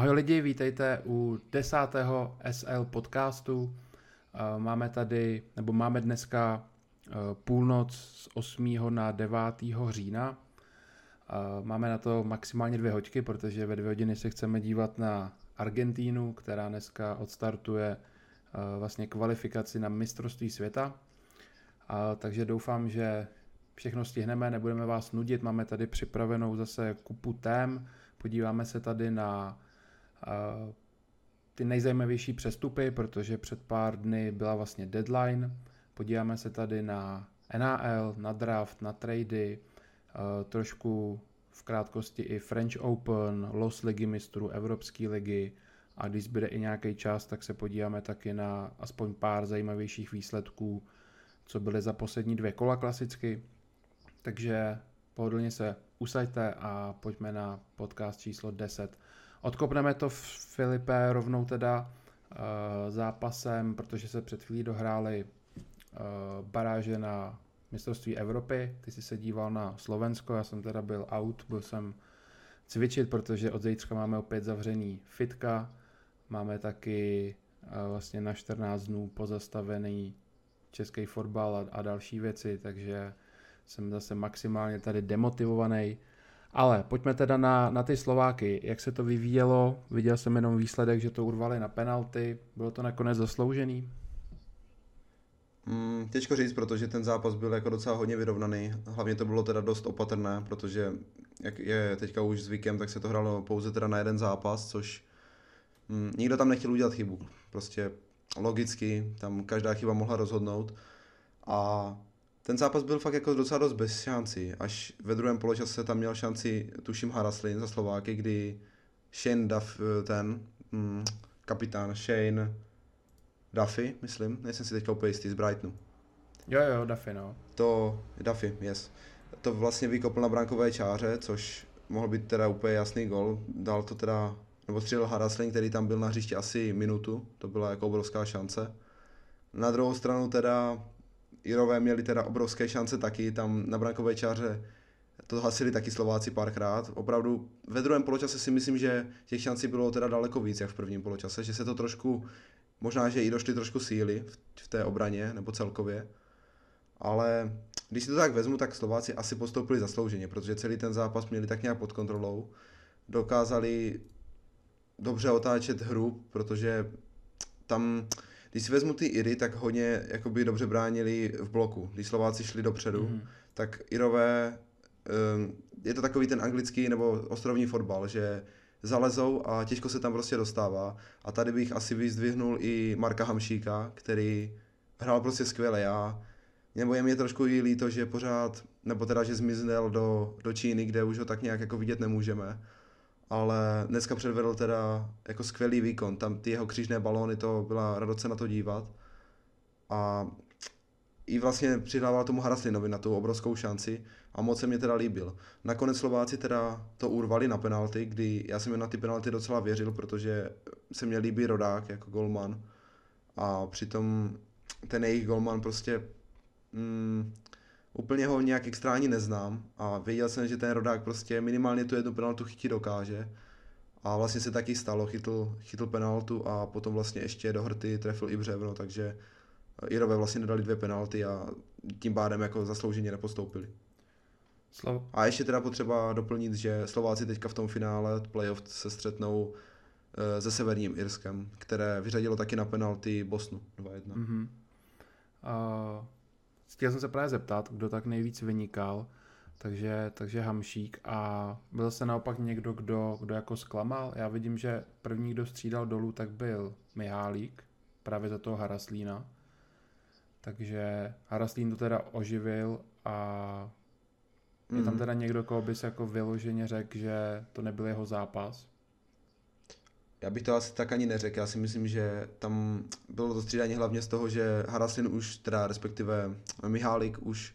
Ahoj lidi, vítejte u desátého SL podcastu. Eh, máme tady, nebo máme dneska eh, půlnoc z 8. na 9. října. Eh, máme na to maximálně dvě hoďky, protože ve dvě hodiny se chceme dívat na Argentínu, která dneska odstartuje vlastně kvalifikaci na mistrovství světa. Takže doufám, že všechno stihneme, nebudeme vás nudit, máme tady připravenou zase kupu tém, podíváme se tady na ty nejzajímavější přestupy, protože před pár dny byla vlastně deadline. Podíváme se tady na NAL, na draft, na trady, trošku v krátkosti i French Open, Los ligy mistrů, Evropské ligy a když bude i nějaký čas, tak se podíváme taky na aspoň pár zajímavějších výsledků, co byly za poslední dvě kola klasicky. Takže pohodlně se usaďte a pojďme na podcast číslo 10. Odkopneme to Filipe rovnou teda uh, zápasem, protože se před chvílí dohráli uh, baráže na mistrovství Evropy. Ty jsi se díval na Slovensko, já jsem teda byl out, byl jsem cvičit, protože od zítřka máme opět zavřený fitka, máme taky uh, vlastně na 14 dnů pozastavený český fotbal a, a další věci, takže jsem zase maximálně tady demotivovaný. Ale pojďme teda na, na ty Slováky. Jak se to vyvíjelo? Viděl jsem jenom výsledek, že to urvali na penalty. Bylo to nakonec zasloužený? Mm, těžko říct, protože ten zápas byl jako docela hodně vyrovnaný. Hlavně to bylo teda dost opatrné, protože jak je teďka už zvykem, tak se to hrálo pouze teda na jeden zápas, což mm, nikdo tam nechtěl udělat chybu. Prostě logicky, tam každá chyba mohla rozhodnout. A ten zápas byl fakt jako docela dost bez šancí. Až ve druhém poločase tam měl šanci, tuším, Haraslin za Slováky, kdy Shane Duff, eh, ten mm, kapitán Shane Duffy, myslím, nejsem si teďka úplně jistý, z Brightonu. Jo, jo, Duffy, no. To, Duffy, yes. To vlastně vykopl na brankové čáře, což mohl být teda úplně jasný gol. Dal to teda, nebo střílel Haraslin, který tam byl na hřišti asi minutu, to byla jako obrovská šance. Na druhou stranu teda Irové měli teda obrovské šance taky, tam na brankové čáře to hasili taky Slováci párkrát. Opravdu ve druhém poločase si myslím, že těch šancí bylo teda daleko víc, jak v prvním poločase, že se to trošku, možná, že i došly trošku síly v, v té obraně nebo celkově. Ale když si to tak vezmu, tak Slováci asi postoupili zaslouženě, protože celý ten zápas měli tak nějak pod kontrolou. Dokázali dobře otáčet hru, protože tam když si vezmu ty Iry, tak hodně jakoby dobře bránili v bloku. Když Slováci šli dopředu, mm. tak Irové, um, je to takový ten anglický nebo ostrovní fotbal, že zalezou a těžko se tam prostě dostává. A tady bych asi vyzdvihnul i Marka Hamšíka, který hrál prostě skvěle. Já, nebo je mě trošku i líto, že pořád, nebo teda, že zmizel do, do Číny, kde už ho tak nějak jako vidět nemůžeme ale dneska předvedl teda jako skvělý výkon, tam ty jeho křížné balóny, to byla radost se na to dívat. A i vlastně přidával tomu Haraslinovi na tu obrovskou šanci. A moc se mě teda líbil. Nakonec Slováci teda to urvali na penalty, kdy já jsem na ty penalty docela věřil, protože se mě líbí Rodák jako golman. A přitom ten jejich golman prostě mm, úplně ho nějak extra ani neznám a věděl jsem, že ten rodák prostě minimálně tu jednu penaltu chytit dokáže. A vlastně se taky stalo, chytl, chytl penaltu a potom vlastně ještě do hrty trefil i břevno, takže Irové vlastně nedali dvě penalty a tím pádem jako zaslouženě nepostoupili. Slov. A ještě teda potřeba doplnit, že Slováci teďka v tom finále playoff se střetnou e, se Severním Irskem, které vyřadilo taky na penalty Bosnu 2-1. Mm-hmm. Uh, chtěl jsem se právě zeptat, kdo tak nejvíc vynikal, takže, takže Hamšík a byl se naopak někdo, kdo, kdo jako zklamal. Já vidím, že první, kdo střídal dolů, tak byl Mihálík, právě za toho Haraslína. Takže Haraslín to teda oživil a je tam mhm. teda někdo, koho bys jako vyloženě řekl, že to nebyl jeho zápas? Já bych to asi tak ani neřekl, já si myslím, že tam bylo to střídání hlavně z toho, že Haraslin už, teda respektive Mihálik už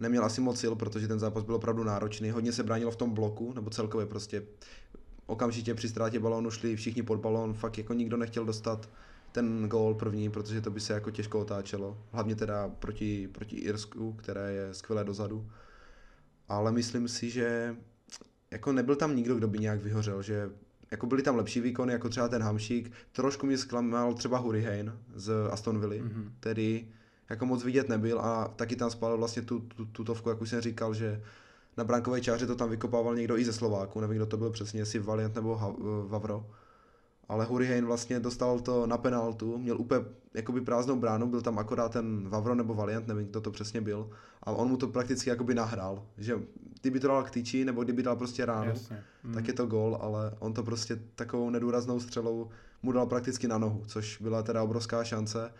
neměl asi moc sil, protože ten zápas byl opravdu náročný, hodně se bránilo v tom bloku, nebo celkově prostě okamžitě při ztrátě balónu šli všichni pod balón, fakt jako nikdo nechtěl dostat ten gól první, protože to by se jako těžko otáčelo, hlavně teda proti, proti Irsku, které je skvělé dozadu. Ale myslím si, že jako nebyl tam nikdo, kdo by nějak vyhořel, že jako byly tam lepší výkony, jako třeba ten Hamšík. Trošku mě zklamal třeba Hurricane z Aston Villa, mm-hmm. který jako moc vidět nebyl a taky tam spal vlastně tu, tu, tutovku, jak už jsem říkal, že na brankové čáře to tam vykopával někdo i ze Slováku, nevím, kdo to byl přesně, jestli Valiant nebo Vavro. Ale Hurricane vlastně dostal to na penaltu, měl úplně jakoby prázdnou bránu, byl tam akorát ten Vavro nebo Valiant, nevím, kdo to přesně byl, a on mu to prakticky jakoby nahrál, že kdyby to dal k tyči, nebo kdyby dal prostě ránu, mm. tak je to gol, ale on to prostě takovou nedůraznou střelou mu dal prakticky na nohu, což byla teda obrovská šance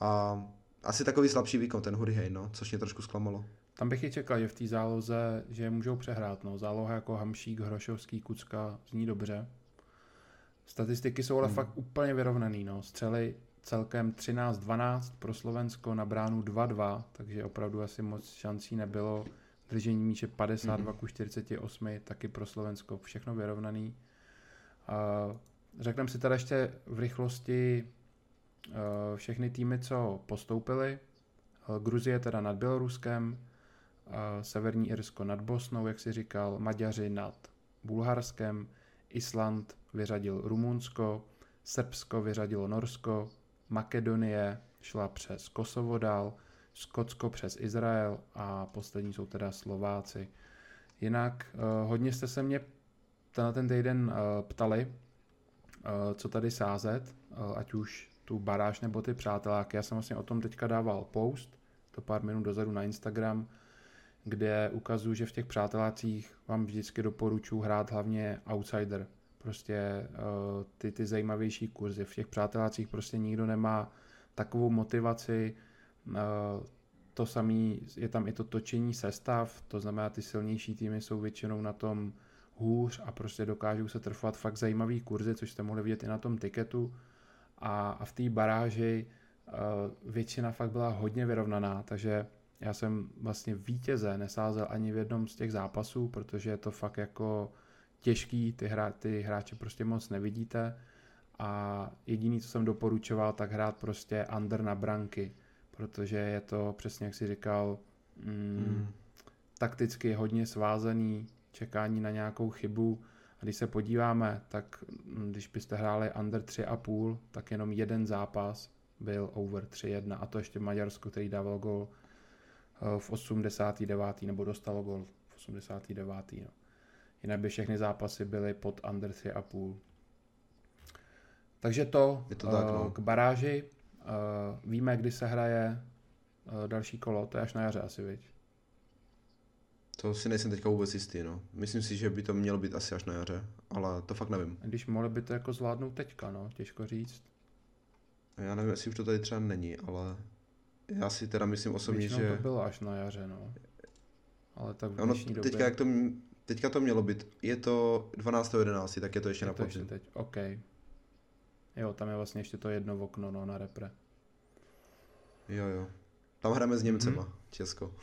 a asi takový slabší výkon ten Hurricane, no, což mě trošku zklamalo. Tam bych i čekal, že v té záloze, že můžou přehrát. No. Záloha jako Hamšík, Hrošovský, Kucka zní dobře. Statistiky jsou ale hmm. fakt úplně vyrovnaný. No. Střely celkem 13-12 pro Slovensko na bránu 2-2, takže opravdu asi moc šancí nebylo. Držení míče 52 hmm. ku 48, taky pro Slovensko všechno vyrovnaný. řekneme si teda ještě v rychlosti uh, všechny týmy, co postoupily. Gruzie teda nad Běloruskem, Severní Irsko nad Bosnou, jak si říkal, Maďaři nad Bulharskem, Island vyřadil Rumunsko, Srbsko vyřadilo Norsko, Makedonie šla přes Kosovo dál, Skotsko přes Izrael a poslední jsou teda Slováci. Jinak uh, hodně jste se mě na ten týden uh, ptali, uh, co tady sázet, ať už tu baráž nebo ty přáteláky. Já jsem vlastně o tom teďka dával post, to pár minut dozadu na Instagram, kde ukazuju, že v těch přátelácích vám vždycky doporučuji hrát hlavně outsider, prostě uh, ty, ty zajímavější kurzy. V těch přátelácích prostě nikdo nemá takovou motivaci, uh, to samé je tam i to točení sestav, to znamená, ty silnější týmy jsou většinou na tom hůř a prostě dokážou se trfovat fakt zajímavý kurzy, což jste mohli vidět i na tom tiketu. A, a v té baráži uh, většina fakt byla hodně vyrovnaná, takže já jsem vlastně vítěze nesázel ani v jednom z těch zápasů, protože je to fakt jako těžký, ty, hra, ty hráče prostě moc nevidíte. A jediný, co jsem doporučoval, tak hrát prostě under na branky, protože je to přesně, jak si říkal, mm, hmm. takticky hodně svázaný, čekání na nějakou chybu. A když se podíváme, tak mm, když byste hráli under 3,5, tak jenom jeden zápas byl over 3-1 a to ještě Maďarsko, který dával gol v 89. nebo dostalo gol v 89. No. Jinak by všechny zápasy byly pod under 3,5. Takže to, Je to tak, eh, no. k baráži. Eh, víme, kdy se hraje další kolo, to je až na jaře asi, viď? To si nejsem teďka vůbec jistý, no. Myslím si, že by to mělo být asi až na jaře, ale to fakt nevím. Když mohli by to jako zvládnout teďka, no, těžko říct. Já nevím, jestli už to tady třeba není, ale já si teda myslím osobně, Většinou že... to bylo až na jaře, no. Ale tak v ono, teďka, době... jak to, teďka to mělo být, je to 12.11, tak je to ještě je na podzim. teď, OK. Jo, tam je vlastně ještě to jedno okno, no, na repre. Jo, jo. Tam hrajeme s Němcema, mm-hmm. Česko.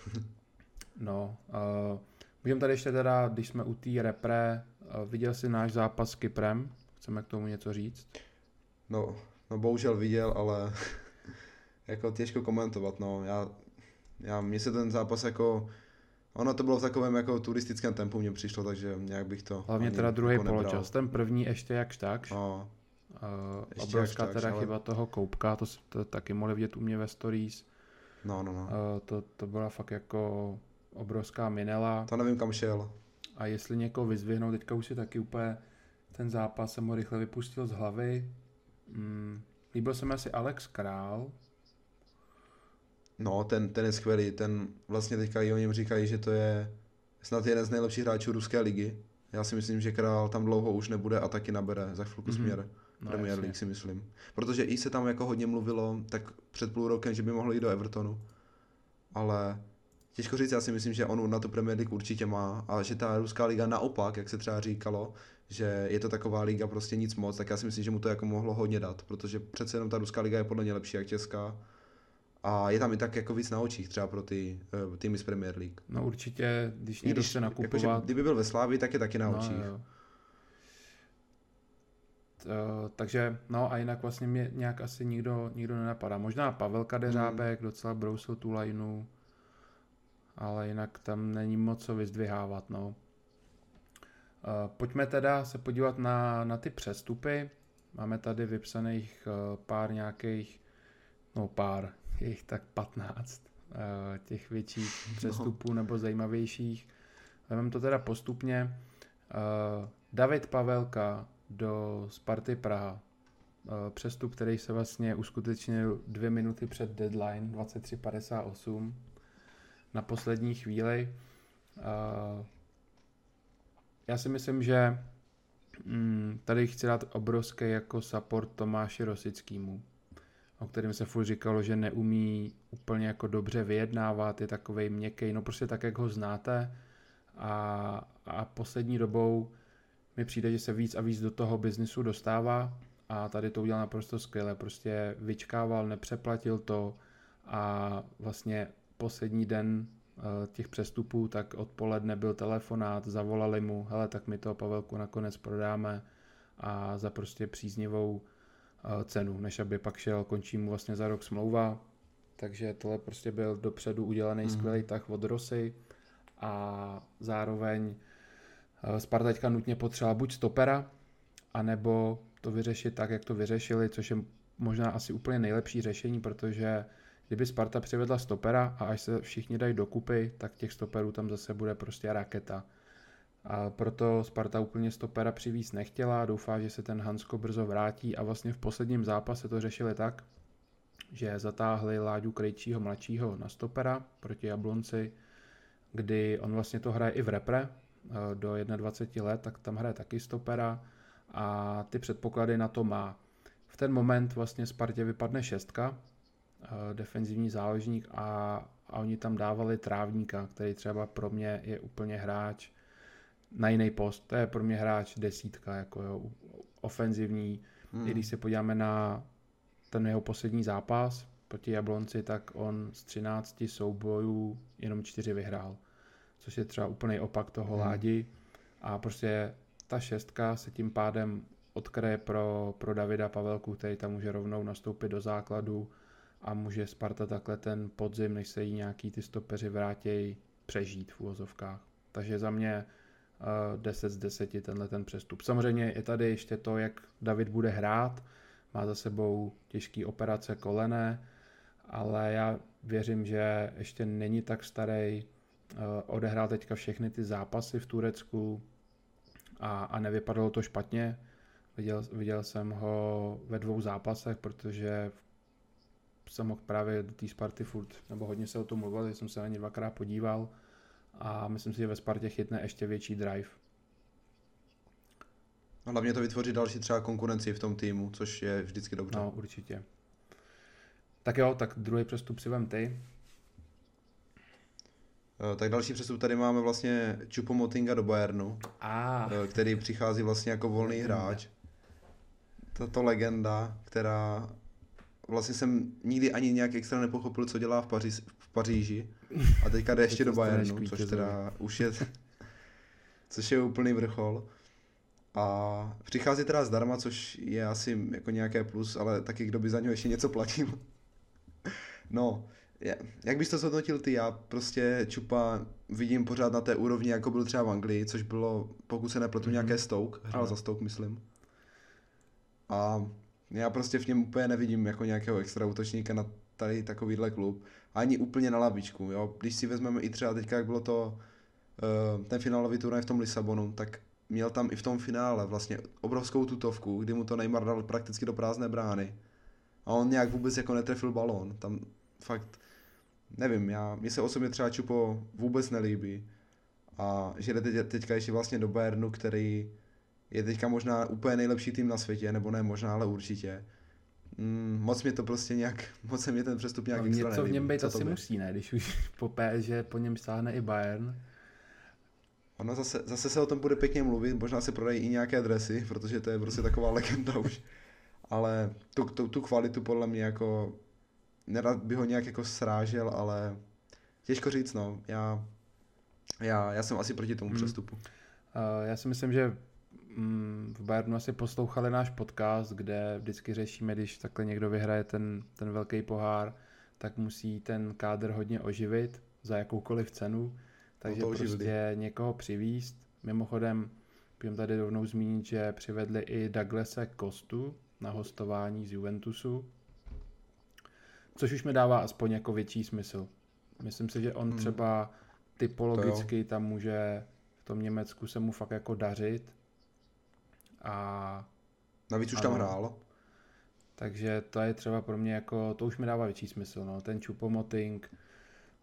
no, uh, můžeme tady ještě teda, když jsme u té repre, uh, viděl jsi náš zápas s Kyprem? Chceme k tomu něco říct? No, no bohužel viděl, ale jako těžko komentovat, no. Já, já, mně se ten zápas jako, ono to bylo v takovém jako turistickém tempu mně přišlo, takže nějak bych to Hlavně teda druhý jako poločas, ten první ještě jakž tak. No, uh, obrovská teda ale... chyba toho Koupka, to, to taky mohli vidět u mě ve stories. No, no, no. Uh, to, to byla fakt jako obrovská minela. To nevím, kam šel. A jestli někoho vyzvihnout, teďka už si taky úplně ten zápas jsem ho rychle vypustil z hlavy. Mm, líbil se mi asi Alex Král. No, ten, ten je skvělý, ten vlastně teďka i o něm říkají, že to je snad jeden z nejlepších hráčů ruské ligy. Já si myslím, že Král tam dlouho už nebude a taky nabere za chvilku mm-hmm. směr. No, Premier League si myslím. Protože i se tam jako hodně mluvilo, tak před půl rokem, že by mohl jít do Evertonu. Ale těžko říct, já si myslím, že on na tu Premier League určitě má a že ta ruská liga naopak, jak se třeba říkalo, že je to taková liga prostě nic moc, tak já si myslím, že mu to jako mohlo hodně dát, protože přece jenom ta ruská liga je podle mě lepší jak česká. A je tam i tak jako víc na očích třeba pro ty uh, týmy z Premier League. No určitě, když někdo chce nakupovat... Jakože, kdyby byl ve Slávii, tak je taky na no, očích. Jo. Uh, takže, no a jinak vlastně mě nějak asi nikdo, nikdo nenapadá. Možná Pavel Kadeřábek hmm. docela brousil tu lineu, ale jinak tam není moc co vyzdvihávat, no. pojďme teda se podívat na, na ty přestupy. Máme tady vypsaných uh, pár nějakých, no pár, je jich tak 15 uh, těch větších no. přestupů no. nebo zajímavějších. Vezmeme to teda postupně. Uh, David Pavelka do Sparty Praha. Eh, přestup, který se vlastně uskutečnil dvě minuty před deadline 23.58 na poslední chvíli. Eh, já si myslím, že mm, tady chci dát obrovský jako support Tomáši Rosickýmu, o kterém se furt říkalo, že neumí úplně jako dobře vyjednávat, je takovej měkký, no prostě tak, jak ho znáte a, a poslední dobou mi přijde, že se víc a víc do toho biznisu dostává a tady to udělal naprosto skvěle. Prostě vyčkával, nepřeplatil to a vlastně poslední den eh, těch přestupů, tak odpoledne byl telefonát, zavolali mu, hele, tak my toho Pavelku nakonec prodáme a za prostě příznivou cenu, než aby pak šel, končí mu vlastně za rok smlouva, takže tohle prostě byl dopředu udělaný mm. skvělý tah od Rosy a zároveň eh, Sparta teďka nutně potřebovala buď stopera, anebo to vyřešit tak, jak to vyřešili, což je možná asi úplně nejlepší řešení, protože kdyby Sparta přivedla stopera a až se všichni dají dokupy, tak těch stoperů tam zase bude prostě raketa. A proto Sparta úplně stopera přivíz nechtěla, doufá, že se ten Hansko brzo vrátí. A vlastně v posledním zápase to řešili tak, že zatáhli Láďu Krejčího mladšího na stopera proti Jablonci, kdy on vlastně to hraje i v repre, eh, do 21 let, tak tam hraje taky stopera. A ty předpoklady na to má. V ten moment vlastně Spartě vypadne šestka, eh, defenzivní záložník a, a oni tam dávali trávníka, který třeba pro mě je úplně hráč na jiný post. To je pro mě hráč desítka, jako jo, ofenzivní. Hmm. I když se podíváme na ten jeho poslední zápas proti Jablonci, tak on z 13 soubojů jenom 4 vyhrál. Což je třeba úplný opak toho hmm. Ládi. A prostě ta šestka se tím pádem odkryje pro, pro Davida Pavelku, který tam může rovnou nastoupit do základu a může Sparta takhle ten podzim, než se jí nějaký ty stopeři vrátějí, přežít v úvozovkách. Takže za mě 10 z 10 tenhle ten přestup. Samozřejmě je tady ještě to, jak David bude hrát, má za sebou těžký operace kolené, ale já věřím, že ještě není tak starý, uh, odehrál teďka všechny ty zápasy v Turecku, a, a nevypadalo to špatně. Viděl, viděl jsem ho ve dvou zápasech, protože jsem mohl právě do té Sparty furt, nebo hodně se o tom mluvil, jsem se na ně dvakrát podíval a myslím si, že ve Spartě chytne ještě větší drive. Hlavně to vytvoří další třeba konkurenci v tom týmu, což je vždycky dobře. No, určitě. Tak jo, tak druhý přestup si vem ty. Eh, tak další přestup tady máme vlastně Chupomotinga do Bayernu, ah. který přichází vlastně jako volný hráč. Tato legenda, která vlastně jsem nikdy ani nějak extra nepochopil, co dělá v, Paříž, v Paříži a teďka jde ještě do Bayernu, což teda už je, což je úplný vrchol. A přichází teda zdarma, což je asi jako nějaké plus, ale taky kdo by za něho ještě něco platil. no, jak bys to zhodnotil ty? Já prostě Čupa vidím pořád na té úrovni, jako byl třeba v Anglii, což bylo, pokud se nepletu, mm-hmm. nějaké Stoke, hrál za Stoke, myslím. A já prostě v něm úplně nevidím jako nějakého extra útočníka na tady takovýhle klub. Ani úplně na lavičku, jo. Když si vezmeme i třeba teďka, jak bylo to uh, ten finálový turnaj v tom Lisabonu, tak měl tam i v tom finále vlastně obrovskou tutovku, kdy mu to Neymar dal prakticky do prázdné brány. A on nějak vůbec jako netrefil balón. Tam fakt nevím, já, mně se osobně třeba Čupo vůbec nelíbí a že jde teď, teďka ještě vlastně do Bayernu, který je teďka možná úplně nejlepší tým na světě, nebo ne možná, ale určitě. Mm, moc mě to prostě nějak, moc se mě ten přestup nějak no, extra Něco v něm být asi musí, ne? Když už po že po něm stáhne i Bayern. Ono zase, zase se o tom bude pěkně mluvit, možná se prodají i nějaké dresy, protože to je prostě taková legenda už. Ale tu, tu, tu kvalitu podle mě jako nerad by ho nějak jako srážel, ale těžko říct, no. Já, já, já jsem asi proti tomu hmm. přestupu. Uh, já si myslím, že v Bayernu asi poslouchali náš podcast, kde vždycky řešíme, když takhle někdo vyhraje ten, ten velký pohár, tak musí ten kádr hodně oživit za jakoukoliv cenu, takže no prostě někoho přivíst. Mimochodem, Můžeme tady rovnou zmínit, že přivedli i Douglase Kostu na hostování z Juventusu, což už mi dává aspoň jako větší smysl. Myslím si, že on hmm. třeba typologicky tam může v tom Německu se mu fakt jako dařit. A Navíc už ano. tam hrál. Takže to je třeba pro mě jako, to už mi dává větší smysl, no. Ten Chupomoting,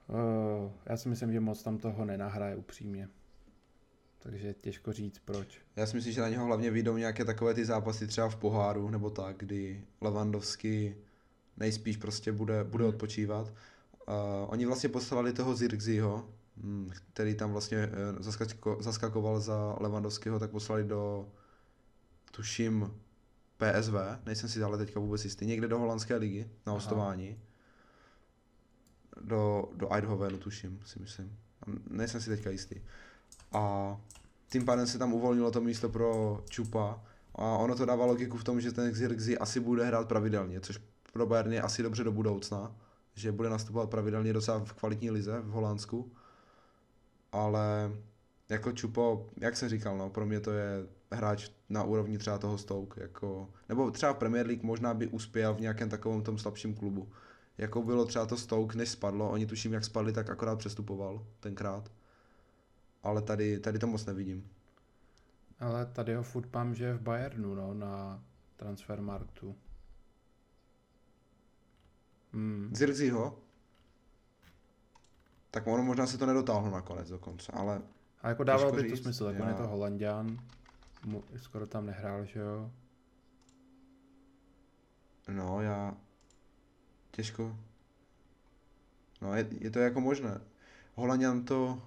uh, já si myslím, že moc tam toho nenahraje upřímně. Takže těžko říct proč. Já si myslím, že na něho hlavně vyjdou nějaké takové ty zápasy třeba v poháru nebo tak, kdy Levandovský nejspíš prostě bude, bude hmm. odpočívat. Uh, oni vlastně poslali toho Zirgziho, hm, který tam vlastně zaskako, zaskakoval za Levandovského, tak poslali do, tuším, PSV, nejsem si ale teďka vůbec jistý, někde do holandské ligy na hostování. Do, do Eidhovenu tuším, si myslím. Nejsem si teďka jistý. A tím pádem se tam uvolnilo to místo pro Čupa a ono to dává logiku v tom, že ten Xirxi asi bude hrát pravidelně, což pro Bayern je asi dobře do budoucna, že bude nastupovat pravidelně docela v kvalitní lize v Holandsku, ale jako Čupo, jak jsem říkal, no, pro mě to je hráč na úrovni třeba toho Stoke, jako, nebo třeba v Premier League možná by uspěl v nějakém takovém tom slabším klubu. Jako bylo třeba to Stoke, než spadlo, oni tuším, jak spadli, tak akorát přestupoval tenkrát. Ale tady, tady to moc nevidím. Ale tady ho furt mám, že je v Bayernu, no, na transfermarktu. Hmm. Zirziho? Tak ono možná se to nedotáhlo nakonec dokonce, ale... A jako dával by to smysl, tak on je to Holandian, mu, skoro tam nehrál, že jo? No, já... Těžko. No, je, je to jako možné. Holandian to...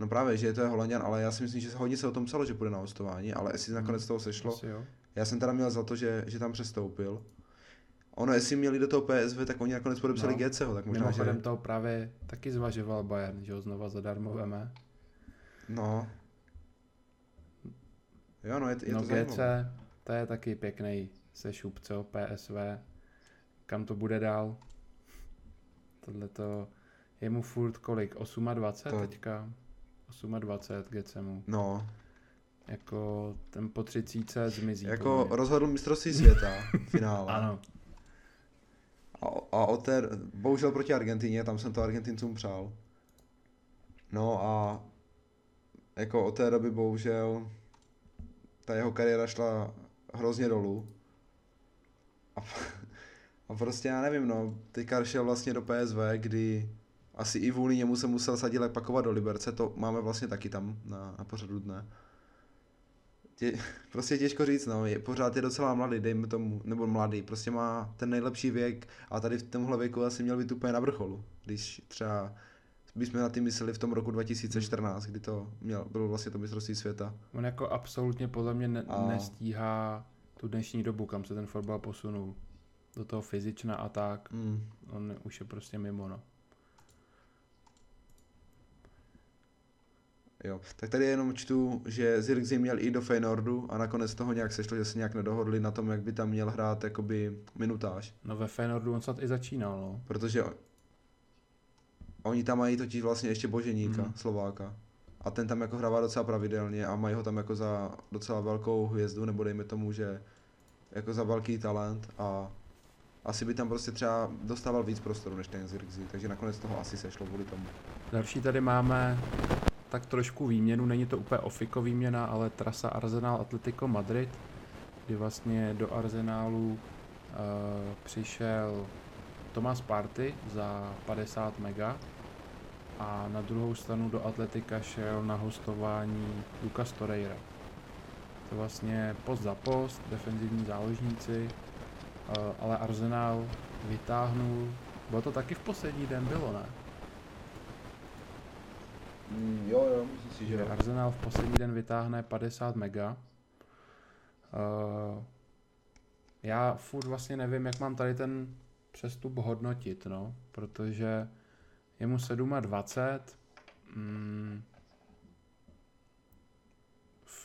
No právě, že je to je Holandian, ale já si myslím, že hodně se o tom psalo, že půjde na hostování, ale jestli nakonec toho sešlo, Asi jo. já jsem teda měl za to, že, že tam přestoupil. Ono, jestli měli do toho PSV, tak oni nakonec podepsali no. GCho, tak možná, že... to právě taky zvažoval Bayern, že ho znova zadarmo veme. No. Jo, no, je, je no, to GC, to je taky pěkný sešup, co? PSV. Kam to bude dál? Tohle to je mu furt kolik? 28 to... teďka? 28 GC mu. No. Jako ten po třicíce zmizí. Jako rozhodl mistrovství světa v finále. ano. A, a o té, bohužel proti Argentině, tam jsem to Argentincům přál. No a jako od té doby bohužel ta jeho kariéra šla hrozně dolů. A, a prostě já nevím, no, teďka šel vlastně do PSV, kdy asi i vůli němu se musel sadit pakovat do Liberce, to máme vlastně taky tam na, na pořadu dne. Tě, prostě těžko říct, no, je, pořád je docela mladý, dejme tomu, nebo mladý, prostě má ten nejlepší věk a tady v tomhle věku asi měl být úplně na vrcholu, když třeba bychom na tím mysleli v tom roku 2014, kdy to měl, bylo vlastně to mistrovství světa. On jako absolutně podle mě ne- a... nestíhá tu dnešní dobu, kam se ten fotbal posunul. Do toho fyzična a tak. Mm. On už je prostě mimo, no. Jo. Tak tady jenom čtu, že Zirkzee měl i do Feynordu a nakonec toho nějak sešlo, že se nějak nedohodli na tom, jak by tam měl hrát jakoby minutáž. No ve Feynordu on snad i začínal, no. Protože oni tam mají totiž vlastně ještě Boženíka, mm. Slováka. A ten tam jako hrává docela pravidelně a mají ho tam jako za docela velkou hvězdu, nebo dejme tomu, že jako za velký talent a asi by tam prostě třeba dostával víc prostoru než ten Zirkzee, takže nakonec toho asi sešlo kvůli tomu. Další tady máme tak trošku výměnu, není to úplně ofiko výměna, ale trasa Arsenal Atletico Madrid, kdy vlastně do Arsenálu uh, přišel Thomas Party za 50 mega a na druhou stranu do Atletika šel na hostování Lucas Torreira. To vlastně post za post, defenzivní záložníci, uh, ale Arsenal vytáhnul, bylo to taky v poslední den, bylo ne? Mm, jo, jo, myslím si, že jo. Arsenal v poslední den vytáhne 50 mega. Uh, já furt vlastně nevím, jak mám tady ten přestup hodnotit, no, protože je mu 27, mm,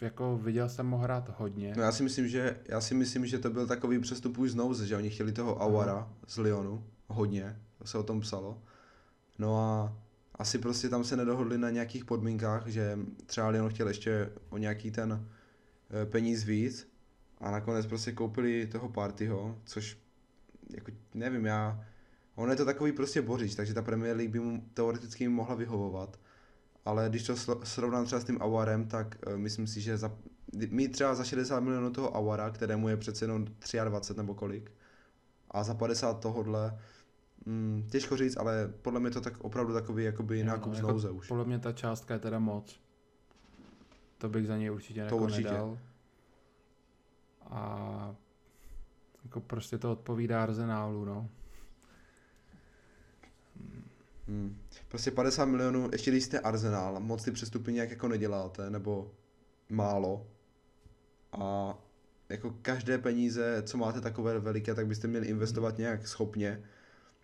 jako viděl jsem ho hrát hodně. No já si myslím, že, já si myslím, že to byl takový přestup už znovu, že oni chtěli toho Awara z Lyonu, hodně, to se o tom psalo. No a asi prostě tam se nedohodli na nějakých podmínkách, že třeba Lyon chtěl ještě o nějaký ten eh, peníz víc a nakonec prostě koupili toho Partyho, což jako nevím, já, on je to takový prostě bořič, takže ta Premier League by mu teoreticky mohla vyhovovat, ale když to srovnám třeba s tím Awarem, tak uh, myslím si, že za, mít třeba za 60 milionů toho Awara, kterému je přece jenom 23 nebo kolik, a za 50 tohodle, mm, těžko říct, ale podle mě to tak opravdu takový jakoby jo, nákup no, z jako už. Podle mě ta částka je teda moc. To bych za něj určitě to jako určitě. nedal. A jako prostě to odpovídá Arsenálu, no. Hmm. Prostě 50 milionů, ještě když jste Arsenal, moc ty přestupy nějak jako neděláte, nebo málo. A jako každé peníze, co máte takové veliké, tak byste měli investovat nějak schopně.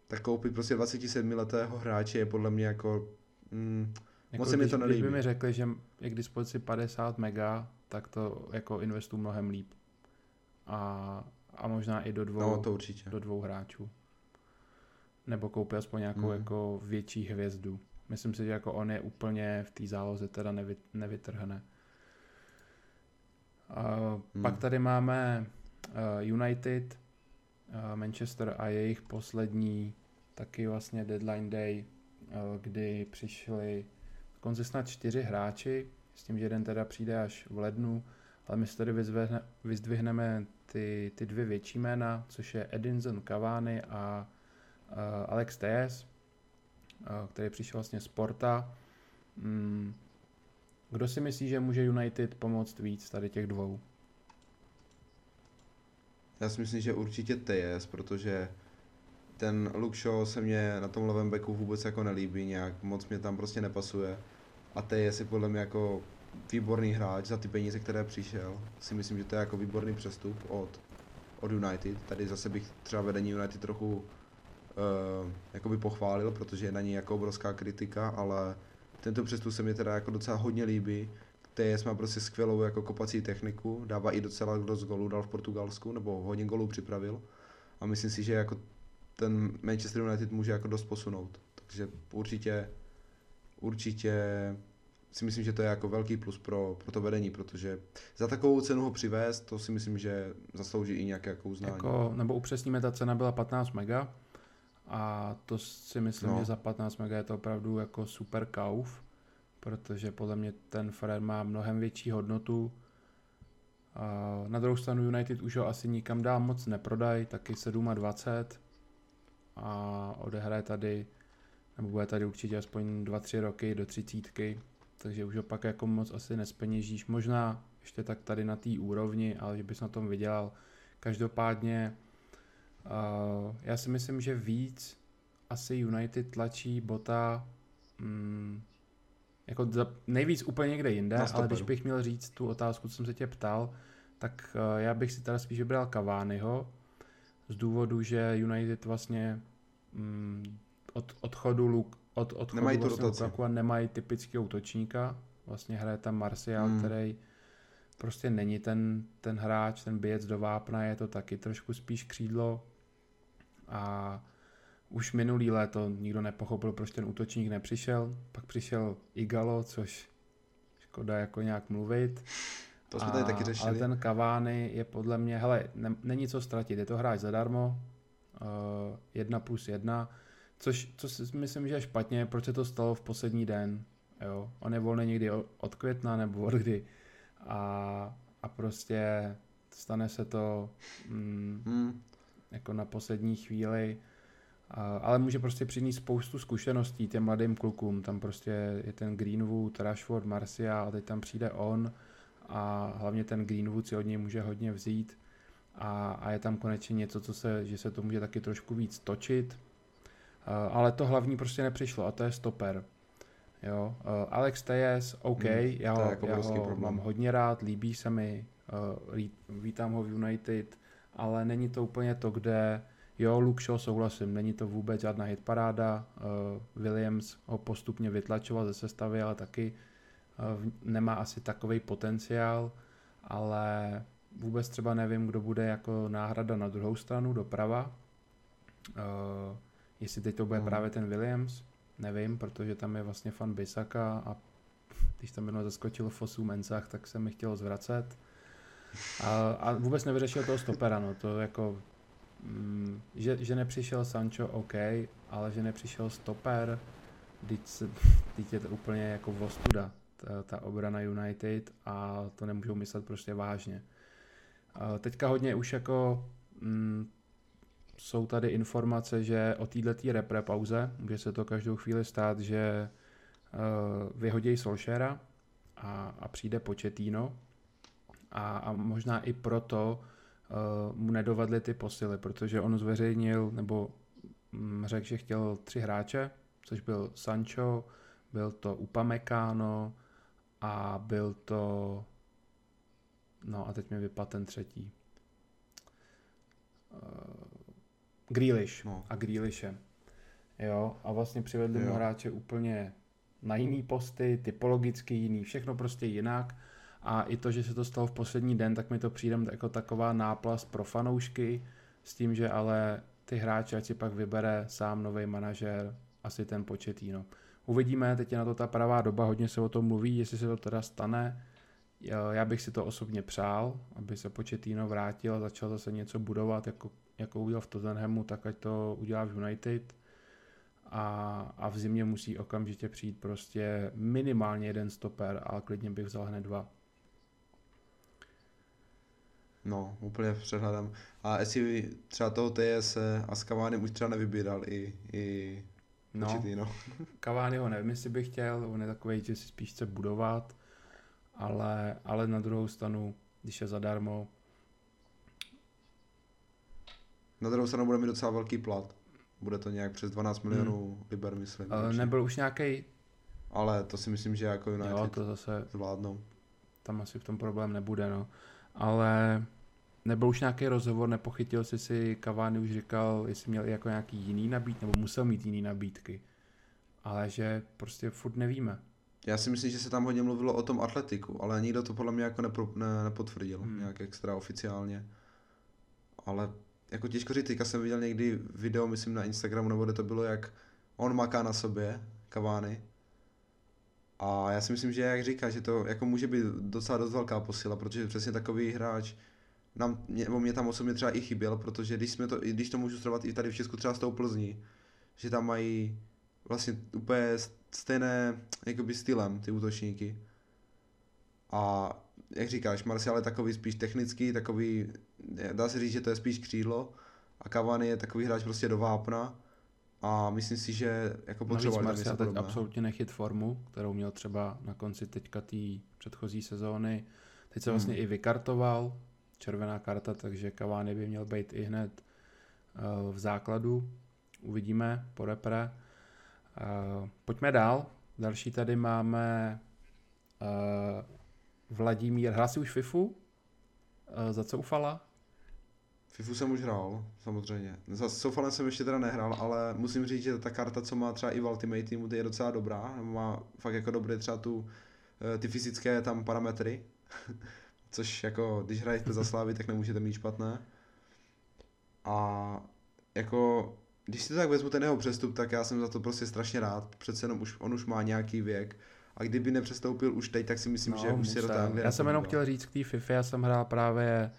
Tak koupit prostě 27 letého hráče je podle mě jako... Mm, jako moc se mi to nelíbí. Když by mi řekli, že je k dispozici 50 mega, tak to jako investu mnohem líp. A, a možná i do dvou, no, to určitě. do dvou hráčů. Nebo koupit aspoň nějakou mm. jako větší hvězdu. Myslím si, že jako on je úplně v té záloze teda nevy, nevytrhne. Uh, hmm. Pak tady máme uh, United, uh, Manchester a jejich poslední taky vlastně deadline day, uh, kdy přišli konzistnat čtyři hráči, s tím, že jeden teda přijde až v lednu, ale my si tady vyzvihne, vyzdvihneme ty, ty dvě větší jména, což je Edinson Cavani a uh, Alex Tejes, uh, který přišel vlastně z Porta. Mm, kdo si myslí, že může United pomoct víc tady těch dvou? Já si myslím, že určitě TS, protože ten Luke Shaw se mě na tom levém backu vůbec jako nelíbí nějak, moc mě tam prostě nepasuje. A TS je podle mě jako výborný hráč za ty peníze, které přišel. Si myslím, že to je jako výborný přestup od, od United. Tady zase bych třeba vedení United trochu uh, jakoby pochválil, protože je na ní jako obrovská kritika, ale tento přestup se mi teda jako docela hodně líbí. TS má prostě skvělou jako kopací techniku, dává i docela dost golů, dal v Portugalsku, nebo hodně golů připravil. A myslím si, že jako ten Manchester United může jako dost posunout. Takže určitě, určitě si myslím, že to je jako velký plus pro, pro to vedení, protože za takovou cenu ho přivést, to si myslím, že zaslouží i nějaké jako uznání. Jako, nebo upřesníme, ta cena byla 15 mega, a to si myslím, no. že za 15 mega je to opravdu jako super kauf, protože podle mě ten Fred má mnohem větší hodnotu. A na druhou stranu United už ho asi nikam dál moc neprodají, taky 27 a odehraje tady, nebo bude tady určitě aspoň 2-3 roky do třicítky, takže už ho pak jako moc asi nespeněžíš. Možná ještě tak tady na té úrovni, ale že bys na tom vydělal. Každopádně Uh, já si myslím, že víc asi United tlačí bota mm, jako za, nejvíc úplně někde jinde, ale když bych měl říct tu otázku, co jsem se tě ptal, tak uh, já bych si teda spíš vybral Cavaniho z důvodu, že United vlastně mm, od odchodu Luk, od odchodu nemají vlastně Lukaku a nemají typického útočníka. Vlastně hraje tam Martial, hmm. který prostě není ten, ten hráč, ten běc do vápna, je to taky trošku spíš křídlo a už minulý léto nikdo nepochopil, proč ten útočník nepřišel. Pak přišel Igalo, což škoda jako nějak mluvit. To jsme a, tady taky řešili. Ale ten Kavány je podle mě, hele, ne, není co ztratit, je to hráč zadarmo, uh, jedna plus jedna, což, co si myslím, že je špatně, proč se to stalo v poslední den, jo. On je volný někdy od května nebo od kdy a, a prostě stane se to mm, hmm jako na poslední chvíli, ale může prostě přinést spoustu zkušeností těm mladým klukům. Tam prostě je ten Greenwood, Rashford, Marcia a teď tam přijde on a hlavně ten Greenwood si od něj může hodně vzít a, a je tam konečně něco, co se, že se to může taky trošku víc točit. Ale to hlavní prostě nepřišlo a to je stoper. Jo, Alex Tejes, OK, hmm, já ho, jako já ho mám hodně rád, líbí se mi, vítám ho v United, ale není to úplně to, kde jo, Luke Shaw souhlasím, není to vůbec žádná hitparáda, uh, Williams ho postupně vytlačoval ze sestavy, ale taky uh, nemá asi takový potenciál, ale vůbec třeba nevím, kdo bude jako náhrada na druhou stranu, doprava, uh, jestli teď to bude hmm. právě ten Williams, nevím, protože tam je vlastně fan Bisaka a když tam jednou zaskočil Fosu Mensach, tak se mi chtělo zvracet. A, a vůbec nevyřešil toho stopera, no to jako, mm, že, že nepřišel Sancho, OK, ale že nepřišel stoper, teď, se, teď je to úplně jako vostuda, ta, ta obrana United a to nemůžou myslet prostě vážně. A teďka hodně už jako mm, jsou tady informace, že o této repre pauze, může se to každou chvíli stát, že uh, vyhodí Solšera a, a přijde Početíno a, a možná i proto uh, mu nedovedly ty posily, protože on zveřejnil nebo um, řekl, že chtěl tři hráče, což byl Sancho, byl to Upamecano a byl to no a teď mi vypadl ten třetí. Uh, Grealish no. a Grealishe. Jo, a vlastně přivedli mu hráče úplně na jiný posty, typologicky jiný, všechno prostě jinak. A i to, že se to stalo v poslední den, tak mi to přijde jako taková náplast pro fanoušky, s tím, že ale ty hráče, ať si pak vybere sám nový manažer, asi ten početýno. Uvidíme, teď je na to ta pravá doba, hodně se o tom mluví, jestli se to teda stane. Já bych si to osobně přál, aby se Početýno vrátil a začal zase něco budovat, jako jako udělal v Tottenhamu, tak ať to udělá v United a, a v zimě musí okamžitě přijít prostě minimálně jeden stoper, ale klidně bych vzal hned dva. No, úplně přehledám. A jestli třeba toho TS a s Cavani už třeba nevybíral i, i no, určitý, no. Cavani ho nevím, jestli bych chtěl, on je takový, že si spíš chce budovat, ale, ale na druhou stranu, když je zadarmo, Na druhou stranu bude mít docela velký plat. Bude to nějak přes 12 milionů hmm. liber, myslím. Ale nebyl už nějaký. Ale to si myslím, že jako United jo, to zase zvládnou. Tam asi v tom problém nebude, no. Ale nebyl už nějaký rozhovor, nepochytil jsi si, Cavani už říkal, jestli měl jako nějaký jiný nabít, nebo musel mít jiný nabídky. Ale že prostě furt nevíme. Já si myslím, že se tam hodně mluvilo o tom atletiku, ale nikdo to podle mě jako nepro, ne, nepotvrdil, hmm. nějak extra oficiálně. Ale jako těžko říct, teďka jsem viděl někdy video, myslím na Instagramu, nebo kde to bylo, jak on maká na sobě, Kavány. A já si myslím, že jak říká, že to jako může být docela dost velká posila, protože přesně takový hráč nám, nebo mě tam osobně třeba i chyběl, protože když, jsme to, když to můžu srovnat i tady v Česku třeba s tou Plzní, že tam mají vlastně úplně stejné jakoby stylem ty útočníky. A jak říkáš, Marcial je takový spíš technický, takový, dá se říct, že to je spíš křídlo a Cavani je takový hráč prostě do vápna a myslím si, že jako potřeboval Marcial teď absolutně nechyt formu, kterou měl třeba na konci teďka té předchozí sezóny. Teď se hmm. vlastně i vykartoval, červená karta, takže Cavani by měl být i hned uh, v základu. Uvidíme po repre. Uh, pojďme dál. Další tady máme uh, Vladimír, hrál si už FIFU? Za co ufala? FIFU jsem už hrál, samozřejmě. Za Soufalem jsem ještě teda nehrál, ale musím říct, že ta karta, co má třeba i v Ultimate Teamu, je docela dobrá. Má fakt jako dobré třeba tu, e, ty fyzické tam parametry. Což jako, když hrajete za Slávy, tak nemůžete mít špatné. A jako, když si to tak vezmu ten jeho přestup, tak já jsem za to prostě strašně rád. Přece jenom už, on už má nějaký věk a kdyby nepřestoupil už teď, tak si myslím, no, že už si do té Já jsem jenom chtěl říct k té FIFA, já jsem hrál právě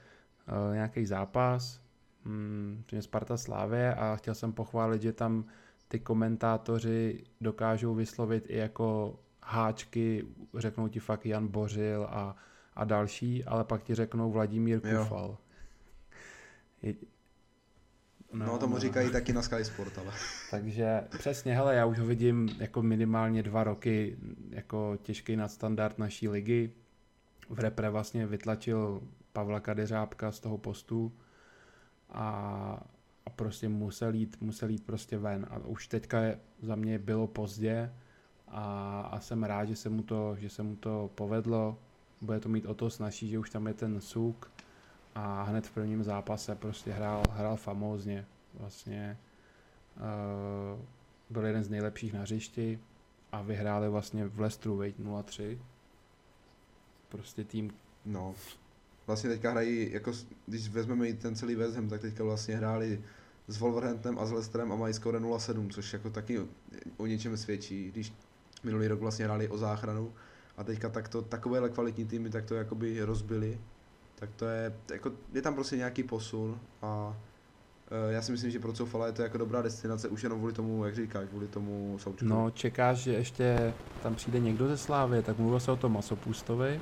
uh, nějaký zápas, hmm, Sparta Slávě a chtěl jsem pochválit, že tam ty komentátoři dokážou vyslovit i jako háčky, řeknou ti fakt Jan Bořil a, a další, ale pak ti řeknou Vladimír Kufal. No, no tomu no. říkají taky na Sky Sport, ale. Takže přesně, hele, já už ho vidím jako minimálně dva roky jako těžký nadstandard naší ligy. V repre vlastně vytlačil Pavla Kadeřábka z toho postu a, a prostě musel jít, musel jít prostě ven. A už teďka je, za mě bylo pozdě a, a jsem rád, že se, mu to, že se mu to povedlo. Bude to mít o to snaží, že už tam je ten suk a hned v prvním zápase prostě hrál, hrál famózně. Vlastně uh, byl jeden z nejlepších na hřišti a vyhráli vlastně v Lestru Wait 0-3. Prostě tým... No, vlastně teďka hrají, jako když vezmeme i ten celý West Ham, tak teďka vlastně hráli s Wolverhamptonem a s Leicesterem a mají skóre 0-7, což jako taky o něčem svědčí, když minulý rok vlastně hráli o záchranu a teďka takto, takovéhle kvalitní týmy tak to jakoby rozbili, tak to je, jako, je tam prostě nějaký posun a e, já si myslím, že pro Cofala je to jako dobrá destinace už jenom kvůli tomu, jak říkáš, kvůli tomu Součku. No, čekáš, že ještě tam přijde někdo ze Slávy, tak mluvil se o tom Masopůstovi.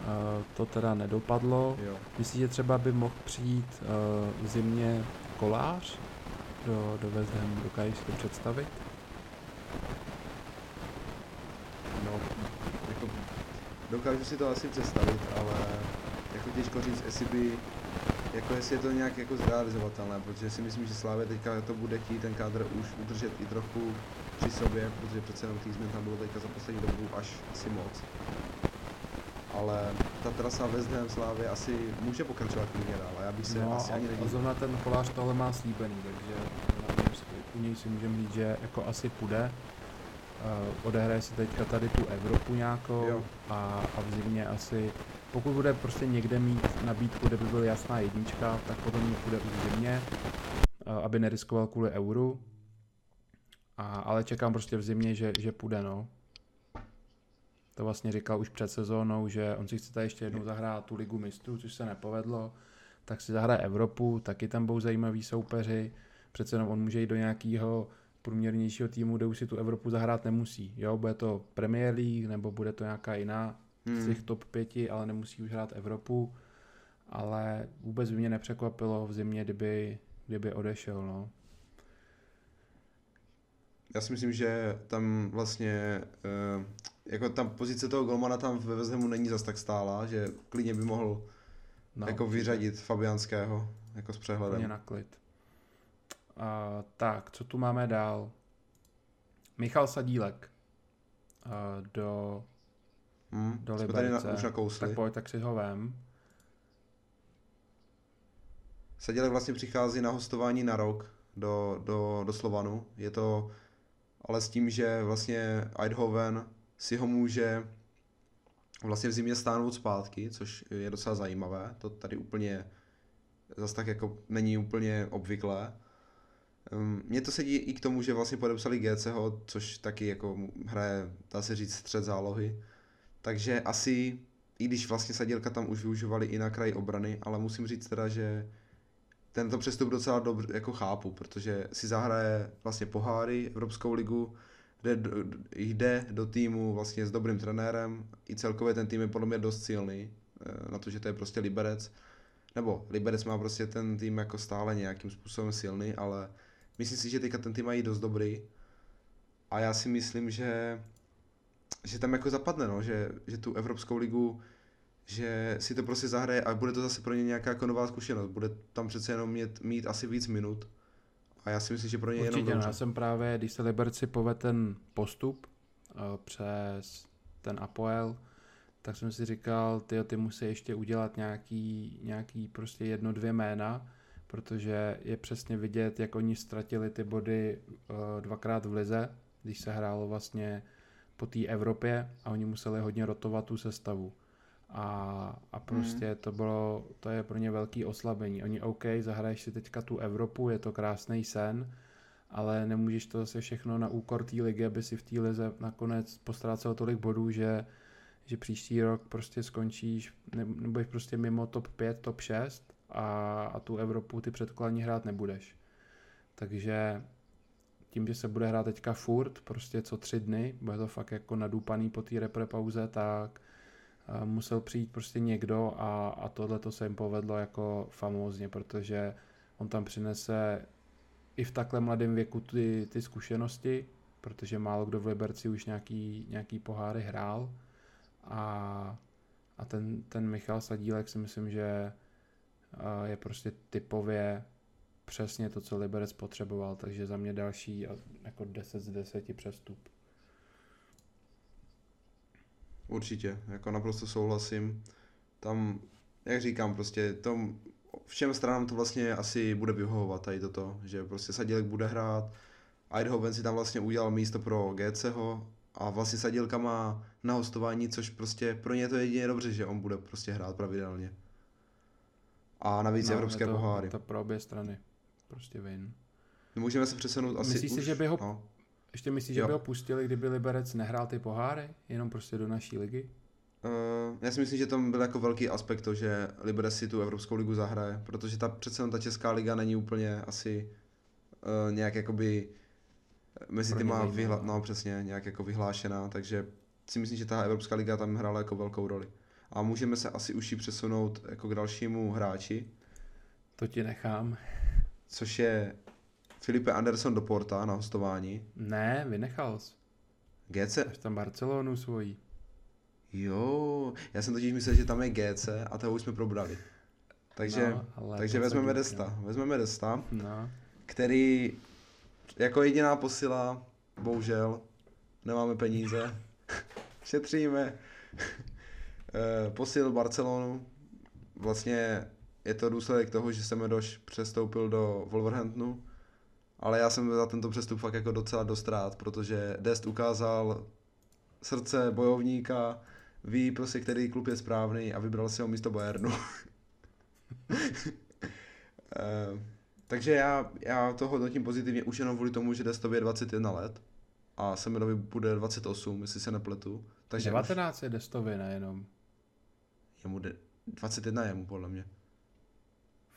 Uh, to teda nedopadlo. Jo. Myslíš, že třeba by mohl přijít uh, v zimě kolář do, do West Hamu? Dokážeš to představit? No, jako, dokážu si to asi představit, ale jako těžko říct, jestli by, jako jestli je to nějak jako zrealizovatelné, protože si myslím, že Slávě teďka to bude chtít ten kádr už udržet i trochu při sobě, protože přece jenom těch změn tam bylo teďka za poslední dobu až asi moc. Ale ta trasa West Ham Slávě asi může pokračovat klidně dál, já bych se no, asi ani a nedivil. zrovna ten kolář tohle má slíbený, takže u něj si můžeme říct, že jako asi půjde. Uh, odehraje si teďka tady tu Evropu nějakou Jo. a, a v zimě asi, pokud bude prostě někde mít nabídku, kde by byla jasná jednička, tak potom ji půjde už v zimě, uh, aby neriskoval kvůli euru. A, ale čekám prostě v zimě, že, že půjde, no. To vlastně říkal už před sezónou, že on si chce tady ještě jednou zahrát tu ligu mistrů, což se nepovedlo, tak si zahraje Evropu, taky tam budou zajímaví soupeři, přece jenom on může jít do nějakého průměrnějšího týmu, kde už si tu Evropu zahrát nemusí. Jo, bude to Premier League, nebo bude to nějaká jiná z Hmm. těch top pěti, ale nemusí už hrát Evropu. Ale vůbec by mě nepřekvapilo v zimě, kdyby, kdyby odešel, no. Já si myslím, že tam vlastně, eh, jako tam pozice toho golmana tam ve West Hamu není zas tak stála, že klidně by mohl no jako vyřadit Fabianského, jako s Úplně přehledem. na klid. A, tak, co tu máme dál? Michal Sadílek a, do, Hmm, do jsme tady na, už nakousli. Tak pojď, tak si ho vem. Sadělek vlastně přichází na hostování na rok do, do, do Slovanu. Je to ale s tím, že vlastně Eindhoven si ho může vlastně v zimě stáhnout zpátky, což je docela zajímavé. To tady úplně zase tak jako není úplně obvyklé. Um, Mně to sedí i k tomu, že vlastně podepsali GCho, což taky jako hraje, dá se říct, střed zálohy. Takže asi, i když vlastně Sadělka tam už využívali i na kraji obrany, ale musím říct teda, že tento přestup docela dobře jako chápu, protože si zahraje vlastně poháry, Evropskou ligu, jde do, jde do týmu vlastně s dobrým trenérem, i celkově ten tým je podle mě dost silný, eh, na to, že to je prostě Liberec, nebo Liberec má prostě ten tým jako stále nějakým způsobem silný, ale myslím si, že teďka ten tým mají dost dobrý a já si myslím, že že tam jako zapadne, no, že, že tu Evropskou ligu že si to prostě zahraje a bude to zase pro ně nějaká jako nová zkušenost. Bude tam přece jenom mít, mít asi víc minut. A já si myslím, že pro ně je jenom Určitě, no, dobře. já jsem právě, když se Liberci povede ten postup uh, přes ten Apoel, tak jsem si říkal, ty, ty musí ještě udělat nějaký, nějaký prostě jedno, dvě jména, protože je přesně vidět, jak oni ztratili ty body uh, dvakrát v lize, když se hrálo vlastně po té Evropě a oni museli hodně rotovat tu sestavu. A, a prostě to bylo, to je pro ně velký oslabení. Oni OK, zahraješ si teďka tu Evropu, je to krásný sen, ale nemůžeš to zase všechno na úkor té ligy, aby si v té lize nakonec postrácel tolik bodů, že, že příští rok prostě skončíš, ne- nebo jsi prostě mimo top 5, top 6 a, a tu Evropu ty předkladní hrát nebudeš. Takže tím, že se bude hrát teďka furt, prostě co tři dny, bude to fakt jako nadúpaný po té repre pauze, tak musel přijít prostě někdo a, a tohle to se jim povedlo jako famózně, protože on tam přinese i v takhle mladém věku ty, ty zkušenosti, protože málo kdo v Liberci už nějaký, nějaký poháry hrál a, a ten, ten Michal Sadílek si myslím, že a, je prostě typově přesně to, co Liberec potřeboval, takže za mě další jako 10 z 10 přestup. Určitě, jako naprosto souhlasím. Tam, jak říkám, prostě tom, všem stranám to vlastně asi bude vyhovovat tady toto, že prostě Sadílek bude hrát, Eindhoven si tam vlastně udělal místo pro GCho a vlastně Sadílka má na hostování, což prostě pro ně je to jedině dobře, že on bude prostě hrát pravidelně. A navíc no, evropské je to, poháry. To pro obě strany. prostě win. Můžeme se přesunout asi Myslíš už, si, že by ho, no. Ještě myslíš, že by ho pustili, kdyby Liberec nehrál ty poháry, jenom prostě do naší ligy? Uh, já si myslím, že tam byl jako velký aspekt to, že Liberec si tu Evropskou ligu zahraje, protože ta přece jenom ta Česká liga není úplně asi uh, nějak jakoby mezi těma vyhla, no přesně, nějak jako vyhlášená, takže si myslím, že ta Evropská liga tam hrála jako velkou roli. A můžeme se asi už přesunout jako k dalšímu hráči, To ti nechám. což je Filipe Anderson do Porta na hostování. Ne, vynechal jsi. GC, Máš tam Barcelonu svojí. jo, já jsem totiž myslel, že tam je GC a toho už jsme probrali. Takže, No, takže vezmeme Desta. Vezmeme Desta, No. který jako jediná posila, bohužel, nemáme peníze, šetříme, Eh, posil Barcelonu, vlastně je to důsledek toho, že Semedoš přestoupil do Wolverhamptonu, ale já jsem za tento přestup fakt jako docela dostrát, protože Dest ukázal srdce bojovníka, ví prostě, který klub je správný a vybral si ho místo Bayernu. Eh, takže já, já to hodnotím pozitivně už jenom kvůli tomu, že Destovi je 21 let a Semedovi bude 28, jestli se nepletu. Takže 19 je Destovi, nejenom. Už jemu de, 21 je mu podle mě.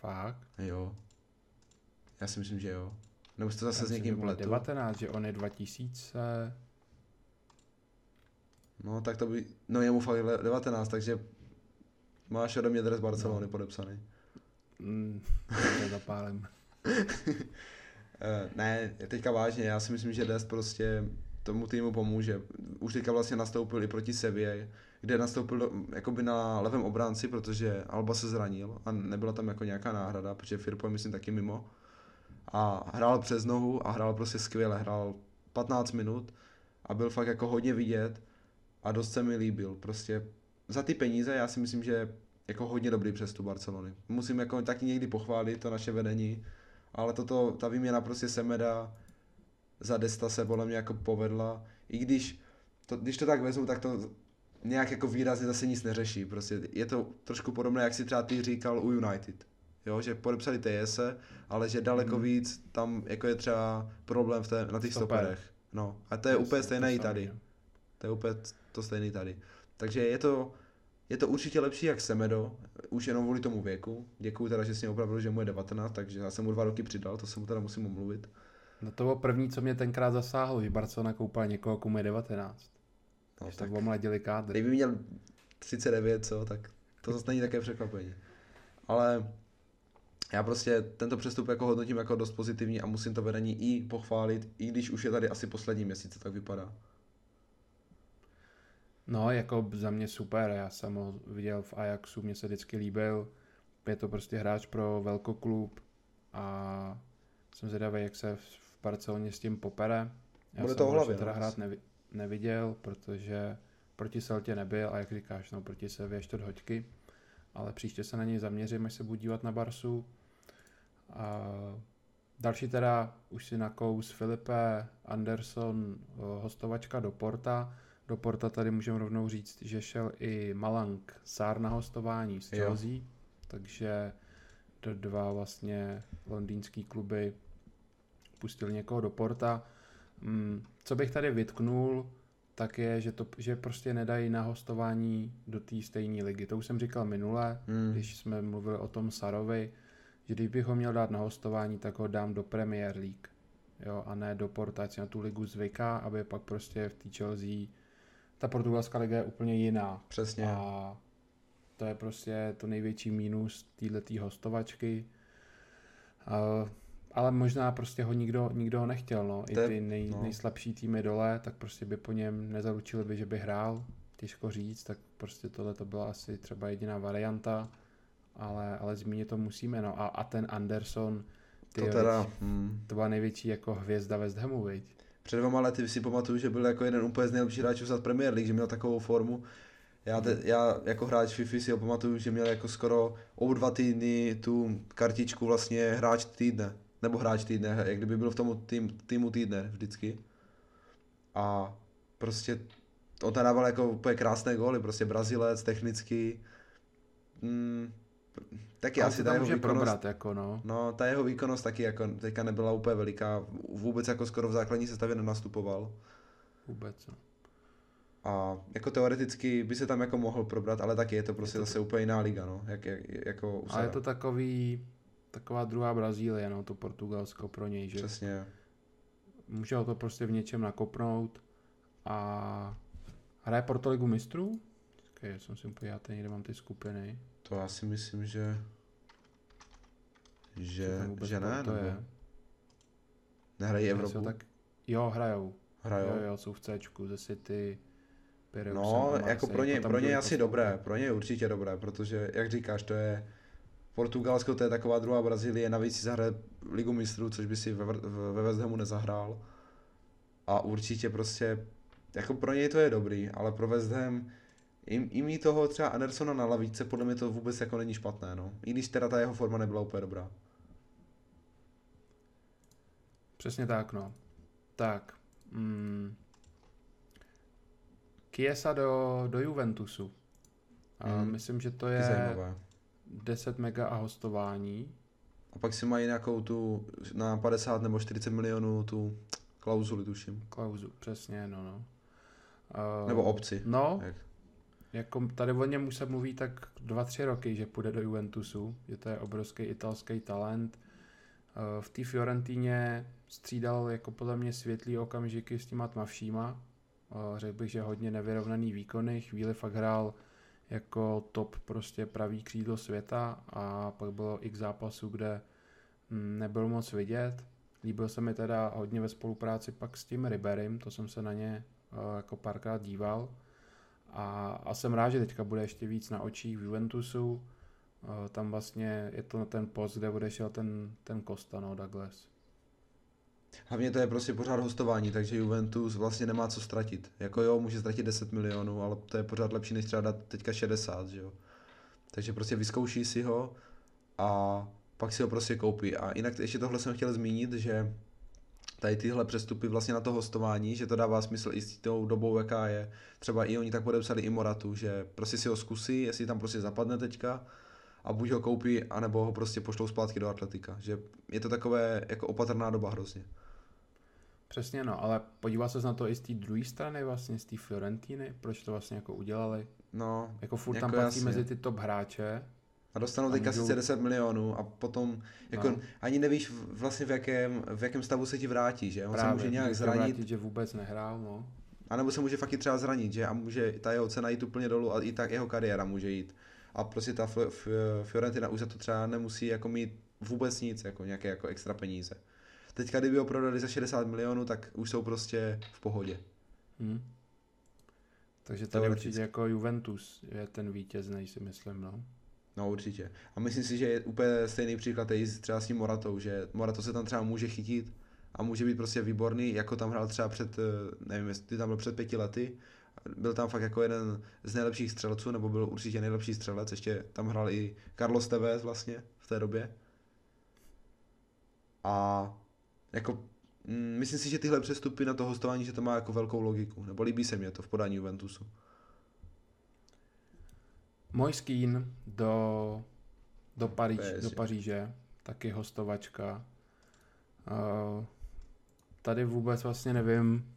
Fakt. Jo. Já si myslím, že jo. Nebo jsi to zase s někým pletu. 19, že on je 2000. No tak to by, no je mu fakt le- 19, takže máš ode mě dres Barcelony No. podepsaný. Mm, to zapálím. Eh, ne, teďka vážně, já si myslím, že Dest prostě tomu týmu pomůže. Už teďka vlastně nastoupil i proti Sevě, kde nastoupil do, jakoby na levém obránci, protože Alba se zranil a nebyla tam jako nějaká náhrada, protože Firpo je myslím taky mimo. A hrál přes nohu a hrál prostě skvěle, hrál 15 minut a byl fakt jako hodně vidět a dost se mi líbil. Prostě za ty peníze já si myslím, že jako hodně dobrý přestup Barcelony. Musím jako taky někdy pochválit to naše vedení, ale toto, ta výměna prostě Semeda za Desta se podle mě jako povedla, i když to, když to tak vezmu, tak to nějak jako výrazně zase nic neřeší, prostě je to trošku podobné, jak si třeba ty říkal u United, jo, že podepsali TS, ale že daleko Mhm. víc tam jako je třeba problém v té, na těch Stoper. stoperech, no, a to je Jasně, úplně to stejné i tady, to je úplně to stejný tady, takže je to, je to určitě lepší jak Semedo, už jenom kvůli tomu věku. Děkuju teda, že jsi mě opravil, že mu je 19, takže já jsem mu dva roky přidal, to se mu teda musím omluvit. No to bylo první, co mě tenkrát zasáhlo, že Barcelona koupila někoho, komu je 19. No, Že tak omladili kádry. kdyby měl 39, co, tak to zase není také překvapení. Ale já prostě tento přestup jako hodnotím jako dost pozitivní a musím to vedení i pochválit, i když už je tady asi poslední měsíc, tak vypadá. No, jako za mě super, já jsem ho viděl v Ajaxu, mě se vždycky líbil. Je to prostě hráč pro velkoklub a jsem zvědavý, jak se v Barceloně s tím popere. Já Bude jsem to v ho hlavě, teda no. hrát nevi- neviděl, protože proti Celtě nebyl a jak říkáš, no proti Sevě čtvrt hoďky, ale příště se na něj zaměřím, až se budu dívat na Barsu. A další teda už si nakous Filipe Anderson, eh, hostovačka do Porta. Do Porta tady můžeme rovnou říct, že šel i Malang Sár na hostování z Jo. Chelsea, takže do dva vlastně londýnský kluby pustil někoho do Porta. Mm, Co bych tady vytknul, tak je, že, to, že prostě nedají na hostování do té stejné ligy. To už jsem říkal minule, Hmm. když jsme mluvili o tom Sarovi, že když bych ho měl dát na hostování, tak ho dám do Premier League. Jo, a ne do Porta, ať si na tu ligu zvyká, aby pak prostě v té Chelsea ta portugalská liga je úplně jiná. Přesně. A to je prostě to největší mínus této hostovačky. Uh, ale možná prostě ho nikdo, nikdo ho nechtěl, no. I ty nej, no. nejslabší týmy dole, tak prostě by po něm nezaručili by, že by hrál. Těžko říct, tak prostě tohle to byla asi třeba jediná varianta, ale, ale zmínit to musíme, no. A, a ten Anderson, ty To teda, viď, hm. to byla největší jako hvězda West Hamu, viď? Před dvěma lety si pamatuju, že byl jako jeden úplně z nejlepších hráčů za Premier League, že měl takovou formu. Já, te, já jako hráč FIFA si ho pamatuju, že měl jako skoro o dva týdny tu kartičku vlastně hráč týdne. Nebo hráč týdne, jak kdyby byl v tomu tým, týmu týdne vždycky. A prostě on tam dával jako úplně krásné góly, prostě Brazilec, technicky. Mm, taky Ale asi se ta tam jeho může výkonnost, probrat, jako no. no, ta jeho výkonnost taky jako teďka nebyla úplně veliká, vůbec jako skoro v základní sestavě nenastupoval. Vůbec, no. A jako teoreticky by se tam jako mohl probrat, ale taky je to prostě Je to zase úplně jiná liga, no, jak, jak, jako Ale je to takový, taková druhá Brazílie, no, to Portugalsko pro něj, že Přesně. může ho to prostě v něčem nakopnout a hraje Porto ligu mistrů? Okay, jsem si já tady někde mám ty skupiny. To já si myslím, že že, že ne, to je. nehrají Evropu, Tak, jo, hrajou. hrajou. Jo, jo, jsou v Cčku ze City. Piraeusem No, jako pro ně, pro ně asi dobré, pro ně je určitě dobré, protože, jak říkáš, to je Portugalsko, to je taková druhá Brazílie, navíc si zahraje ligu mistrů, což by si ve, ve West Hamu nezahrál. A určitě prostě, jako pro něj to je dobrý, ale pro West Ham, jim mít toho třeba Andersona na lavičce, podle mě to vůbec jako není špatné, no. I když teda ta jeho forma nebyla úplně dobrá. Přesně tak, no. Tak. Mm. Chiesa do, do Juventusu. A Mhm. myslím, že to je je zajímavé. 10 mega a hostování. A pak si mají nějakou tu, na 50 nebo 40 milionů tu klauzuli, tuším. Klauzu, přesně, no, no. Uh, Nebo obci. No, Jak? Jako tady o něm už se mluví tak dva, tři roky, že půjde do Juventusu, že to je obrovský italský talent. Eh, V té Fiorentíně střídal jako podle mě světlý okamžiky s těma tmavšíma. Eh, Řekl bych, že hodně nevyrovnaný výkony, chvíli fakt hrál jako top prostě pravý křídlo světa a pak bylo x zápasů, kde mm, nebyl moc vidět. Líbil se mi teda hodně ve spolupráci pak s tím Riberym, to jsem se na ně eh, jako párkrát díval. A, a jsem rád, že teďka bude ještě víc na očích v Juventusu. Tam vlastně je to na ten post, kde odešel ten, ten Costa, no, Douglas. Hlavně to je prostě pořád hostování, takže Juventus vlastně nemá co ztratit. Jako jo, může ztratit 10 milionů, ale to je pořád lepší, než třeba dát teďka 60, že jo. Takže prostě vyzkouší si ho a pak si ho prostě koupí. A jinak ještě tohle jsem chtěl zmínit, že tady tyhle přestupy vlastně na to hostování, že to dává smysl i s tou dobou, jaká je. Třeba i oni tak podepsali i Moratu, že prostě si ho zkusí, jestli tam prostě zapadne teďka a buď ho koupí, anebo ho prostě pošlou zpátky do Atletika. Že je to takové jako opatrná doba hrozně. Přesně no, ale podíval se na to i z té druhé strany vlastně, z té Fiorentiny, proč to vlastně jako udělali. No, Jako furt Jako tam patří jasně. mezi ty top hráče. A dostanou A teďka sice 10 milionů a potom jako No. ani nevíš vlastně v jakém, v jakém stavu se ti vrátí, že? On se Právě, může nějak může se zranit, Vrátit, že vůbec nehrál, no. anebo se může fakt i třeba zranit, že? A může ta jeho cena jít úplně dolů a i tak jeho kariéra může jít. A prostě ta Fio- Fio- Fiorentina už za to třeba nemusí jako mít vůbec nic, jako nějaké jako extra peníze. Teďka, kdyby ho prodali za 60 milionů, tak už jsou prostě v pohodě. Hm. Takže tady určitě jako Juventus je ten vítězný, si myslím, no. No určitě. A myslím si, že je úplně stejný příklad i třeba s tím Moratou, že Morato se tam třeba může chytit a může být prostě výborný, jako tam hrál třeba před, eh, nevím, jestli tam byl před pěti lety, byl tam fakt jako jeden z nejlepších střelců, nebo byl určitě nejlepší střelec, ještě tam hrál i Carlos Tevez vlastně v té době. A jako mm, myslím si, že tyhle přestupy na to hostování, že to má jako velkou logiku, nebo líbí se mě to v podání Juventusu. Mojskín do, do, Paříž, PSG. do Paříže, taky hostovačka. Uh, tady vůbec vlastně nevím,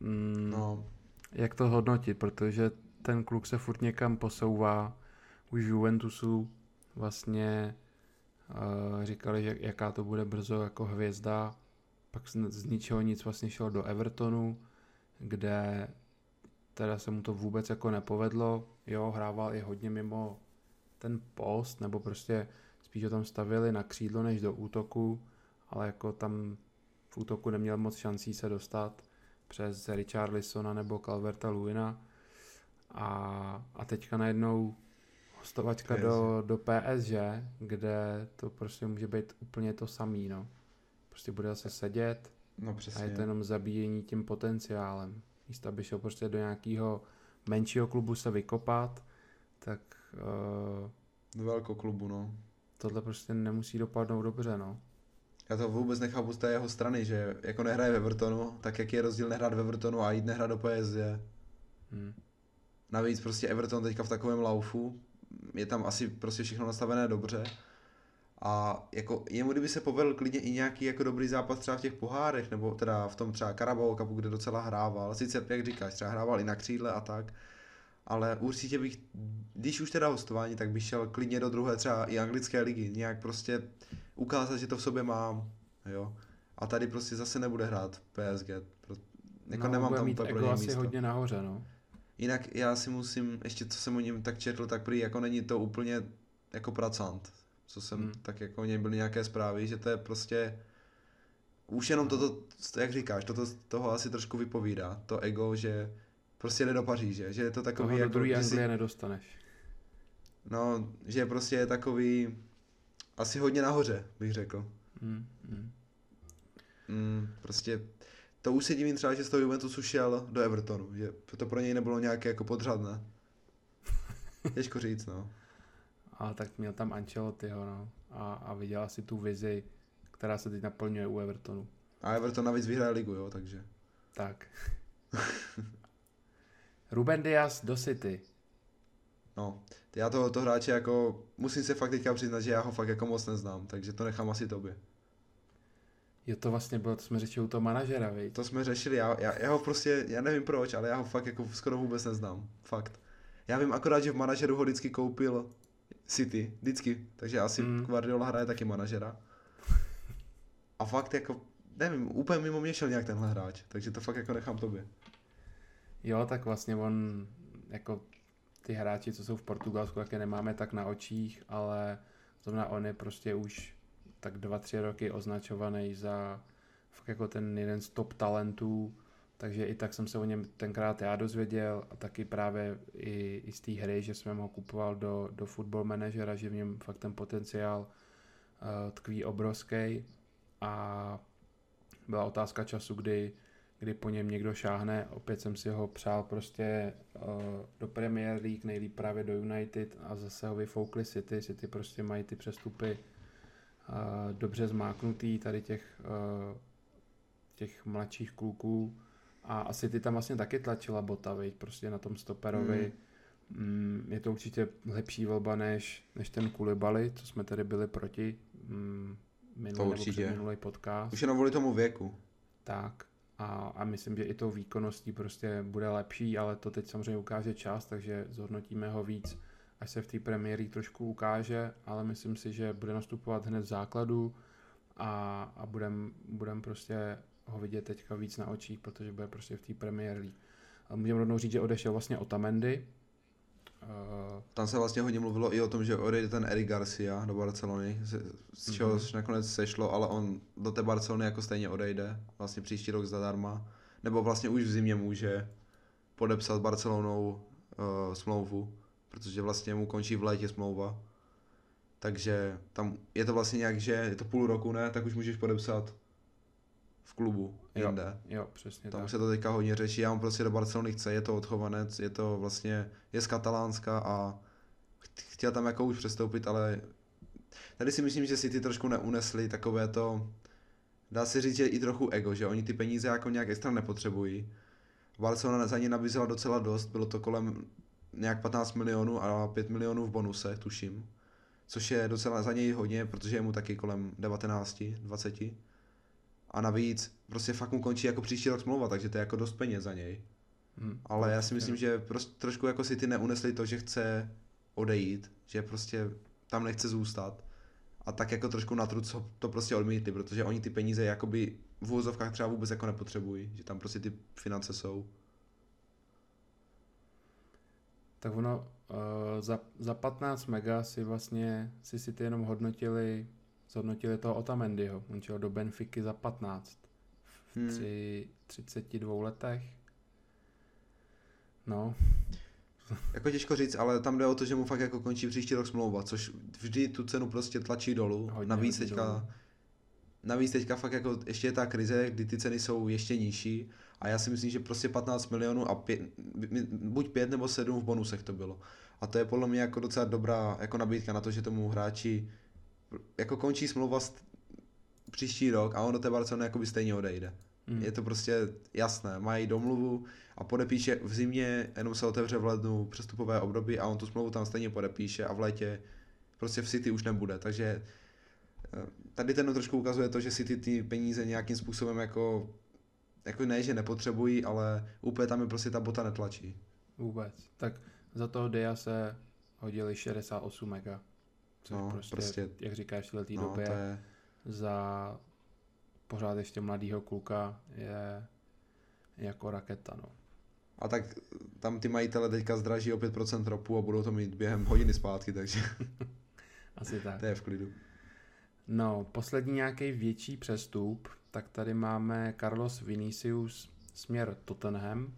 mm, No, jak to hodnotit, protože ten kluk se furt někam posouvá. Už Juventusu vlastně uh, říkali, že jaká to bude brzo jako hvězda. Pak z, z ničeho nic vlastně šel do Evertonu, kde teda se mu to vůbec jako nepovedlo. Jo, hrával i hodně mimo ten post, nebo prostě spíš ho tam stavili na křídlo než do útoku, ale jako tam v útoku neměl moc šancí se dostat přes Richarlisona nebo Calverta Luina a, a teďka najednou hostovačka PSG. do, do PSG, kde to prostě může být úplně to samý, no. Prostě bude zase sedět no a je to jenom zabíjení tím potenciálem. Místo, aby šel prostě do nějakého menšího klubu se vykopat, tak uh, Do velkou klubu, no. tohle prostě nemusí dopadnout dobře, no. Já to vůbec nechápu z té jeho strany, že jako nehraje ve Evertonu, tak jaký je rozdíl nehrát ve Evertonu a jít nehrát do PSG. Hm. Navíc prostě Everton teďka v takovém laufu, je tam asi prostě všechno nastavené dobře. A jako jemu, kdyby se povedl klidně i nějaký jako dobrý zápas třeba v těch pohárech, nebo teda v tom třeba Carabao Cupu, kde docela hrával, sice jak říkáš, třeba hrával i na křídle a tak, ale určitě bych, když už teda hostování, tak bych šel klidně do druhé třeba i anglické ligy, nějak prostě ukázat, že to v sobě mám, jo. A tady prostě zase nebude hrát PSG, jako no, nemám tam úplně pro něj asi místo. hodně nahoře, no. Jinak já si musím, ještě co jsem o něm tak četl, tak prý jako není to úplně jako pracant, co jsem, hmm. tak jako o něm byly nějaké zprávy, že to je prostě, už jenom toto, jak říkáš, toto toho asi trošku vypovídá, to ego, že prostě nedopaří, že, že je to takový Toho jako... druhý Anglie si... nedostaneš. No, že prostě je takový asi hodně nahoře, bych řekl. Hmm, hmm. Mm, prostě to už se divím třeba, že z toho Juventusu šel do Evertonu, že to pro něj nebylo nějaké jako podřadné. Těžko říct, no. A tak měl tam Ancelottiho, no. A, a viděl asi tu vizi, která se teď naplňuje u Evertonu. A Everton navíc vyhraje ligu, jo, takže. Tak. Ruben Diaz do City. No, já to, to hráče jako, musím se fakt teďka přiznat, že já ho fakt jako moc neznám, takže to nechám asi tobě. Jo, to vlastně bylo, to jsme řešili u toho manažera, viď? To jsme řešili, já, já, já, ho prostě, já nevím proč, ale já ho fakt jako skoro vůbec neznám, fakt. Já vím akorát, že v manažeru ho vždycky koupil City, vždycky, takže asi mm. Guardiola hraje taky manažera. A fakt jako, nevím, úplně mimo mě šel nějak tenhle hráč, takže to fakt jako nechám tobě. Jo, tak vlastně on, jako ty hráči, co jsou v Portugalsku, tak je nemáme tak na očích, ale zrovna on je prostě už tak dva, tři roky označovaný za fakt jako ten jeden z top talentů, takže i tak jsem se o něm tenkrát já dozvěděl a taky právě i, i z té hry, že jsem ho kupoval do, do football manažera, že v něm fakt ten potenciál uh, tkví obrovský a byla otázka času, kdy, kdy po něm někdo šáhne. Opět jsem si ho přál prostě uh, do Premier League, nejlíp právě do United a zase ho vyfoukli City. City prostě mají ty přestupy dobře zmáknutý tady těch, těch mladších kluků a asi ty tam vlastně taky tlačila bota, viď? prostě na tom stoperovi. Hmm. Je to určitě lepší volba než, než ten Kulibali, co jsme tady byli proti mm, minulý, nebo minulý podcast. Už jenom kvůli tomu věku. Tak. A, a myslím, že i tou výkonností prostě bude lepší, ale to teď samozřejmě ukáže čas, takže zhodnotíme ho víc až se v té premiéry trošku ukáže, ale myslím si, že bude nastupovat hned v základu a, a budem, budem prostě ho vidět teďka víc na očích, protože bude prostě v té premiér League. Můžeme rovnou říct, že odešel vlastně Otamendi. Uh, Tam se vlastně hodně mluvilo i o tom, že odejde ten Eric Garcia do Barcelony, z čeho mm-hmm. nakonec sešlo, ale on do té Barcelony jako stejně odejde, vlastně příští rok zadarma, nebo vlastně už v zimě může podepsat Barcelonou uh, smlouvu protože vlastně mu končí v létě smlouva. Takže tam je to vlastně nějak, že je to půl roku, ne, tak už můžeš podepsat v klubu jo, jinde. Jo, přesně Tam tak. se to teďka hodně řeší, já mám prostě do Barcelony chce, je to odchovanec, je to vlastně, je z Katalánska a chtěl tam jako už přestoupit, ale tady si myslím, že si ty trošku neunesli takové to, dá se říct, že i trochu ego, že oni ty peníze jako nějak extra nepotřebují. Barcelona za ně nabízela docela dost, bylo to kolem nějak 15 milionů a 5 milionů v bonuse, tuším. Což je docela za něj hodně, protože je mu taky kolem 19, 20. A navíc prostě fakt mu končí jako příští rok smlouva, takže to je jako dost peněz za něj. Hmm. Ale já si myslím, že prostě trošku jako si ty neunesli to, že chce odejít, že prostě tam nechce zůstat. A tak jako trošku na co to prostě odmítli, protože oni ty peníze jakoby v úvozovkách třeba vůbec jako nepotřebují, že tam prostě ty finance jsou tak ono uh, za, za 15 mega si vlastně si si ty jenom hodnotili, zhodnotili toho Otamendiho. On šel do Benfiky za 15 v hmm. tři, 32 letech. No. Jako těžko říct, ale tam jde o to, že mu fakt jako končí příští rok smlouva, což vždy tu cenu prostě tlačí dolů. Hodně navíc teďka, dolů. navíc teďka fakt jako ještě je ta krize, kdy ty ceny jsou ještě nižší a já si myslím, že prostě 15 milionů a pět, buď 5 nebo 7 v bonusech to bylo. A to je podle mě jako docela dobrá jako nabídka na to, že tomu hráči jako končí smlouva příští rok a on do té Barcelony jako by stejně odejde. Mm. Je to prostě jasné, mají domluvu a podepíše v zimě, jenom se otevře v lednu přestupové období a on tu smlouvu tam stejně podepíše a v létě prostě v City už nebude, takže eh, tady ten trošku ukazuje to, že City ty peníze nějakým způsobem jako, jako ne, že nepotřebují, ale úplně tam je prostě ta bota netlačí. Vůbec. Tak za toho Dia se hodili 68 mega. Což no, prostě, prostě, jak říkáš, v té no, době je... za pořád ještě mladýho kluka je jako raketa, no. A tak tam ty majitele teďka zdraží o 5% ropu a budou to mít během hodiny zpátky, takže... Asi tak. To je v klidu. No, poslední nějaký větší přestup, tak tady máme Carlos Vinicius směr Tottenham.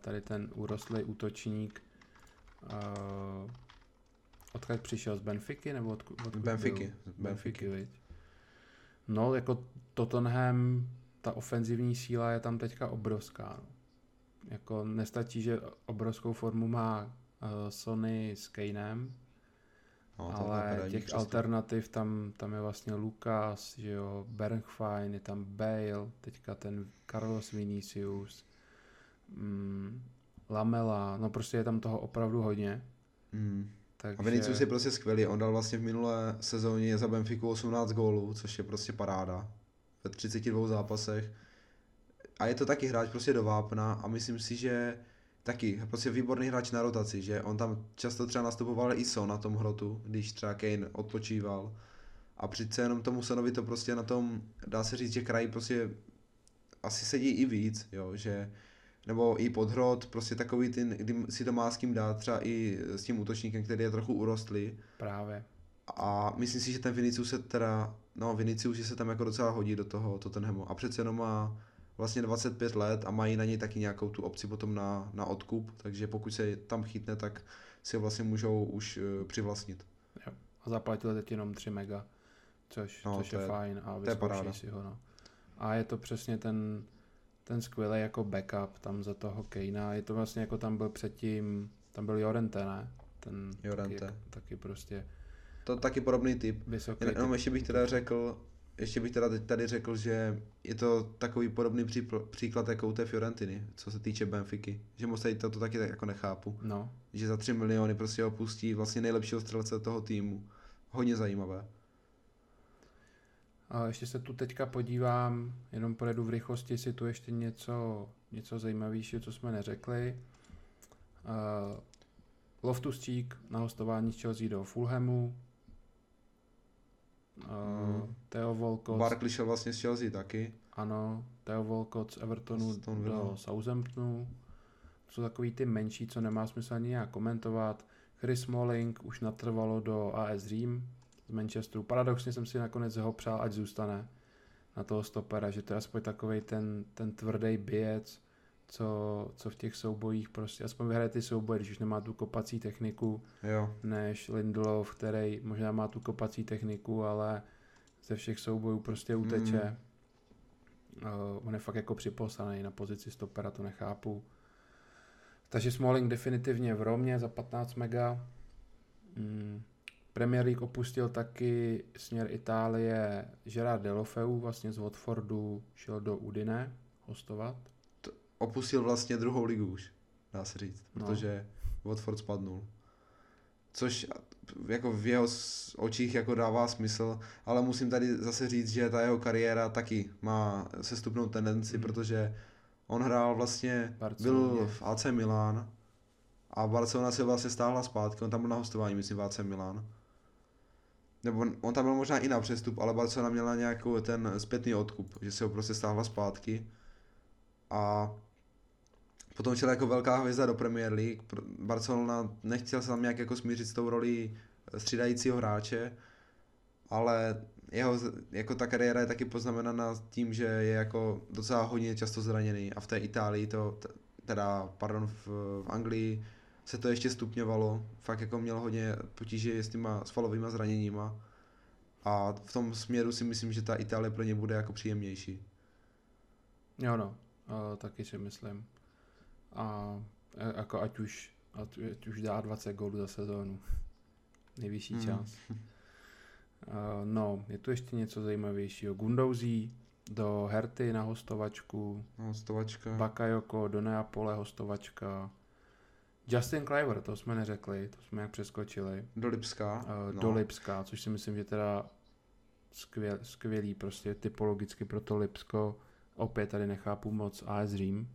Tady ten urostlý útočník uh, odkud přišel z Benfiky nebo od, od Benfiky. Benfiky, Benfiky No, jako Tottenham, ta ofenzivní síla je tam teďka obrovská. No. Jako nestačí, že obrovskou formu má uh, Sony s Kanem, no, ale těch přesně. alternativ tam, tam je vlastně Lukas, že jo, Bernfein, je tam Bale, teďka ten Carlos Vinicius, mm, Lamela, no prostě je tam toho opravdu hodně. Mm. Takže... A Vinicius je prostě skvělý, on dal vlastně v minulé sezóně za Benfiku 18 gólů, což je prostě paráda ve 32 zápasech. A je to taky hráč prostě do vápna a myslím si, že taky prostě výborný hráč na rotaci, že on tam často třeba nastupoval i so na tom hrotu, když třeba Kane odpočíval. A přece jenom tomu Sonovi to prostě na tom, dá se říct, že kraj prostě asi sedí i víc, jo, že nebo i podhrot, prostě takový ty, kdy si to má s kým dát, třeba i s tím útočníkem, který je trochu urostlý. Právě. A myslím si, že ten Vinicius se teda, no Vinicius se tam jako docela hodí do toho Tottenhamu a přece jenom má vlastně 25 let a mají na něj taky nějakou tu opci potom na, na odkup, takže pokud se tam chytne, tak si ho vlastně můžou už uh, přivlastnit. Jo. A zaplatil teď jenom 3 mega, což, což je, je fajn a vyzkouší si ho. No. A je to přesně ten, ten skvělý jako backup tam za toho Kejna. Je to vlastně jako tam byl předtím, tam byl Jorente, ne? Ten Jorente. Taky, taky prostě. To taky podobný typ. Vysoký Jenom typ. ještě bych teda řekl, ještě bych teda teď tady řekl, že je to takový podobný příklad jako u té Fiorentiny, co se týče Benfiky. Že moc tady to, to taky tak jako nechápu. No. Že za 3 miliony prostě opustí vlastně nejlepšího střelce toho týmu. Hodně zajímavé. A ještě se tu teďka podívám, jenom pojedu v rychlosti, si tu ještě něco, něco zajímavějšího, co jsme neřekli. Uh, Loftus Cheek na hostování z Chelsea do Fulhamu. Uh, hmm. Theo Volkot. Barkley šel vlastně z Chelsea taky. Ano, Theo Volkot z Evertonu do Southamptonu. To jsou takový ty menší, co nemá smysl ani nějak komentovat. Chris Smalling už natrvalo do AS Řím, z Manchesteru. Paradoxně jsem si nakonec ho přál, ať zůstane na toho stopera, že to je aspoň takový ten, ten tvrdý bijec, co, co v těch soubojích prostě, aspoň vyhraje ty souboje, když už nemá tu kopací techniku, jo. než Lindelof, který možná má tu kopací techniku, ale ze všech soubojů prostě uteče. Mm. Uh, on je fakt jako připoslaný na pozici stopera, to nechápu. Takže Smalling definitivně v Romě za 15 mega. Mm. Premier League opustil taky směr Itálie Gerard Delofeu, vlastně z Watfordu šel do Udine hostovat. To opustil vlastně druhou ligu už, dá se říct, no. protože Watford spadnul. Což jako v jeho očích jako dává smysl, ale musím tady zase říct, že ta jeho kariéra taky má sestupnou tendenci, mm. protože on hrál vlastně, Barceloně. byl v AC Milan a Barcelona se vlastně stáhla zpátky, on tam byl na hostování, myslím v AC Milan nebo on tam byl možná i na přestup, ale Barcelona měla nějakou ten zpětný odkup, že se ho prostě stáhla zpátky. A potom šel jako velká hvězda do Premier League, Barcelona nechtěl se tam nějak jako smířit s tou roli střídajícího hráče, ale jeho, jako ta kariéra je taky poznamenána tím, že je jako docela hodně často zraněný. A v té Itálii to, teda, pardon, v, v Anglii se to ještě stupňovalo. Fakt jako měl hodně potíže s těma svalovými zraněníma. A v tom směru si myslím, že ta Itálie pro ně bude jako příjemnější. Jo no, uh, taky si myslím. A e, jako ať už, ať, ať už dá 20 gólů za sezónu. Nejvyšší mm. čas. Uh, no, je tu ještě něco zajímavějšího. Gundouzí do Herty na hostovačku, hostovačka. Bakayoko do Neapole hostovačka, Justin Cliver, to jsme neřekli, to jsme jak přeskočili, Do Lipska. uh, do Lipska, což si myslím, že teda skvěl, skvělý prostě typologicky pro to Lipsko. Opět tady nechápu moc AS Řím.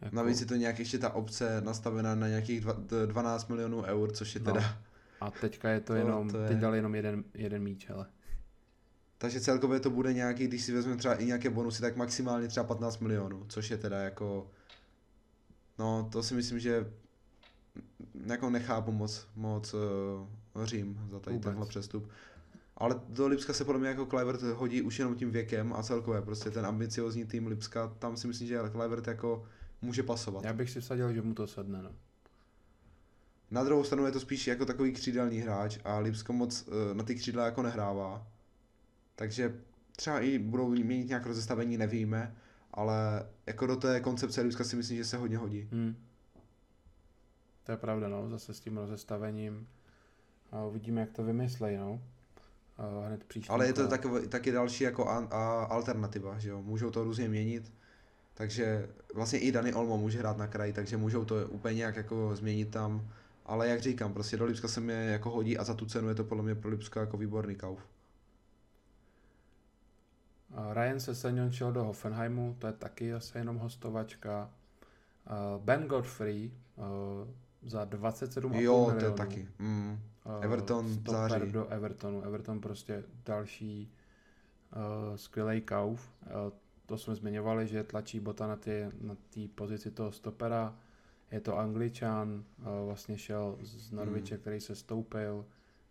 Jako... Navíc je to nějak ještě ta obce nastavená na nějakých dva, 12 milionů eur, což je teda... No. A teďka je to, to jenom, to je... teď dali jenom jeden, jeden míč, ale. Takže celkově to bude nějaký, když si vezmeme třeba i nějaké bonusy, tak maximálně třeba 15 milionů, což je teda jako... No, to si myslím, že jako nechápu moc, moc uh, Řím za tady Vůbec. tenhle přestup. Ale do Lipska se podle mě jako Kluivert hodí už jenom tím věkem a celkově prostě ten ambiciozní tým Lipska, tam si myslím, že Kluivert jako může pasovat. Já bych si vsadil, že mu to sedne, no. Na druhou stranu je to spíš jako takový křídelný hráč a Lipsko moc uh, na ty křídla jako nehrává. Takže třeba i budou měnit nějak rozestavení, nevíme, ale jako do té koncepce Lipska si myslím, že se hodně hodí. Hmm. To je pravda, no, zase s tím rozestavením. A uvidíme, jak to vymyslej, no. A hned příští. Ale je to takový, taky další jako a, a alternativa, že jo. Můžou to různě měnit. Takže vlastně i Dani Olmo může hrát na kraji, takže můžou to úplně nějak jako změnit tam. Ale jak říkám, prostě do Lipska se mi jako hodí a za tu cenu je to podle mě pro Lipska jako výborný kauf. Ryan Sessegnon šel do Hoffenheimu, to je taky asi jenom hostovačka. Ben Godfrey za 27,5 Jo, milionů. to je taky. Mm. Everton září. do Evertonu. Everton prostě další uh, skvělý kauf. Uh, to jsme zmiňovali, že tlačí bota na té na pozici toho stopera. Je to Angličan, uh, vlastně šel z Norviče, mm. který se stoupil,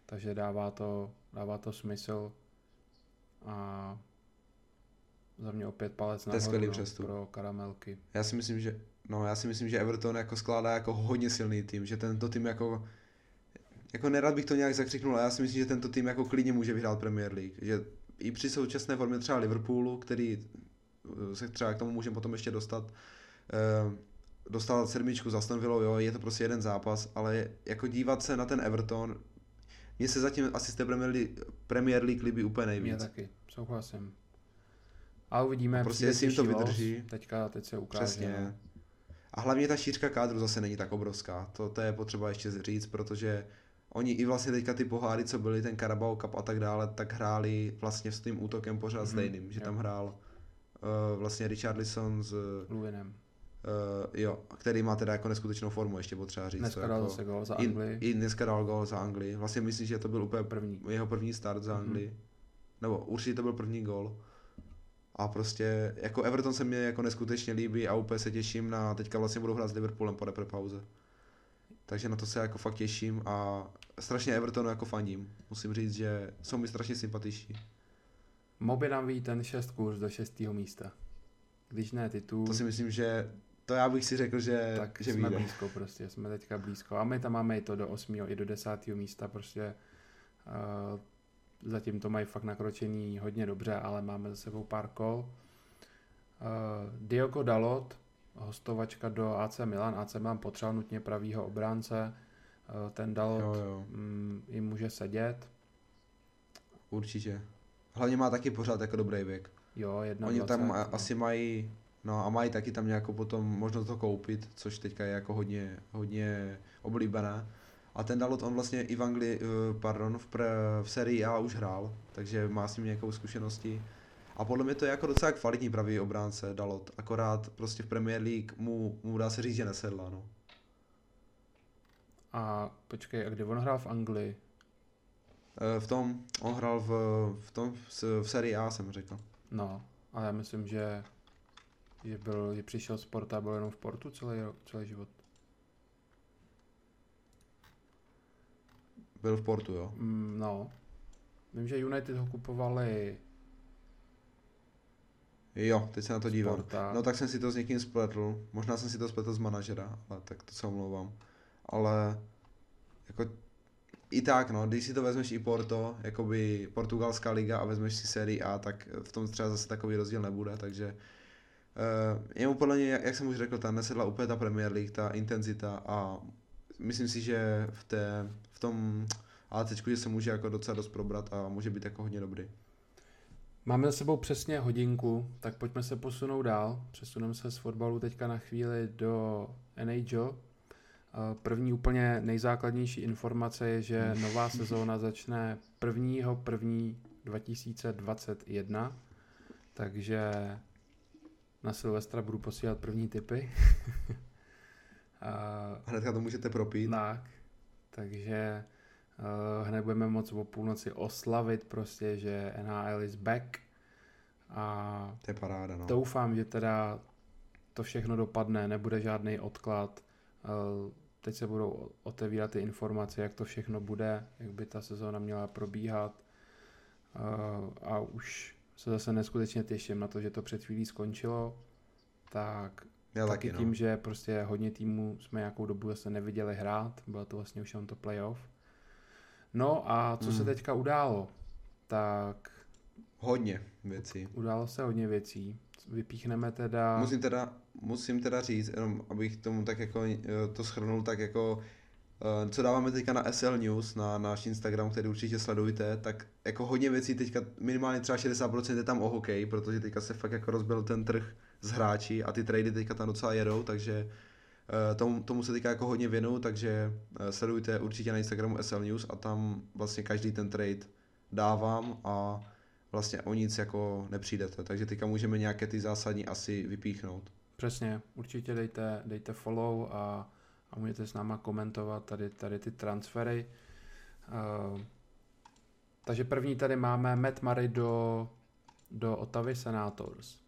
takže dává to, dává to smysl. A za mě opět palec na no, pro karamelky. Já si myslím, že no, já si myslím, že Everton jako skládá jako hodně silný tým, že tento tým jako jako nerad bych to nějak zakřiknul, ale já si myslím, že tento tým jako klidně může vyhrát Premier League, že i při současné formě třeba Liverpoolu, který eh, se třeba k tomu můžeme potom ještě dostat, eh, dostal sedmičku za Aston Villa, jo, je to prostě jeden zápas, ale jako dívat se na ten Everton, mně se zatím asi z té Premier League, Premier League líbí úplně nejvíc. Mě taky, souhlasím. A uvidíme, a prostě jestli jim to vydrží. Teďka, teď se ukáže. Přesně. No. A hlavně ta šířka kádru zase není tak obrovská. To, to je potřeba ještě říct, protože oni i vlastně teďka ty poháry, co byly, ten Carabao Cup a tak dále, tak hráli vlastně s tím útokem pořád mm-hmm. stejným, že jo. tam hrál uh, vlastně Richard Lisson s Lewinem. Uh, jo, který má teda jako neskutečnou formu, ještě potřeba říct. Dneska dal jako, zase gol za Anglii. I, I dneska dal gol za Anglii. Vlastně myslím, že to byl úplně první. jeho první start za mhm. Anglii. Mm-hmm. Nebo určitě to byl první gol. A prostě jako Everton se mě jako neskutečně líbí a úplně se těším na, teďka vlastně budu hrát s Liverpoolem po pauze. Takže na to se jako fakt těším a strašně Evertonu jako fandím. Musím říct, že jsou mi strašně sympatiční. Moby nám ví ten šest kurz do šestého místa. Když ne titul... To si myslím, že to já bych si řekl, že, tak že jsme vyjde. blízko prostě, jsme teďka blízko. A my tam máme i to do 8. i do 10. místa prostě. Uh, zatím to mají fakt nakročený hodně dobře, ale máme za sebou pár kol. Uh, Diogo Dalot, hostovačka do AC Milan. AC Milan potřeboval nutně pravýho obránce. Uh, ten Dalot jo, jo. Um, jim může sedět. Určitě. Hlavně má taky pořád jako dobrý věk. Jo, jedna Oni 20, tam no. asi mají, no a mají taky tam nějakou potom možnost to koupit, což teďka je jako hodně, hodně oblíbené. A ten Dalot, on vlastně i v Anglii, eh, pardon, v, pre, v sérii A už hrál, takže má s ním nějakou zkušenosti. A podle mě to je jako docela kvalitní pravý obránce Dalot, akorát prostě v Premier League mu, mu dá se říct, že nesedla, no. A počkej, a kde on hrál v Anglii? Eh, v tom, on hrál v, v tom, v, v sérii A jsem řekl. No, ale já myslím, že, že, byl, že přišel z Porta a byl jenom v Portu celý, celý život. Byl v Portu, jo? Mm, no. Vím, že United ho kupovali Jo, teď se na to dívám. Sporta. No tak jsem si to s někým spletl. Možná jsem si to spletl z manažera, ale tak to se omlouvám. Ale jako i tak, no, když si to vezmeš i Porto, jakoby portugalská liga a vezmeš si sérii A, tak v tom třeba zase takový rozdíl nebude, takže uh, jemu podle mě, jak, jak jsem už řekl, ta nesedla úplně ta Premier League, ta intenzita a myslím si, že v, té, v tom ACčku, že se může jako docela dost probrat a může být jako hodně dobrý. Máme za sebou přesně hodinku, tak pojďme se posunout dál. Přesuneme se z fotbalu teďka na chvíli do NHL. První úplně nejzákladnější informace je, že nová sezóna začne 1. 1. 2021, takže na Silvestra budu posílat první typy. a hnedka to můžete propít. Tak, takže uh, hned budeme moct o půlnoci oslavit prostě, že NHL is back. A to je paráda, no. doufám, že teda to všechno dopadne, nebude žádný odklad. Uh, teď se budou otevírat ty informace, jak to všechno bude, jak by ta sezóna měla probíhat. Uh, a už se zase neskutečně těším na to, že to před chvílí skončilo. Tak já taky taky, tím, no. že prostě hodně týmů jsme nějakou dobu zase neviděli hrát, bylo to vlastně už jenom to playoff. No a co hmm. se teďka událo? Tak Hodně věcí. událo se hodně věcí. Vypíchneme teda... Musím teda, musím teda říct, jenom abych tomu tak jako eh, to schrnul, tak jako eh, co dáváme teďka na SL News, na náš Instagram, který určitě sledujte, tak jako hodně věcí teďka, minimálně třeba 60% je tam o hokej, protože teďka se fakt jako rozbil ten trh z hráči a ty trady teďka tam docela jedou, takže eh, tomu, tomu se teďka jako hodně věnu, takže sledujte určitě na Instagramu SL News a tam vlastně každý ten trade dávám a vlastně o nic jako nepřijdete, takže teďka můžeme nějaké ty zásadní asi vypíchnout. Přesně, určitě dejte, dejte follow a, a můžete s náma komentovat tady, tady ty transfery. Uh, takže první tady máme Matt Murray do, do Otavy Senators.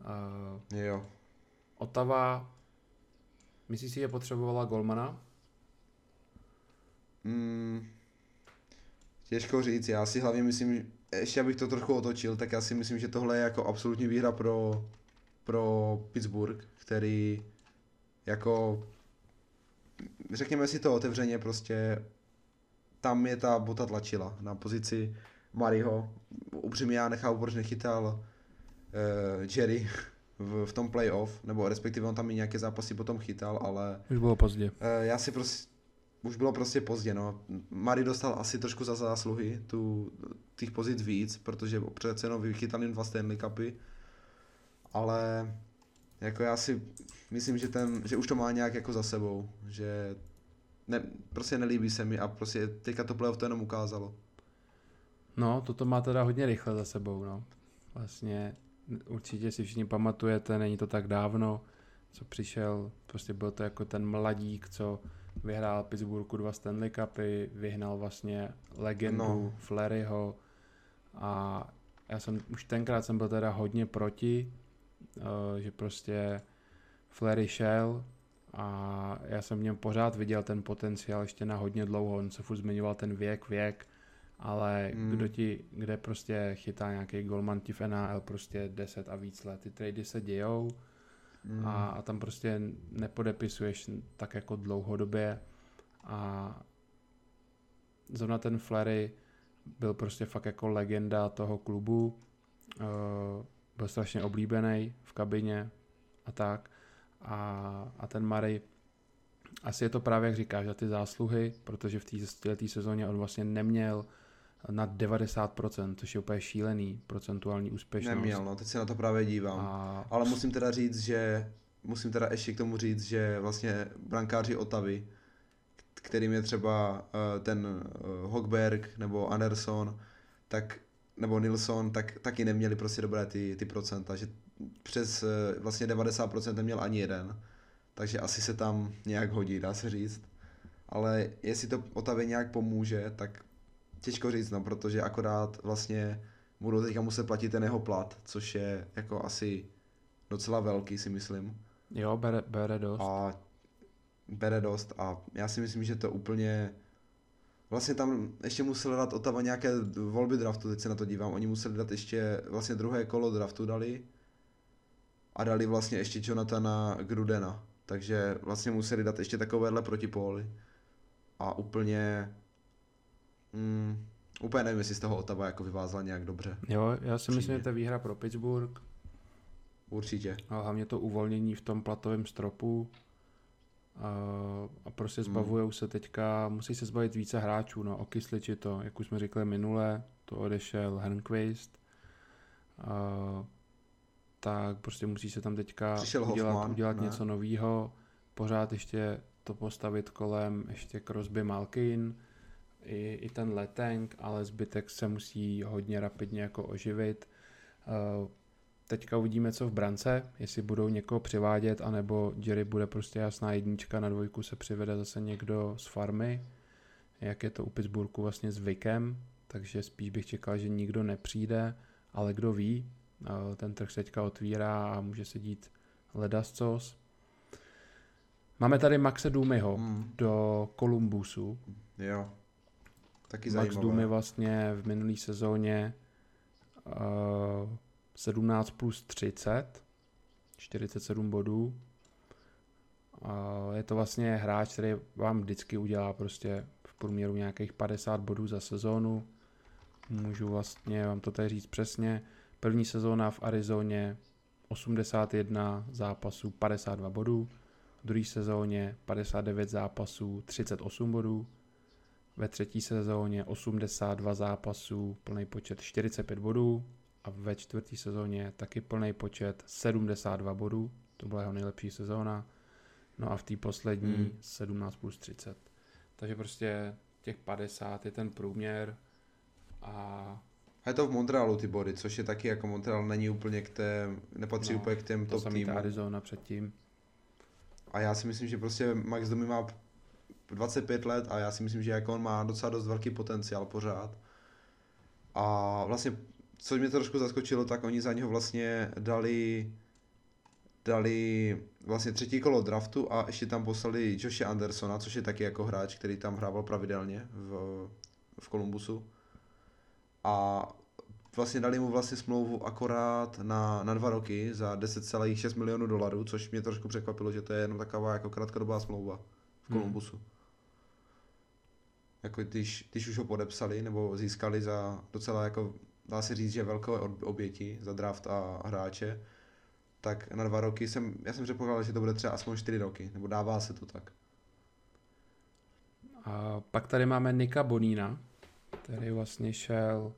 Uh, jo. Otava, myslíš si, že potřebovala Golmana? Mm, těžko říct, já si hlavně myslím, ještě abych to trochu otočil, tak já si myslím, že tohle je jako absolutní výhra pro, pro Pittsburgh, který jako řekněme si to otevřeně, prostě tam je ta bota tlačila na pozici Mariho. Upřímně já nechápu, proč nechytal Jerry v, v tom playoff, nebo respektive on tam i nějaké zápasy potom chytal, ale... Už bylo pozdě. Uh, já si prostě už bylo prostě pozdě, no. Mari dostal asi trošku za zásluhy, tu, těch pozic víc, protože přece jenom vychytal jen dva Stanley Cupy, ale jako já si myslím, že, ten, že už to má nějak jako za sebou, že ne, prostě nelíbí se mi a prostě teďka to playoff to jenom ukázalo. No, toto má teda hodně rychle za sebou, no. Vlastně určitě si všichni pamatujete, není to tak dávno, co přišel, prostě byl to jako ten mladík, co vyhrál Pittsburghu dva Stanley Cupy, vyhnal vlastně legendu no. Fleryho a já jsem už tenkrát jsem byl teda hodně proti, uh, že prostě Flery šel a já jsem v něm pořád viděl ten potenciál ještě na hodně dlouho, on se furt zmiňoval ten věk, věk, ale mm. kdo ti, kde prostě chytá nějaký golman ti v NHL prostě 10 a víc let, ty trady se dějou, mm. a, a tam prostě nepodepisuješ tak jako dlouhodobě a zrovna ten Flery byl prostě fakt jako legenda toho klubu, uh, byl strašně oblíbený v kabině a tak a, a ten Murray asi je to právě, jak říkáš, za ty zásluhy, protože v té sezóně on vlastně neměl na 90%, což je úplně šílený procentuální úspěšnost. Neměl, no, teď se na to právě dívám. A... Ale musím teda říct, že musím teda ještě k tomu říct, že vlastně brankáři Otavy, kterým je třeba uh, ten uh, Hockberg nebo Anderson, tak nebo Nilsson, tak taky neměli prostě dobré ty, ty procenta, že přes uh, vlastně 90% neměl ani jeden, takže asi se tam nějak hodí, dá se říct. Ale jestli to Otavě nějak pomůže, tak těžko říct, no, protože akorát vlastně budou teďka muset platit ten jeho plat, což je jako asi docela velký, si myslím. Jo, bere, bere dost. A bere dost a já si myslím, že to úplně Vlastně tam ještě museli dát Otava nějaké volby draftu, teď se na to dívám. Oni museli dát ještě vlastně druhé kolo draftu dali a dali vlastně ještě Jonathana Grudena. Takže vlastně museli dát ještě takovéhle protipóly. A úplně Mm, úplně nevím, jestli z toho Otava jako vyvázla nějak dobře. Jo, já si myslím, že to je výhra pro Pittsburgh. Určitě. A hlavně to uvolnění v tom platovém stropu. A, a prostě hmm. zbavují mm. se teďka, musí se zbavit více hráčů, no, okysliči to, jak už jsme říkali minule, to odešel Hernquist uh, tak prostě musí se tam teďka Přišel udělat, Hoffman, udělat ne? něco nového, pořád ještě to postavit kolem ještě Crosby Malkin, i, i ten letenk, ale zbytek se musí hodně rapidně jako oživit. Uh, teďka uvidíme, co v brance, jestli budou někoho přivádět, anebo Jerry bude prostě jasná jednička, na dvojku se přivede zase někdo z farmy, jak je to u Pittsburghu vlastně zvykem, takže spíš bych čekal, že nikdo nepřijde, ale kdo ví, uh, ten trh se teďka otvírá a může se dít ledascos. Máme tady Maxe Důmyho Hmm. do Columbusu, Jo. Taky Max zajímavé. Je vlastně v minulé sezóně uh, 17 plus 30, 47 bodů. Uh, je to vlastně hráč, který vám vždycky udělá prostě v průměru nějakých 50 bodů za sezónu. Můžu vlastně vám to tady říct přesně. První sezóna v Arizoně 81 zápasů, 52 bodů. V druhé sezóně 59 zápasů, 38 bodů. Ve třetí sezóně 82 zápasů, plný počet 45 bodů a ve čtvrtý sezóně taky plný počet 72 bodů. To byla jeho nejlepší sezóna. No a v té poslední Hmm. 17 plus 30. Takže prostě těch 50 je ten průměr a A je to v Montrealu ty body, což je taky jako Montreal není úplně k té, nepatří No, úplně k těm to top týmům. Arizona předtím. A já si myslím, že prostě Max Domi má 25 let a já si myslím, že jako on má docela dost velký potenciál pořád. A vlastně, co mě to trošku zaskočilo, tak oni za něho vlastně dali dali vlastně třetí kolo draftu a ještě tam poslali Joshe Andersona, což je taky jako hráč, který tam hrával pravidelně v, v Columbusu. A vlastně dali mu vlastně smlouvu akorát na, na dva roky za 10,6 milionů dolarů, což mě trošku překvapilo, že to je jenom taková jako krátkodobá smlouva v Hmm. Jako když, když už ho podepsali nebo získali za docela jako, dá se říct, že velké ob- oběti za draft a hráče, tak na dva roky jsem, já jsem předpokládal, že to bude třeba aspoň čtyři roky, nebo dává se to tak. A pak tady máme Nika Bonína, který vlastně šel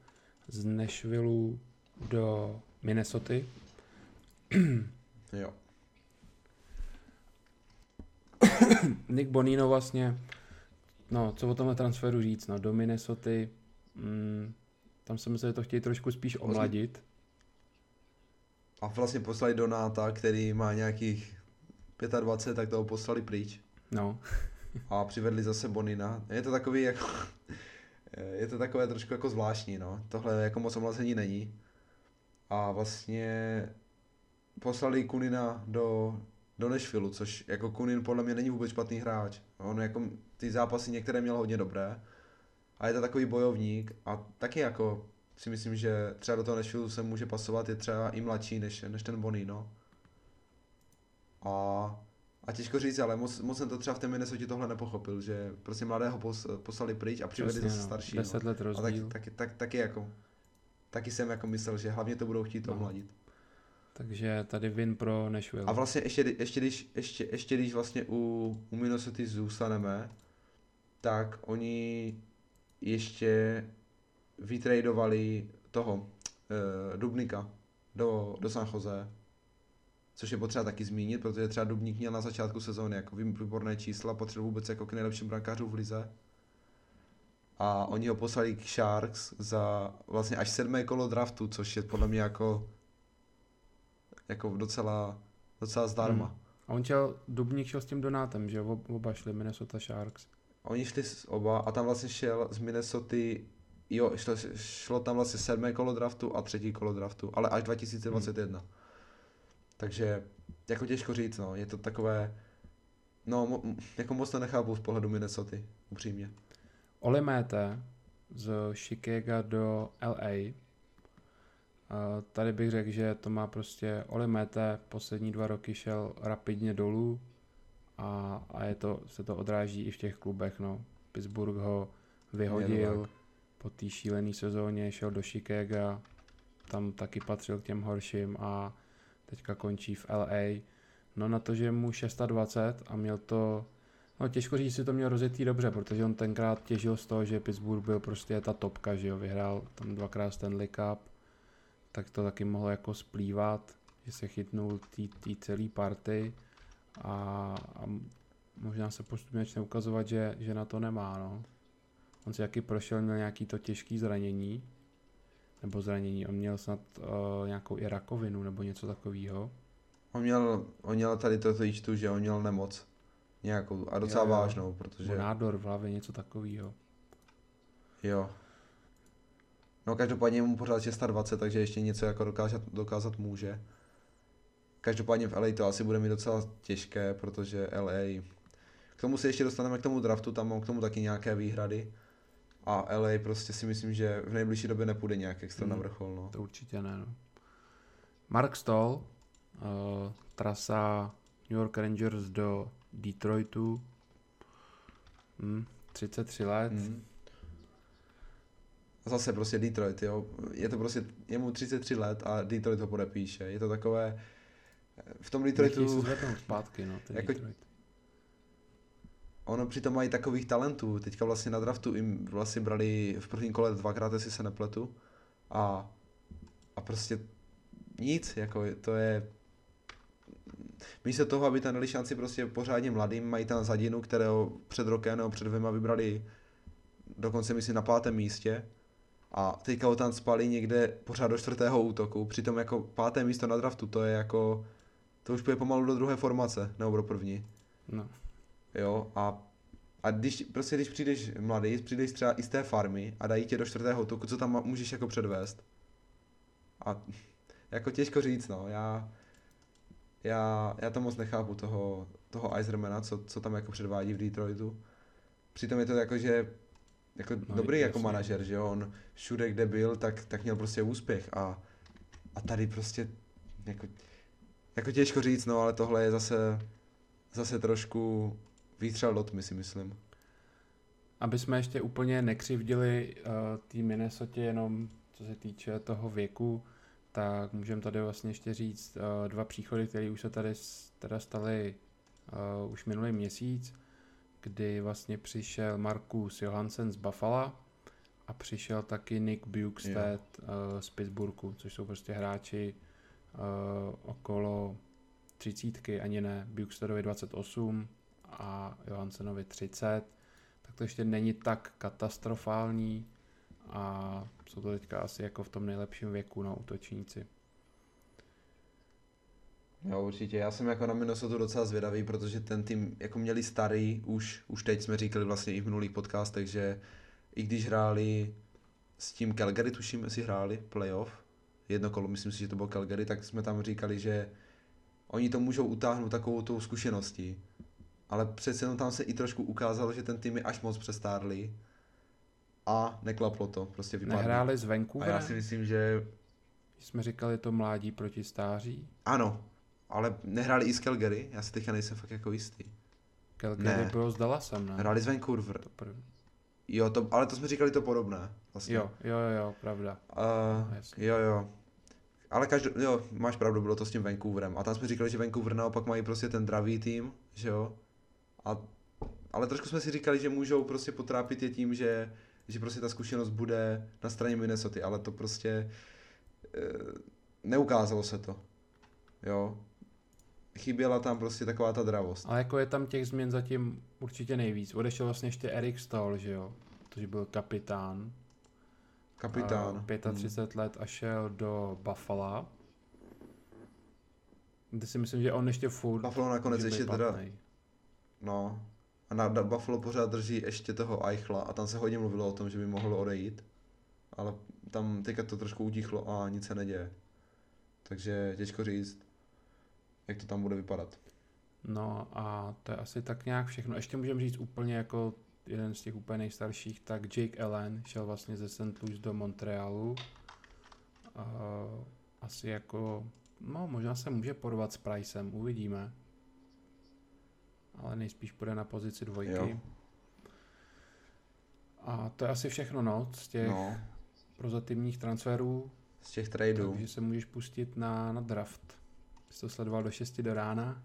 z Nashvilleu do Minnesota. Jo. Nick Bonino vlastně, no, co o tomhle transferu říct, no, do Minnesota, mm, tam jsem myslel, že to chtějí trošku spíš omladit. A vlastně poslali Donáta, který má nějakých 25, tak toho poslali pryč. No, a přivedli zase Bonina. Je to takový jako, je to takové trošku jako zvláštní, no. Tohle jako moc omlazení není. A vlastně poslali Kunina do, do Nashvilleu, což jako Kunin podle mě není vůbec špatný hráč. On jako ty zápasy některé měl hodně dobré. A je to takový bojovník a taky jako si myslím, že třeba do toho Nashvilleu se může pasovat, je třeba i mladší než, než ten Bonino. A a těžko říct, ale moc, moc jsem to třeba v té Minnesota tohle nepochopil, že prostě mladého pos, poslali pryč a přivedli zase no, starší. 10 let A tak, rozdíl. taky, tak, taky jako, taky jsem jako myslel, že hlavně to budou chtít No. omladit. Takže tady win pro Nashville. A vlastně ještě, ještě, když, ještě, ještě když vlastně u, u Minnesota zůstaneme, tak oni ještě vytradovali toho uh, Dubnika do, do San Jose, což je potřeba taky zmínit, protože třeba Dubník měl na začátku sezóny jako vý- výborné čísla, patřil vůbec jako k nejlepším brankářům v lize. A oni ho poslali k Sharks za vlastně až sedmé kolo draftu, což je podle mě jako jako docela, docela zdarma. Hmm. A on šel, Dubník šel s tím Donátem, že Ob- oba šli Minnesota Sharks. Oni šli s oba a tam vlastně šel z Minnesota, jo, šlo, šlo tam vlastně sedmé kolo draftu a třetí kolo draftu, ale až 2021. Hmm. Takže jako těžko říct, no, je to takové, no, mo, jako moc to nechápu z pohledu Minnesota, upřímně. Oli Mete z Chicago do LA. Tady bych řekl, že to má prostě Oli Mete poslední dva roky šel rapidně dolů a, a je to, se to odráží i v těch klubech. No. Pittsburgh ho vyhodil po té šílené sezóně, šel do Chicago, tam taky patřil k těm horším a teďka končí v LA. No na to, že mu 26 a měl to No těžko říct, si to měl rozjetý dobře, protože on tenkrát těžil z toho, že Pittsburgh byl prostě ta topka, že jo, vyhrál tam dvakrát Stanley Cup, tak to taky mohlo jako splývat, že se chytnul té celé party a, a možná se postupně začne ukazovat, že, že na to nemá, no. On si jaký prošel, měl nějaký to těžký zranění, nebo zranění, on měl snad uh, nějakou i rakovinu nebo něco takového. On měl, on měl tady to tu, že on měl nemoc. Nějakou, a docela jo, jo. vážnou, protože... Nádor v hlavě, něco takového. Jo. No každopádně mu pořád 620, takže ještě něco jako dokázat, dokázat může. Každopádně v LA to asi bude mít docela těžké, protože LA... K tomu se ještě dostaneme k tomu draftu, tam mám k tomu taky nějaké výhrady. A LA prostě si myslím, že v nejbližší době nepůjde nějak extra hmm. na vrchol. No. To určitě ne. No. Mark Stoll, uh, trasa New York Rangers do Detroitu. Hmm, 33 let. Hmm. Zase prostě Detroit, jo. Je to prostě, je mu 33 let a Detroit ho podepíše. Je to takové, v tom Detroitu... zpátky, no, jako, Detroit. Ono přitom mají takových talentů. Teďka vlastně na draftu jim vlastně brali v prvním kole dvakrát, jestli se nepletu. A, a prostě nic, jako to je místo toho, aby ten dali šanci prostě pořádně mladým, mají tam zadinu, kterého před rokem nebo před dvěma vybrali dokonce myslím na pátém místě a teďka ho tam spali někde pořád do čtvrtého útoku, přitom jako páté místo na draftu, to je jako, to už půjde pomalu do druhé formace, nebo do první. No. Jo, a, a když, prostě když přijdeš mladý, přijdeš třeba i z té farmy a dají tě do čtvrtého útoku, co tam můžeš jako předvést? A jako těžko říct, no, já, já, já to moc nechápu toho, toho Isermana, co, co tam jako předvádí v Detroitu. Přitom je to jako, že jako no, dobrý jako manažer, že jo, on všude, kde byl, tak, tak měl prostě úspěch. A, a tady prostě jako, jako těžko říct, no, ale tohle je zase, zase trošku výtřel do tmy, si myslím. Aby jsme ještě úplně nekřivdili uh, tý Minnesota jenom co se týče toho věku, tak můžeme tady vlastně ještě říct uh, dva příchody, které už se tady teda staly uh, už minulý měsíc, kdy vlastně přišel Markus Johansen z Buffalo a přišel taky Nick Bukestead uh, z Pittsburghu, což jsou prostě hráči uh, okolo třicítky, ani ne, Bukesteadovi 28 a Johansenovi 30, tak to ještě není tak katastrofální, a jsou to teďka asi jako v tom nejlepším věku na no, útočníci. Jo, určitě. Já jsem jako na Minnesota docela zvědavý, protože ten tým jako měli starý, už, už teď jsme říkali vlastně i v minulých podcastech, že i když hráli s tím Calgary, tuším, jestli hráli playoff, jedno kolo, myslím si, že to bylo Calgary, tak jsme tam říkali, že oni to můžou utáhnout takovou tou zkušeností. Ale přece jenom tam se i trošku ukázalo, že ten tým je až moc přestárlý a neklaplo to, prostě vypadlo. Nehráli z venku. A já si myslím, že... Jsme říkali to mládí proti stáří. Ano, ale nehráli i z Calgary, já si teďka nejsem fakt jako jistý. Calgary ne. bylo s Dallasem, ne? Hráli z Vancouver. To první. Jo, to, ale to jsme říkali to podobné. Vlastně. Jo, jo, jo, pravda. Uh, jo, jo. Ale každý, jo, máš pravdu, bylo to s tím Vancouverem. A tam jsme říkali, že Vancouver naopak mají prostě ten dravý tým, že jo. A, ale trošku jsme si říkali, že můžou prostě potrápit je tím, že že prostě ta zkušenost bude na straně Minnesota, ale to prostě e, neukázalo se to. Jo. Chyběla tam prostě taková ta dravost. Ale jako je tam těch změn zatím určitě nejvíc. Odešel vlastně ještě Erik Stahl, že jo? Protože byl kapitán. Kapitán. 35 hmm. let a šel do Buffalo. Kde si myslím, že on ještě furt... Buffalo nakonec ještě teda... No, a na, na Buffalo pořád drží ještě toho Eichla a tam se hodně mluvilo o tom, že by mohl odejít. Ale tam teďka to trošku utichlo a nic se neděje. Takže těžko říct, jak to tam bude vypadat. No a to je asi tak nějak všechno. Ještě můžeme říct úplně jako jeden z těch úplně nejstarších, tak Jake Allen šel vlastně ze St. Louis do Montrealu. Uh, asi jako, no možná se může porovat s Pricem, uvidíme ale nejspíš půjde na pozici dvojky. Jo. A to je asi všechno, no, z těch no. prozatímních transferů. Z těch tradeů. Takže se můžeš pustit na, na draft. Jsi to sledoval do 6 do rána?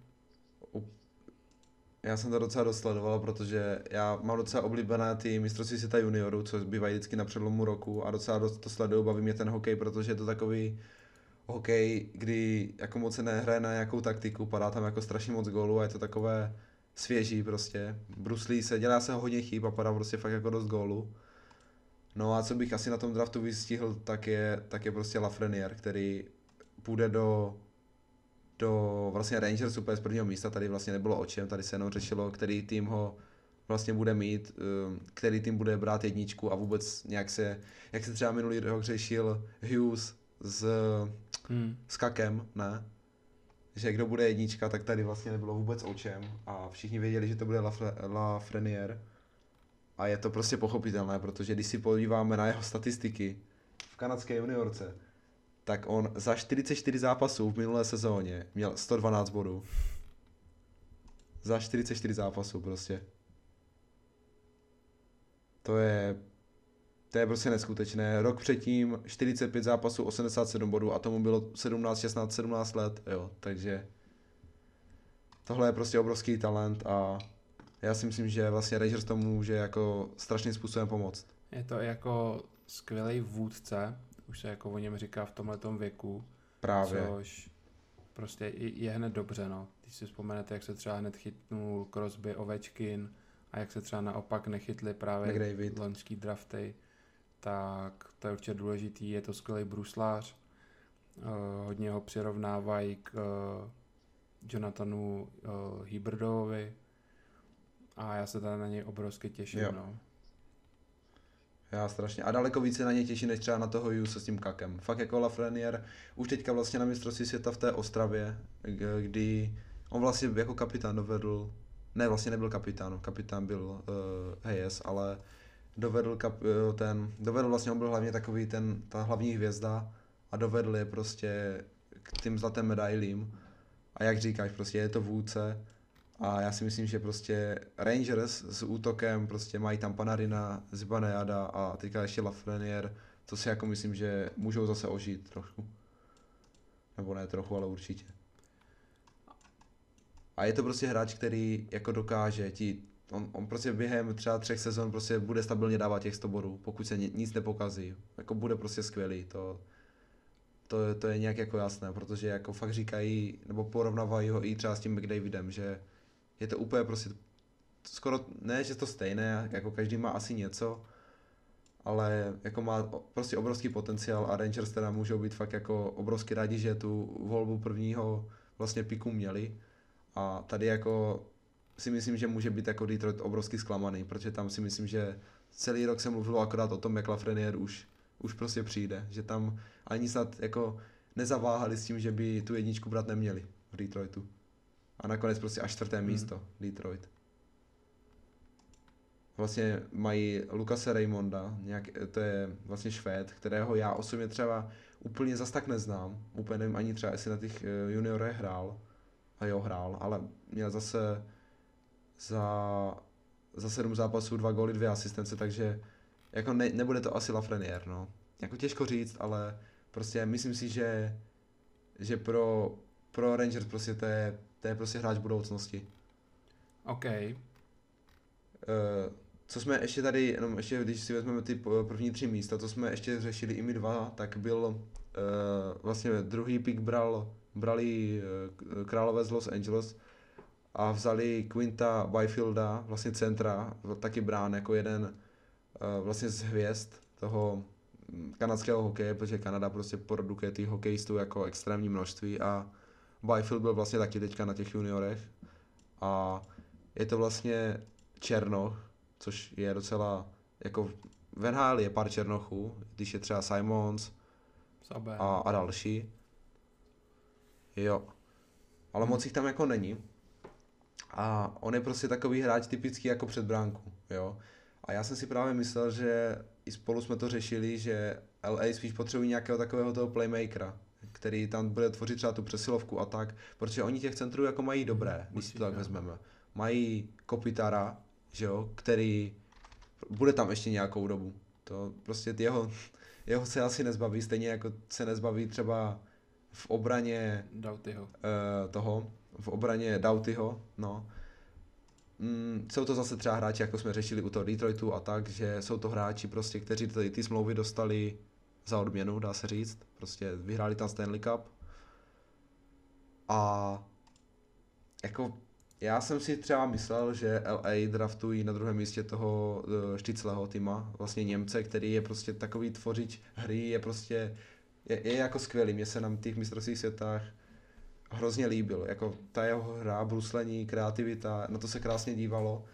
Já jsem to docela dosledoval, protože já mám docela oblíbené ty mistrovství světa juniorů, co bývají vždycky na předlomu roku a docela dost to sleduju, baví mě ten hokej, protože je to takový hokej, kdy jako moc se nehraje na nějakou taktiku, padá tam jako strašně moc gólů a je to takové svěží prostě. Bruslí se, dělá se hodně chyb a padá prostě fakt jako dost gólů. No a co bych asi na tom draftu vystihl, tak je, tak je prostě Lafreniere, který půjde do, do vlastně Rangers úplně z prvního místa, tady vlastně nebylo o čem, tady se jenom řešilo, který tým ho vlastně bude mít, um, který tým bude brát jedničku a vůbec nějak se, jak se třeba minulý rok řešil Hughes s, hmm. s Kakem, ne? Že kdo bude jednička, tak tady vlastně nebylo vůbec o čem a všichni věděli, že to bude La, La. A je to prostě pochopitelné, protože když si podíváme na jeho statistiky v kanadské juniorce, tak on za 44 zápasů v minulé sezóně měl 112 bodů. Za 44 zápasů prostě. To je, to je prostě neskutečné. Rok předtím 45 zápasů, 87 bodů a tomu bylo 17, 16, 17 let, jo, takže tohle je prostě obrovský talent a já si myslím, že vlastně Rangers tomu může jako strašným způsobem pomoct. Je to jako skvělý vůdce, už se jako o něm říká v tomhle věku. Právě. Což prostě je hned dobře, no. Když si vzpomenete, jak se třeba hned chytnul Crosby, Ovečkin a jak se třeba naopak nechytli právě McDavid. loňský drafty, tak to je určitě důležitý, je to skvělý bruslář, uh, hodně ho přirovnávají k uh, Jonathanu uh, Hybridovi a já se tady na něj obrovsky těším, jo. no. Já strašně. A daleko více na ně těším, než třeba na toho se s tím kakem. Fakt jako Lafreniere, už teďka vlastně na mistrovství světa v té Ostravě, kdy on vlastně jako kapitán dovedl, ne vlastně nebyl kapitán, kapitán byl uh, Hayes, ale dovedl kap, uh, ten, dovedl vlastně, on byl hlavně takový ten, ta hlavní hvězda a dovedl je prostě k tím zlatým medailím. A jak říkáš, prostě je to vůdce a já si myslím, že prostě Rangers s útokem prostě mají tam Panarina, Zibanejada a teďka ještě Lafreniere, to si jako myslím, že můžou zase ožít trochu. Nebo ne trochu, ale určitě. A je to prostě hráč, který jako dokáže ti, on, on prostě během třeba třech sezon prostě bude stabilně dávat těch 100 bodů, pokud se nic nepokazí. Jako bude prostě skvělý, to, to, to je nějak jako jasné, protože jako fakt říkají, nebo porovnávají ho i třeba s tím McDavidem, že je to úplně prostě skoro, ne, že to stejné, jako každý má asi něco, ale jako má prostě obrovský potenciál a Rangers teda můžou být fakt jako obrovsky rádi, že tu volbu prvního vlastně piku měli a tady jako si myslím, že může být jako Detroit obrovsky zklamaný, protože tam si myslím, že celý rok se mluvilo akorát o tom, jak Lafreniere už, už prostě přijde, že tam ani snad jako nezaváhali s tím, že by tu jedničku brát neměli v Detroitu. A nakonec prostě až čtvrté hmm. místo Detroit. Vlastně mají Lukase Raymonda, nějak, to je vlastně Švéd, kterého já osobně třeba úplně zas tak neznám. Úplně nevím ani třeba, jestli na těch eh, juniorech hrál. A jo, hrál, ale měl zase za, za sedm zápasů dva góly, dvě asistence, takže jako ne, nebude to asi Lafreniere, no. Jako těžko říct, ale prostě myslím si, že, že pro, pro Rangers prostě to je to je prostě hráč budoucnosti. OK. Uh, co jsme ještě tady, jenom ještě když si vezmeme ty první tři místa, to jsme ještě řešili i my dva, tak byl uh, vlastně druhý pick bral, brali uh, králové z Los Angeles a vzali Quinta Byfielda, vlastně centra, taky brán jako jeden uh, vlastně z hvězd toho mm, kanadského hokeje, protože Kanada prostě produkuje těch hokejistů jako extrémní množství a Byfield byl vlastně taky teďka na těch juniorech a je to vlastně Černoch, což je docela, jako v NHL je pár Černochů, když je třeba Simons a, a další. Jo. Ale moc jich tam jako není. A on je prostě takový hráč typický jako před bránku, jo. A já jsem si právě myslel, že i spolu jsme to řešili, že LA spíš potřebují nějakého takového toho playmakera, který tam bude tvořit třeba tu přesilovku a tak, protože oni těch centrů jako mají dobré, když si to tak vezmeme. Mají Kopitara, že jo, který bude tam ještě nějakou dobu. To prostě jeho, jeho se asi nezbaví, stejně jako se nezbaví třeba v obraně Dautyho. Uh, toho, v obraně Dautyho, no. Mm, jsou to zase třeba hráči, jako jsme řešili u toho Detroitu a tak, že jsou to hráči prostě, kteří ty, ty smlouvy dostali za odměnu, dá se říct. Prostě vyhráli tam Stanley Cup. A jako já jsem si třeba myslel, že LA draftují na druhém místě toho uh, Šticleho týma, vlastně Němce, který je prostě takový tvořič hry, je prostě, je, je jako skvělý, mě se na těch mistrovských světách hrozně líbil, jako ta jeho hra, bruslení, kreativita, na to se krásně dívalo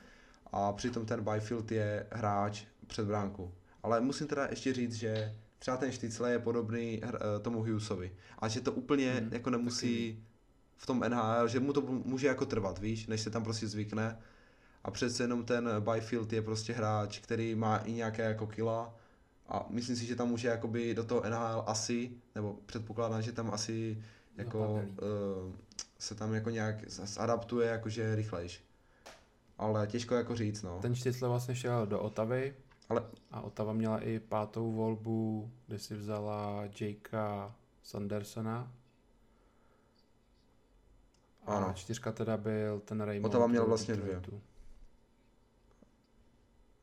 a přitom ten Byfield je hráč před bránku. Ale musím teda ještě říct, že třeba ten Štycle je podobný uh, tomu Hughesovi a že to úplně hmm, jako nemusí taky v tom NHL, že mu to může jako trvat, víš, než se tam prostě zvykne. A přece jenom ten Byfield je prostě hráč, který má i nějaké jako kila a myslím si, že tam může jakoby do toho NHL asi, nebo předpokládám, že tam asi jako uh, se tam jako nějak zadaptuje, jakože rychlejš. Ale těžko jako říct, no. Ten Štycle vlastně šel do Otavy ale... a Otava měla i pátou volbu, kde si vzala Jakea Sandersona, ano. A čtyřka teda byl ten Raymond. Otava měl vlastně dvě.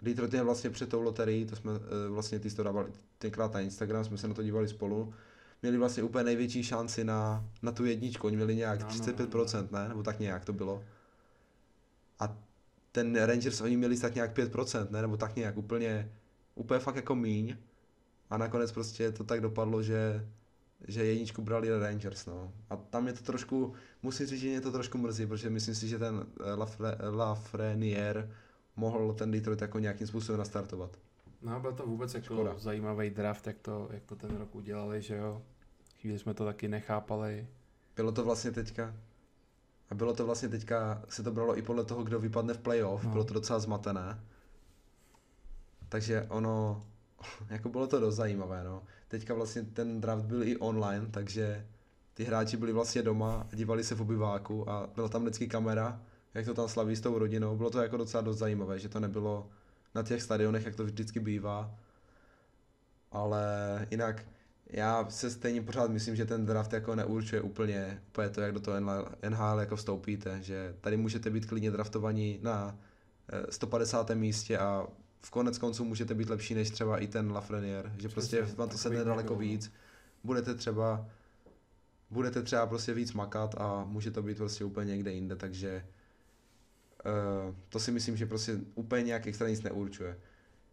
Detroit je vlastně před tou loterií, to jsme eh, vlastně ty to dávali tenkrát na Instagram, jsme se na to dívali spolu, měli vlastně úplně největší šanci na, na tu jedničku, oni měli nějak no, 35%, no, no. ne? Nebo tak nějak to bylo. A ten Rangers, oni měli tak nějak 5%, ne? Nebo tak nějak úplně, úplně fakt jako míň. A nakonec prostě to tak dopadlo, že že jedničku brali Rangers, no. A tam je to trošku, musím říct, že mě to trošku mrzí, protože myslím si, že ten eh, Lafreniere mohl ten Detroit jako nějakým způsobem nastartovat. No, byl to vůbec jako Škoda. zajímavý draft, jak to, jak to ten rok udělali, že jo. Chvíli jsme to taky nechápali. Bylo to vlastně teďka, a bylo to vlastně teďka, se to bralo i podle toho, kdo vypadne v playoff, no. bylo to docela zmatené. Takže ono, jako bylo to dost zajímavé, no. Teďka vlastně ten draft byl i online, takže ty hráči byli vlastně doma dívali se v obyváku a byla tam vždycky kamera, jak to tam slaví s tou rodinou. Bylo to jako docela dost zajímavé, že to nebylo na těch stadionech, jak to vždycky bývá. Ale jinak já se stejně pořád myslím, že ten draft jako neurčuje úplně, úplně to, jak do toho NHL jako vstoupíte, že tady můžete být klidně draftovaní na 150. Eh, místě a v konec konců můžete být lepší než třeba i ten Lafreniere, že prostě vám to sedne daleko no. víc, budete třeba budete třeba prostě víc makat a může to být prostě úplně někde jinde, takže uh, to si myslím, že prostě úplně nějak extra nic neurčuje.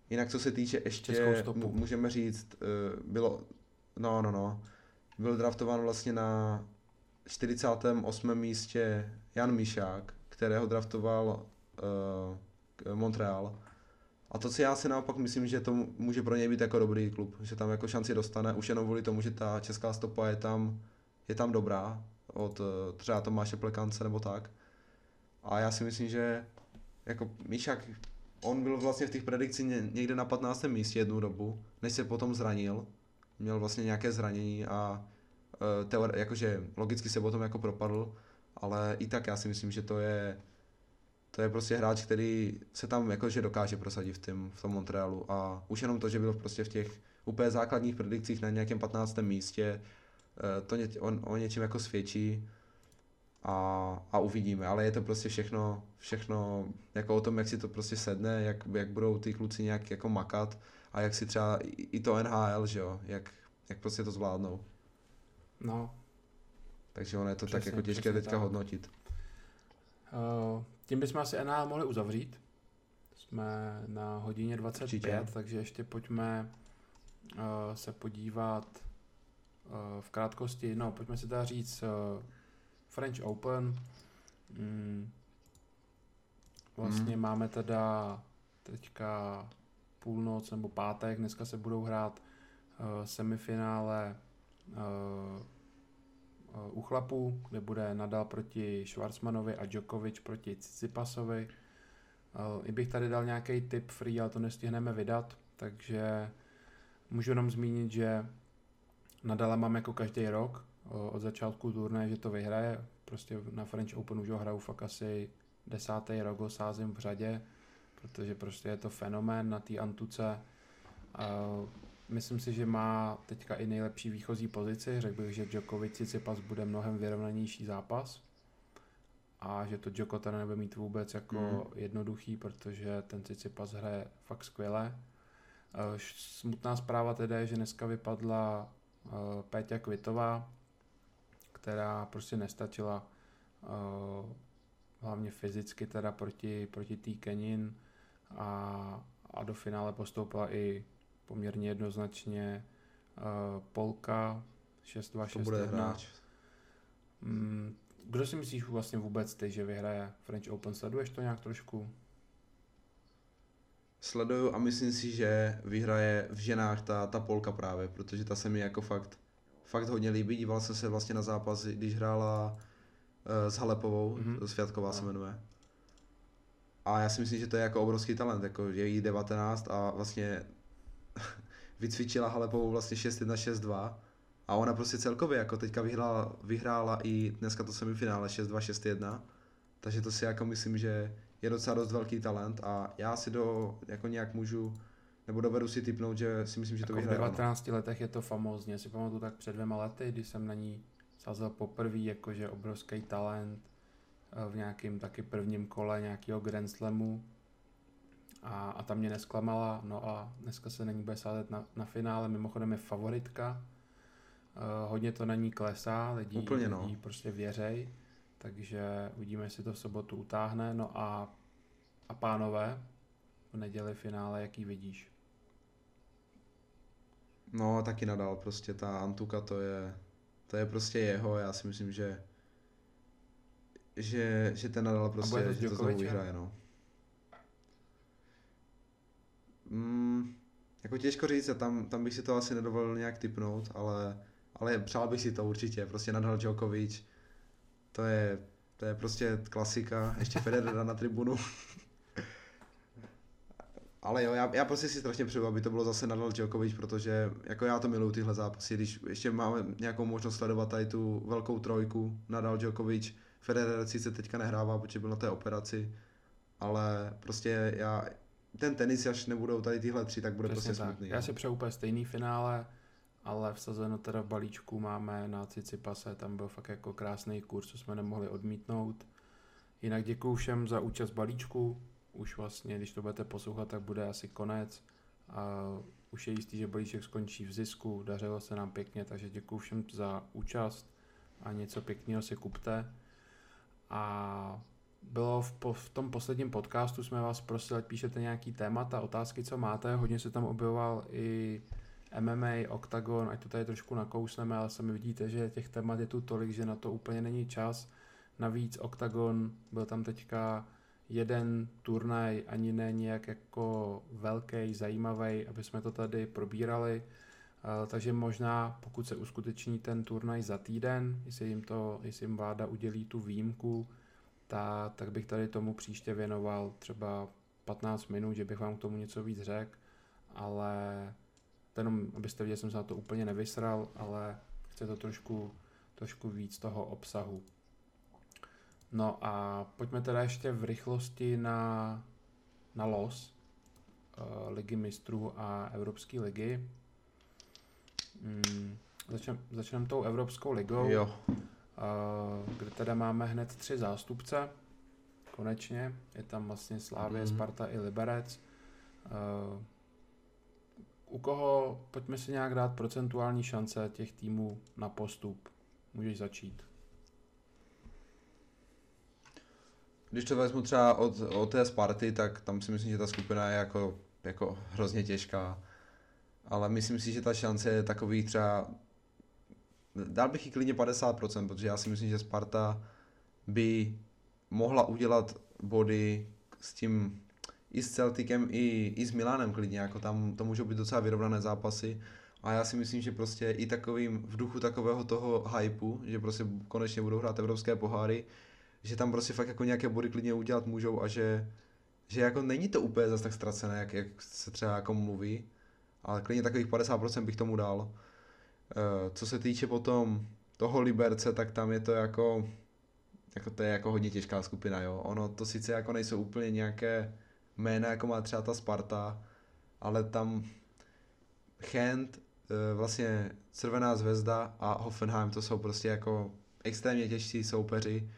Jinak co se týče ještě, můžeme říct, uh, bylo, no no no, byl draftován vlastně na 48. místě Jan Mišák, kterého draftoval uh, Montreal a to, co já si naopak myslím, že to může pro něj být jako dobrý klub, že tam jako šanci dostane, už jenom kvůli tomu, že ta česká stopa je tam, je tam dobrá, od eh, třeba Tomáše Plekance nebo tak. A já si myslím, že jako Míšak, on byl vlastně v těch predikcích někde na 15. místě jednu dobu, než se potom zranil, měl vlastně nějaké zranění a uh, teore, jakože logicky se potom jako propadl, ale i tak já si myslím, že to je to je prostě hráč, který se tam jakože dokáže prosadit v, tým, v tom Montrealu a už jenom to, že byl prostě v těch úplně základních predikcích na nějakém 15. místě, eh, to ně, on, o něčem jako svědčí a, a uvidíme, ale je to prostě všechno, všechno jako o tom, jak si to prostě sedne, jak, jak budou ty kluci nějak jako makat a jak si třeba i, to NHL, že jo, jak, jak prostě to zvládnou. No. Takže ono je to přesně, tak jako těžké teďka tak. hodnotit. Uh, tím bychom asi NHL mohli uzavřít. Jsme na hodině 25, Určitě. takže ještě pojďme uh, se podívat uh, v krátkosti. No, pojďme si teda říct uh, French Open. Mm, vlastně mm. máme teda teďka půlnoc nebo pátek, dneska se budou hrát uh, semifinále uh, u chlapů, kde bude Nadal proti Schwarzmanovi a Djokovic proti Tsitsipasovi. I bych tady dal nějaký tip free, ale to nestihneme vydat, takže můžu jenom zmínit, že Nadala mám jako každý rok od začátku turné, že to vyhraje. Prostě na French Open už ho hraju fakt asi desátý rok ho sázím v řadě, protože prostě je to fenomén na té Antuce. Myslím si, že má teďka i nejlepší výchozí pozici. Řekl bych, že Djokovic Tsitsipas bude mnohem vyrovnanější zápas a že to Djoko teda nebude mít vůbec jako mm. jednoduchý, protože ten Tsitsipas hraje fakt skvěle. Smutná zpráva teda je, že dneska vypadla Péťa Kvitová, která prostě nestačila hlavně fyzicky teda proti, proti tý Kenin a, a do finále postoupila i poměrně jednoznačně uh, Polka 6-2, 6-1. Mm, kdo si myslíš vlastně vůbec ty, že vyhraje French Open? Sleduješ to nějak trošku? Sleduju a myslím si, že vyhraje v ženách ta, ta Polka právě, protože ta se mi jako fakt, fakt hodně líbí. Díval jsem se vlastně na zápas, když hrála uh, s Halepovou, mm-hmm. Světková no. se jmenuje. A já si myslím, že to je jako obrovský talent, jako je jí 19 a vlastně vycvičila Halepovou vlastně 6-1, 6-2 a ona prostě celkově jako teďka vyhrála, vyhrála i dneska to semifinále 6-2, 6-1, takže to si jako myslím, že je docela dost velký talent a já si do, jako nějak můžu, nebo dovedu si typnout, že si myslím, že to jako vyhraje. v 19 ona. letech je to famózně, si pamatuju tak před dvěma lety, když jsem na ní sazel poprvé, jakože obrovský talent v nějakém taky prvním kole nějakého Grand Slamu. A, a tam mě nesklamala, no a dneska se na ní bude sázet na, na finále, mimochodem je favoritka, uh, hodně to na ní klesá, lidi, Úplně no. lidi prostě věřej, takže uvidíme, jestli to v sobotu utáhne, no a, a pánové, v neděli finále, jaký vidíš? No, taky nadal, prostě ta Antuka to je, to je prostě jeho, já si myslím, že že, že ten nadal prostě, to že to znovu vyhraje, no. Mm, jako těžko říct, tam, tam bych si to asi nedovolil nějak typnout, ale, ale přál bych si to určitě, prostě nadal Djokovic, to je, to je prostě klasika, ještě Federer na tribunu. ale jo, já, já prostě si strašně přeju, aby to bylo zase nadal Djokovic, protože jako já to miluju tyhle zápasy, když ještě máme nějakou možnost sledovat tady tu velkou trojku, nadal Djokovic, Federer sice teďka nehrává, protože byl na té operaci, ale prostě já, ten tenis, až nebudou tady tyhle tři, tak bude Přesně prostě tak. smutný. Já si přeju úplně stejný finále, ale vsazeno teda v balíčku máme na Cicipase, tam byl fakt jako krásný kurz, co jsme nemohli odmítnout. Jinak děkuji všem za účast balíčku, už vlastně, když to budete poslouchat, tak bude asi konec. A už je jistý, že balíček skončí v zisku, dařilo se nám pěkně, takže děkuji všem za účast a něco pěkného si kupte. A bylo v, po, v tom posledním podcastu, jsme vás prosili, ať píšete nějaký témata, otázky, co máte, hodně se tam objevoval i MMA, Octagon, ať to tady trošku nakousneme, ale sami vidíte, že těch témat je tu tolik, že na to úplně není čas. Navíc Octagon byl tam teďka jeden turnaj, ani ne nějak jako velký, zajímavý, aby jsme to tady probírali. Uh, takže možná, pokud se uskuteční ten turnaj za týden, jestli jim, to, jestli jim vláda udělí tu výjimku, ta, tak bych tady tomu příště věnoval třeba 15 minut, že bych vám k tomu něco víc řekl, ale jenom, abyste viděli, jsem se na to úplně nevysral, ale chce to trošku, trošku víc toho obsahu. No a pojďme teda ještě v rychlosti na, na los uh, Ligy mistrů a Evropské ligy. Hmm, začneme začnem tou Evropskou ligou. Jo kde teda máme hned tři zástupce. Konečně je tam vlastně Slávě, mm. Sparta i Liberec. U koho, pojďme si nějak dát procentuální šance těch týmů na postup. Můžeš začít. Když to vezmu třeba od, od té Sparty, tak tam si myslím, že ta skupina je jako, jako hrozně těžká. Ale myslím si, že ta šance je takový třeba dal bych ji klidně 50%, protože já si myslím, že Sparta by mohla udělat body s tím i s Celticem, i, i s Milanem klidně, jako tam to můžou být docela vyrovnané zápasy. A já si myslím, že prostě i takovým, v duchu takového toho hypu, že prostě konečně budou hrát evropské poháry, že tam prostě fakt jako nějaké body klidně udělat můžou a že, že jako není to úplně zase tak ztracené, jak, jak se třeba jako mluví, ale klidně takových 50% bych tomu dal. Eh, co se týče potom toho Liberce, tak tam je to jako, jako to je jako hodně těžká skupina, jo. Ono to sice jako nejsou úplně nějaké jména, jako má třeba ta Sparta, ale tam Chent, eh, vlastně Červená zvezda a Hoffenheim, to jsou prostě jako extrémně těžší soupeři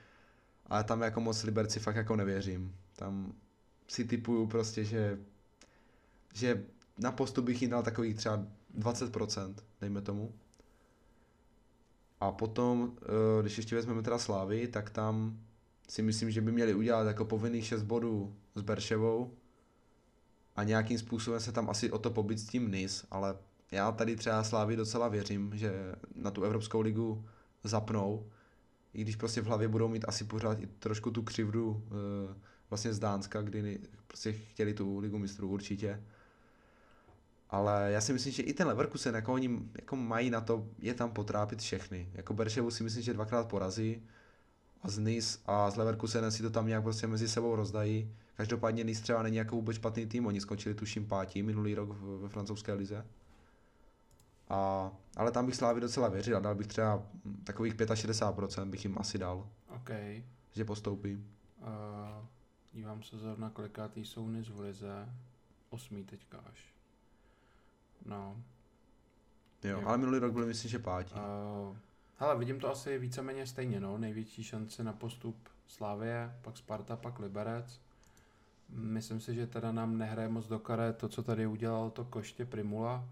a tam jako moc Liberci fakt jako nevěřím. Tam si typuju prostě, že, že na postup bych jim dal takových třeba 20%, dejme tomu. A potom, eh, když ještě vezmeme teda Slávy, tak tam si myslím, že by měli udělat jako povinný 6 bodů s Berševou a nějakým způsobem se tam asi o to pobyt s tím NIS, ale já tady třeba Slávy docela věřím, že na tu Evropskou ligu zapnou, i když prostě v hlavě budou mít asi pořád i trošku tu křivdu eh, vlastně z Dánska, kdy prostě chtěli tu ligu mistrů určitě. Ale já si myslím, že i ten Leverkusen, jako oni jako mají na to, je tam potrápit všechny. Jako Berševu si myslím, že dvakrát porazí a z Nice a z Leverkusenem si to tam nějak prostě mezi sebou rozdají. Každopádně Nice třeba není jako vůbec špatný tým, oni skončili tuším pátí minulý rok ve francouzské lize. A, ale tam bych Slávy docela věřil a dal bych třeba takových 65% bych jim asi dal. OK. Že postoupí. Uh, dívám se zrovna, kolikátý jsou Nice v lize. Osmý teďka až. No. Jo, jo. ale minulý rok byl myslím, že pátí. Uh, hele, vidím to asi víceméně stejně, no. Největší šance na postup Slávie, pak Sparta, pak Liberec. Myslím si, že teda nám nehraje moc do kare to, co tady udělal to Koště Primula,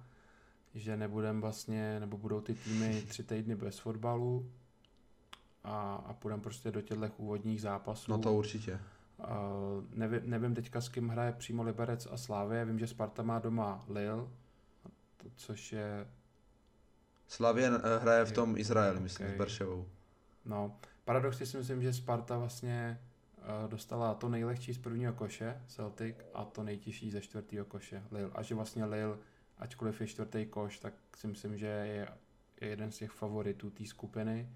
že nebudem vlastně, nebo budou ty týmy tři týdny bez fotbalu a, a půjdeme prostě do těchto úvodních zápasů. No to určitě. Uh, nevím, nevím teďka s kým hraje přímo Liberec a Slávě, vím, že Sparta má doma Lille, což je... Slavě eh, hraje v tom Izraeli, myslím, okay. s Berševou. No, paradoxně si myslím, že Sparta vlastně uh, dostala to nejlehčí z prvního koše, Celtic, a to nejtěžší ze čtvrtého koše, Lille. A že vlastně Lille, ačkoliv je čtvrtý koš, tak si myslím, že je, je jeden z těch favoritů té skupiny.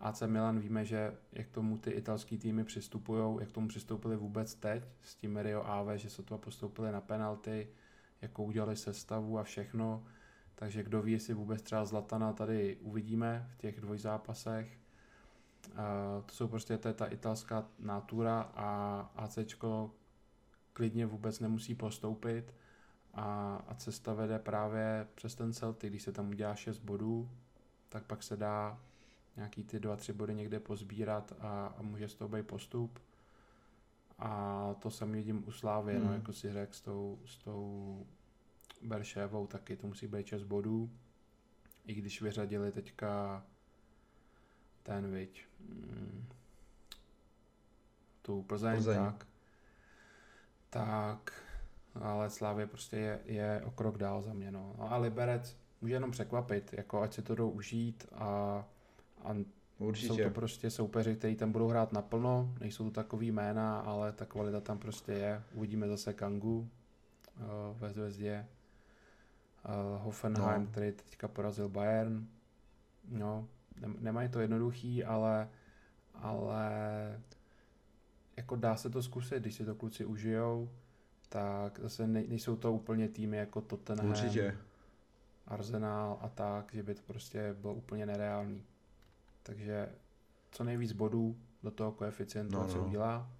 AC Milan víme, že jak tomu ty italský týmy přistupují, jak tomu přistoupili vůbec teď s tím Rio Ave, že se to postoupili na penalty, jakou udělali sestavu a všechno. Takže kdo ví, jestli vůbec třeba Zlatana tady uvidíme v těch dvojzápasech. Uh, to jsou prostě to je ta italská natura a ACčko klidně vůbec nemusí postoupit a, a cesta vede právě přes ten Celtic, když se tam udělá 6 bodů, tak pak se dá nějaký ty 2-3 body někde pozbírat a, a může z toho být postup. A to jsem vidím u Slávy, no, hmm. no, jako si řekl s tou, s tou Beršévou taky, to musí být 6 bodů. I když vyřadili teďka ten, viď, mm, tu Plzeň, Plzeň. tak, tak, ale Slávě prostě je, je o krok dál za mě, no. no a Liberec může jenom překvapit, jako ať si to jdou užít a, a Určitě. Jsou to prostě soupeři, kteří tam budou hrát naplno, nejsou to takový jména, ale ta kvalita tam prostě je. Uvidíme zase Kangu uh, ve zvězdě. Uh, Hoffenheim, no. který teďka porazil Bayern. No, nemají to jednoduchý, ale, ale jako dá se to zkusit, když si to kluci užijou, tak zase nejsou to úplně týmy jako Tottenham, Určitě. Arsenal a tak, že by to prostě bylo úplně nereálný. Takže co nejvíc bodů do toho koeficientu, no, no. co udělá.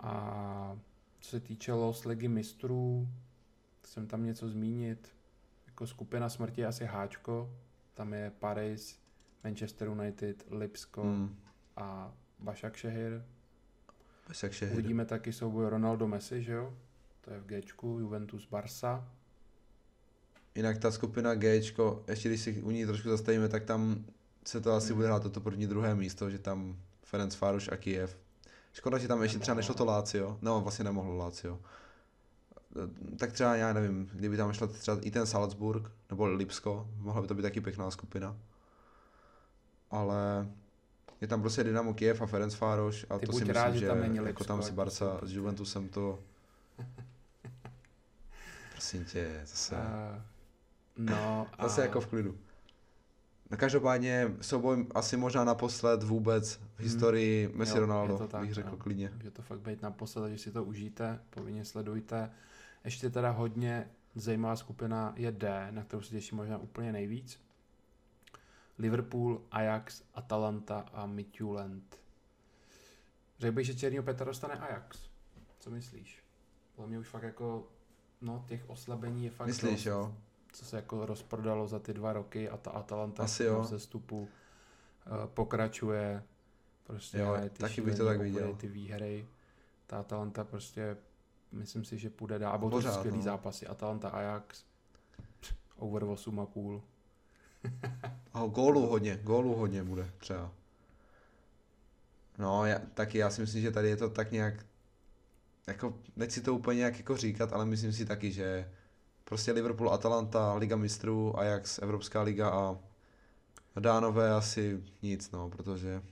A co se týče Los Ligy mistrů, chcem tam něco zmínit. Jako skupina smrti je asi háčko. Tam je Paris, Manchester United, Lipsko hmm. a Bašak Šehir. Bašak Šehir. Uvidíme taky souboj Ronaldo Messi, že jo? To je v Gčku, Juventus Barsa. Jinak ta skupina G, ještě když si u ní trošku zastavíme, tak tam se to asi bude hrát toto první, druhé místo, že tam Ferenc Fáruš a Kiev. Škoda, že tam ještě třeba nešlo to Lácio. No, vlastně nemohlo Lácio. Tak třeba, já nevím, kdyby tam šlo třeba i ten Salzburg, nebo Lipsko, mohla by to být taky pěkná skupina. Ale je tam prostě Dynamo Kiev a Ferenc Fároš a Ty to si myslím, že, že tam není jako tam si Barca s Juventusem to... Prosím tě, zase... Uh, no zase a... jako v klidu. No každopádně souboj asi možná naposled vůbec v hmm. historii hmm. Messi jo, Ronaldo, to tak, bych řekl jo. klidně. Může to fakt být naposled, že si to užijte, povinně sledujte. Ještě teda hodně zajímavá skupina je D, na kterou se těším možná úplně nejvíc. Liverpool, Ajax, Atalanta a Midtjylland. Řekl bych, že Černýho Petra dostane Ajax. Co myslíš? Podle mě už fakt jako, no těch oslabení je fakt Myslíš, dost. jo? Co se jako rozprodalo za ty dva roky a ta Atalanta Asi jo. v sestupu uh, pokračuje. Prostě jo, ty taky bych to tak viděl. Ty výhry. Ta Atalanta prostě myslím si, že půjde dál. A budou to skvělý no. zápasy. Atalanta Ajax, over 8,5. A gólů hodně, gólů hodně bude třeba. No, já, taky já si myslím, že tady je to tak nějak, jako, nechci to úplně nějak jako říkat, ale myslím si taky, že prostě Liverpool, Atalanta, Liga mistrů, Ajax, Evropská liga a Dánové asi nic, no, protože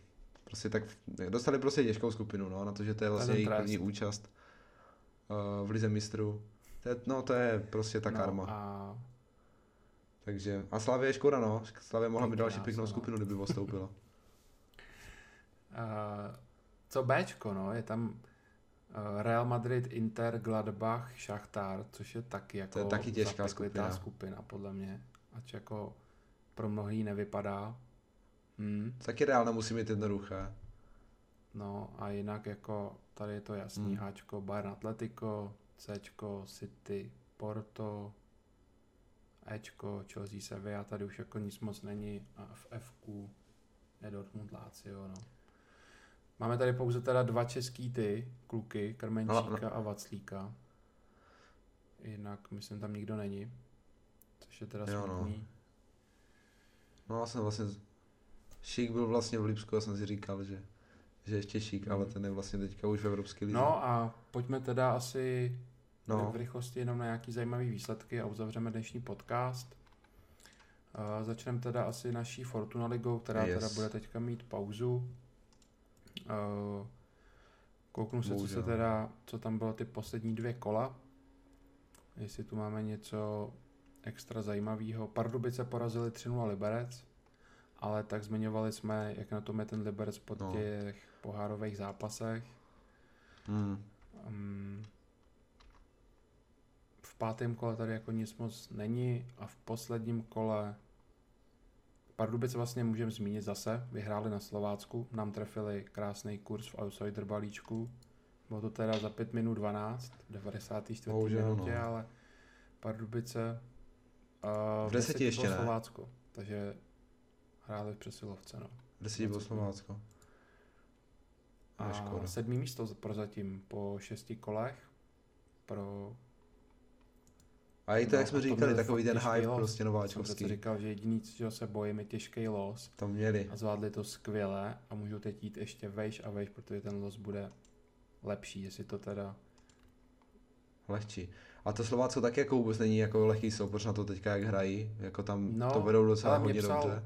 prostě tak, dostali prostě těžkou skupinu, no, na to, že to je vlastně jejich první účast uh, v Lize mistrů. To je, no, to je prostě ta no, karma. A Takže, a Slavě je škoda, no. Slavě mohla mít další pěknou skupinu, kdyby postoupila. Uh, co Bčko, no, je tam Real Madrid, Inter, Gladbach, Šachtar, což je taky jako To je taky těžká skupina. skupina, podle mě. Ač jako pro mnohý nevypadá. Hmm. Taky reálně musí mít jednoduché. No a jinak jako tady je to jasný. Hmm. Ačko, Bayern Atletico, Cčko, City, Porto, Ečko, Chelsea, Sevilla, tady už jako nic moc není a v Fku je Dortmund, Lazio, no. Máme tady pouze teda dva český ty, kluky, Krmenčíka a Vaclíka. Jinak myslím tam nikdo není. Což je teda Jo, no. smutný. No já jsem vlastně, Šík byl vlastně v Lipsku, já jsem si říkal, že, že ještě Šík, ale Hmm. ten je vlastně teďka už v Evropské lize. No a pojďme teda asi no. no. v rychlosti jenom na nějaký zajímavý výsledky a uzavřeme dnešní podcast. Uh, začneme teda asi naší Fortuna ligou, která Yes. teda bude teďka mít pauzu. Uh, kouknu se, co Bohužel. se teda, co tam bylo ty poslední dvě kola. Jestli tu máme něco extra zajímavého. Pardubice porazili 3-0 Liberec, ale tak zmiňovali jsme, jak na tom je ten Liberec po No. těch pohárových zápasech. Hmm. Um, v pátém kole tady jako nic moc není a v posledním kole Pardubice vlastně můžeme zmínit zase, vyhráli na Slovácku, nám trefili krásný kurz v outsider balíčku, bylo to teda za 5 minut 12, v 94. Bohužel, minutě, no. ale Pardubice uh, V deseti ještě ne. Slovácko, takže hráli v přesilovce, no. Kde bylo 20 Slovácko? A škoda. sedmý místo prozatím po šesti kolech pro A i to, No, jak jsme říkali, takový ten hype los. prostě jsem nováčkovský. přece říkal, že jediný, čeho se bojím, je těžký los To měli. a zvládli to skvěle a můžou teď jít ještě vejš a vejš, protože ten los bude lepší, jestli to teda Lehčí. A to Slovácko taky jako vůbec není jako lehký soupeř na to teďka, jak hrají. Jako tam No, to vedou docela hodně psal- dobře.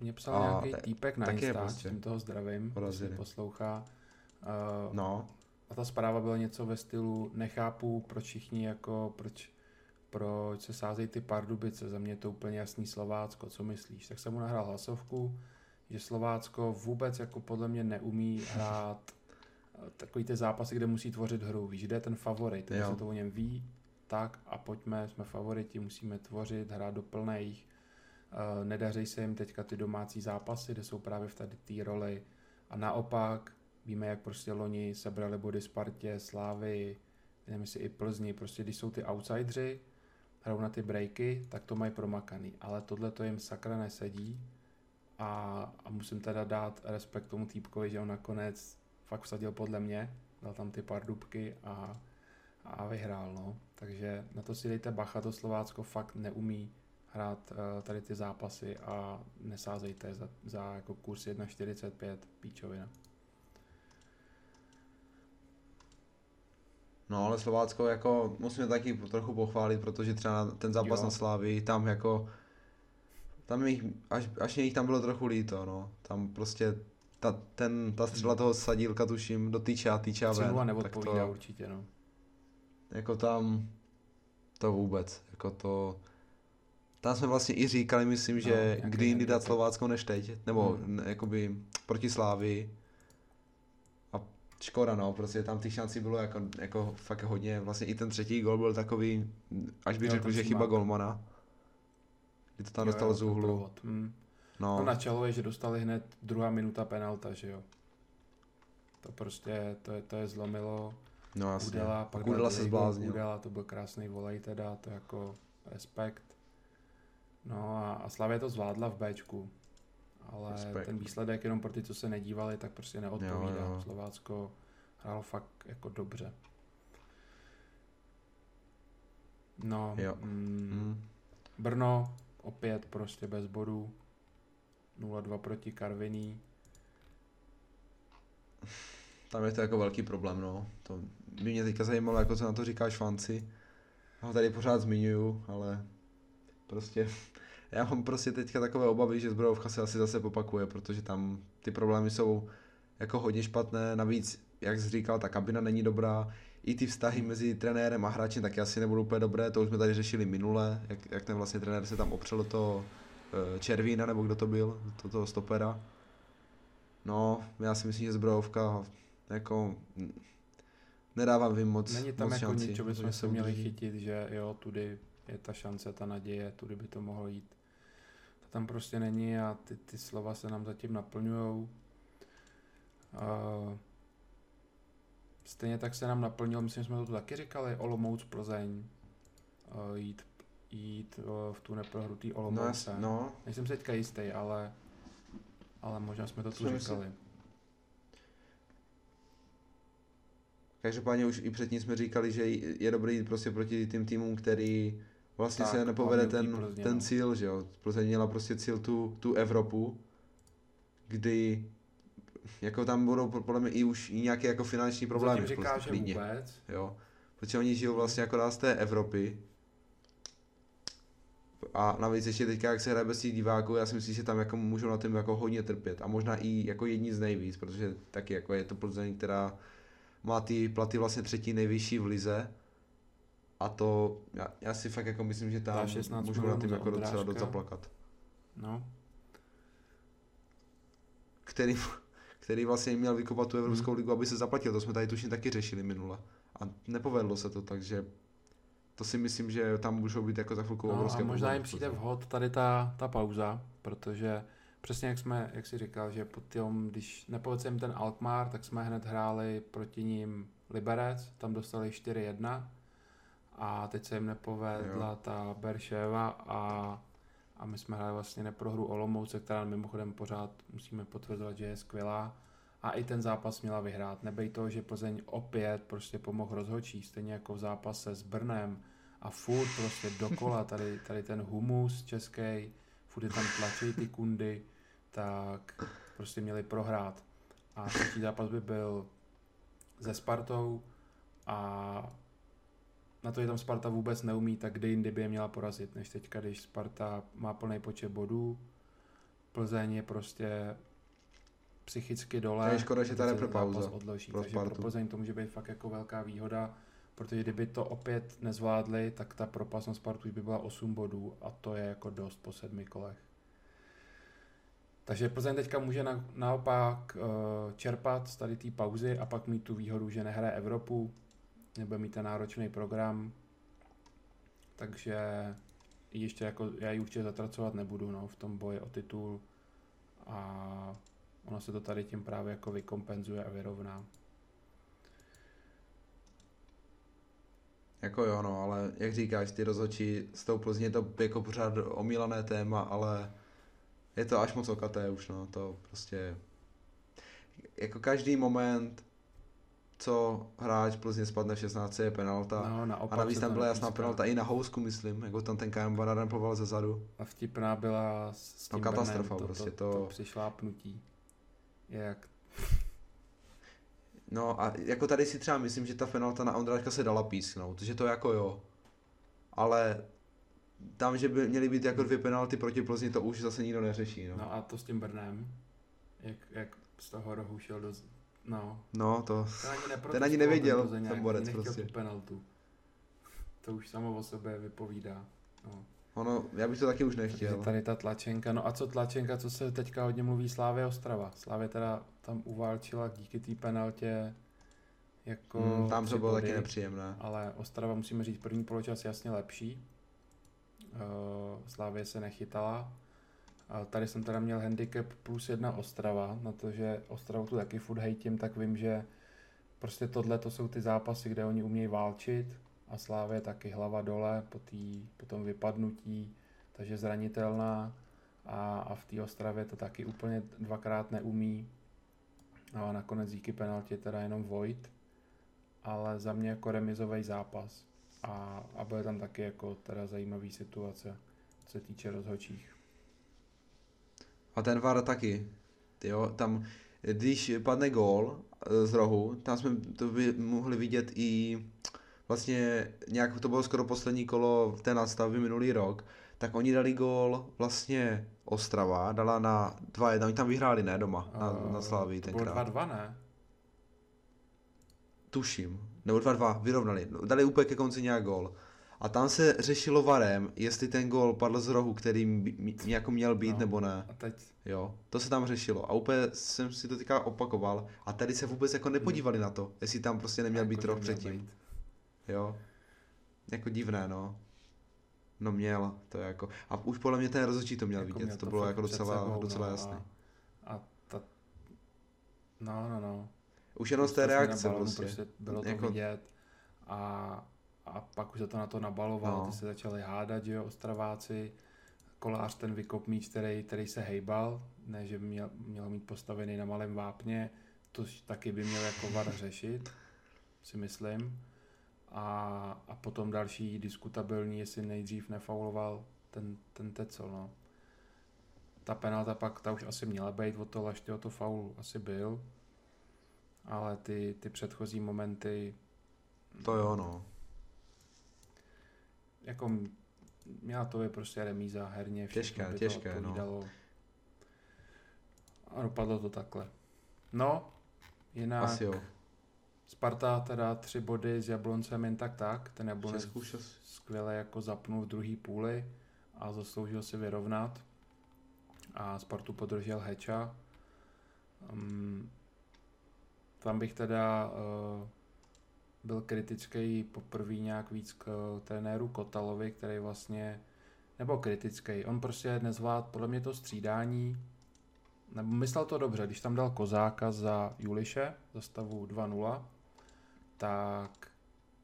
Mě psal A nějaký te- týpek na Insta, prostě. s tím toho zdravím, Porazili. poslouchá. Uh, No, A ta zpráva byla něco ve stylu, nechápu, proč všichni jako, proč, proč se sázejí ty Pardubice, za mě je to úplně jasný Slovácko, co myslíš? Tak jsem mu nahrál hlasovku, že Slovácko vůbec jako podle mě neumí hrát eh, takový ty zápasy, kde musí tvořit hru. Víš, kde je ten favorit, když se to o něm ví, tak a pojďme, jsme favoriti, musíme tvořit, hrát do plných. Uh, nedaří se jim teďka ty domácí zápasy, kde jsou právě v tady té roli. A naopak, víme, jak prostě loni sebrali body Spartě, Slávy, nevím jestli i Plzni, prostě když jsou ty outsidři, hrajou na ty breaky, tak to mají promakaný. Ale tohle to jim sakra nesedí a, a musím teda dát respekt tomu týpkovi, že on nakonec fakt vsadil podle mě, dal tam ty pár dubky a, a vyhrál, no. Takže na to si dejte bacha, to Slovácko fakt neumí hrát uh, tady ty zápasy a nesázejte za, za jako kurz 1,45 píčovina. No ale Slovácko jako musíme taky trochu pochválit, protože třeba ten zápas Jo. na Slávii, tam jako tam jich, až, až mě jich tam bylo trochu líto, no. Tam prostě ta, ten, ta střela toho sadílka tuším do týče a týče a 3 ven. tak neodpovídá to, určitě, no. jako tam to vůbec, jako to tam jsme vlastně i říkali, myslím, No, že nějaký kdy jindy dát. Slovácko než teď, nebo Hmm. hmm. jakoby proti Slávii. Škoda, no, prostě tam těch šancí bylo jako, jako fakt hodně, vlastně i ten třetí gol byl takový, až bych Jo, řekl, že chyba golmana. Kdy to tam Jo, dostal jo, z úhlu. hm. No, No. na čelo je, že dostali hned druhá minuta penalta, že jo. To prostě, to je, to je zlomilo. no jasně. Udela, pak dal se zbláznil. Kudela, to byl krásný volej teda, to jako respekt. No a, a Slavě to zvládla v Bčku. Ale Respekt. ten výsledek jenom pro ty, co se nedívali, tak prostě neodpovídá. Jo, jo. Slovácko hrálo fakt jako dobře. No, Jo. mm, Mm. Brno opět prostě bez bodů. 0-2 proti Karviní. Tam je to jako velký problém, no. To by mě teďka zajímalo, jako co na to říkáš fanci. Já ho tady pořád zmiňuju, ale prostě já mám prostě teďka takové obavy, že zbrojovka se asi zase popakuje, protože tam ty problémy jsou jako hodně špatné, navíc, jak jsi říkal, ta kabina není dobrá, i ty vztahy mezi trenérem a hráčem taky asi nebudou úplně dobré, to už jsme tady řešili minule, jak, jak ten vlastně trenér se tam opřel do toho eh, Červína, nebo kdo to byl, do toho stopera. No, já si myslím, že zbrojovka jako nedávám vím moc, Není tam moc jako šanci, ničeho, bychom se měli chytit, že jo, tudy je ta šance, ta naděje, tudy by to mohlo jít. Tam prostě není a ty, ty slova se nám zatím naplňujou. Uh, stejně tak se nám naplnilo, myslím, že jsme to tu taky říkali, Olomouc, Plzeň, uh, jít, jít uh, v tu neprohrutý No, Olomouce. jas, no, Nejsem si teďka jistý, ale, ale možná jsme to tu Jsem si- říkali. každopádně už i předtím jsme říkali, že je dobrý jít prostě proti tím týmům, který vlastně Tak, se nepovede ten, Plzně, ten no. cíl, že jo. Plzeň měla prostě cíl tu, tu Evropu, kdy jako tam budou podle mě i už i nějaké jako finanční problémy. Zatím říká, prostě, že klidně. vůbec. Jo. Protože oni žijou vlastně jako z té Evropy. A navíc ještě teďka, jak se hraje bez těch diváků, já si myslím, že tam jako můžou na tom jako hodně trpět. A možná i jako jedni z nejvíc, protože taky jako je to Plzeň, která má ty platy vlastně třetí nejvyšší v lize. A to, já, já si fakt jako myslím, že tam Dá 16 můžou na tím jako docela dost Ondráška. zaplakat. No, Který, který vlastně měl vykopat tu Evropskou Hmm. ligu, aby se zaplatil. To jsme tady tuším taky řešili minule. A nepovedlo se to, takže to si myslím, že tam můžou být jako za chvilku no obrovské a možná jim přijde vhod tady ta, ta pauza, protože přesně jak jsme, jak jsi říkal, že po tom, když nepovedl jim ten Alkmaar, tak jsme hned hráli proti ním Liberec, tam dostali 4-1 a teď se jim nepovedla Jo. ta Berševa a, a my jsme hráli vlastně neprohru Olomouce, která mimochodem pořád musíme potvrzovat, že je skvělá a i ten zápas měla vyhrát. Nebej to, že Plzeň opět prostě pomohl rozhodčí, stejně jako v zápase s Brnem a furt prostě dokola tady, tady ten humus český, furt je tam tlačí ty kundy, tak prostě měli prohrát. A třetí zápas by byl se Spartou a na to, že tam Sparta vůbec neumí, tak kde jindy by je měla porazit, než teďka, když Sparta má plný počet bodů, Plzeň je prostě psychicky dole. A je škoda, že ta teď se repre pauza odloží, pro takže pro Spartu. Plzeň to může být fakt jako velká výhoda, protože kdyby to opět nezvládli, tak ta propast na Spartu už by byla 8 bodů a to je jako dost po sedmi kolech. Takže Plzeň teďka může na, naopak uh, čerpat z tady té pauzy a pak mít tu výhodu, že nehraje Evropu, nebude mít ten náročný program, takže ještě jako, já ji určitě zatracovat nebudu no, v tom boji o titul a ono se to tady tím právě jako vykompenzuje a vyrovná. Jako jo, no, ale jak říkáš, ty rozhodčí s tou Plzní je to jako pořád omílané téma, ale je to až moc okaté už, no, to prostě jako každý moment, co hráč Plzně spadne v 16 je penalta. No, naopak a navíc tam byla jasná penalta i na housku, myslím, jako tam ten KM Banaren poval ze zadu. A vtipná byla s, No, tím katastrofa Brnem, to, prostě, to, to, to- to přišlápnutí. Jak No a jako tady si třeba myslím, že ta penalta na Ondráčka se dala písknout, že to jako jo. Ale tam, že by měly být jako dvě penalty proti Plzni, to už zase nikdo neřeší, no. No a to s tím Brnem, jak, jak z toho rohu šel do... No, No, to, ten ani, Ten ani nevěděl, ten borec prostě. tu penaltu. To už samo o sobě vypovídá. No. ono, já bych to taky už Takže nechtěl. tady ta tlačenka, no a co tlačenka, co se teďka hodně mluví Slávě Ostrava. Slávě teda tam uválčila díky té penaltě jako Hmm, tam to bylo taky nepříjemné. Ale Ostrava musíme říct, první poločas jasně lepší. Uh, Slávě se nechytala. A tady jsem teda měl handicap plus jedna Ostrava, na to, že Ostravu tu taky furt hejtím, tak vím, že prostě tohle to jsou ty zápasy, kde oni umějí válčit a Slávě taky hlava dole po, tý, po tom vypadnutí, takže zranitelná a, a v té Ostravě to taky úplně dvakrát neumí. No a nakonec díky penaltě teda jenom Vojt, ale za mě jako remizový zápas. A, a bude tam taky jako teda zajímavý situace, co se týče rozhodčích. A ten VAR taky. Jo, tam, když padne gól eh, z rohu, tam jsme to by mohli vidět i vlastně nějak to bylo skoro poslední kolo v té nadstavbě minulý rok, tak oni dali gól vlastně Ostrava, dala na 2-1, oni tam vyhráli, ne, doma, na, uh, na Slávii tenkrát. To bylo 2-2, ne? Tuším, nebo 2-2, vyrovnali, dali úplně ke konci nějak gól. A tam se řešilo varem, jestli ten gol padl z rohu, který jako měl být, no, nebo ne. A teď? Jo, to se tam řešilo. A úplně jsem si to teďka opakoval. A tady se vůbec jako nepodívali hmm. na to, jestli tam prostě neměl jako být roh předtím. Být. Jo. Jako divné, no. No měl, to je jako. A už podle mě ten rozhodčí to měl jako vidět, měl to, to bylo jako docela, sebou, docela no, jasné. A, a ta... No, no, no. Už jenom z té reakce prostě. prostě. Bylo to jako... vidět a, a pak už se to na to nabaloval, no. ty se začali hádat, že jo, ostraváci. Kolář ten vykop míč, který, který se hejbal, ne, že by měl, měl mít postavený na malém vápně, to taky by měl jako VAR řešit, si myslím a, a potom další diskutabilní, jestli nejdřív nefauloval ten, ten Tecel, no. Ta penalta pak, ta už asi měla být od toho Laštyho, to faul asi byl, ale ty, ty předchozí momenty... To jo, no. Jako měla to je prostě remíza herně. Těžké, těžké, no. A dopadlo to takhle. No, jinak... Asi jo. Sparta teda tři body s Jabloncem jen tak tak, ten Jablonec skvěle jako zapnul v druhý půli a zasloužil si vyrovnat a Spartu podržel Heča. Um, tam bych teda uh, byl kritický poprvé nějak víc k trenéru Kotalovi, který vlastně, nebo kritický, on prostě nezvlád podle mě to střídání, nebo myslel to dobře, když tam dal Kozáka za Juliše, za stavu 2-0, tak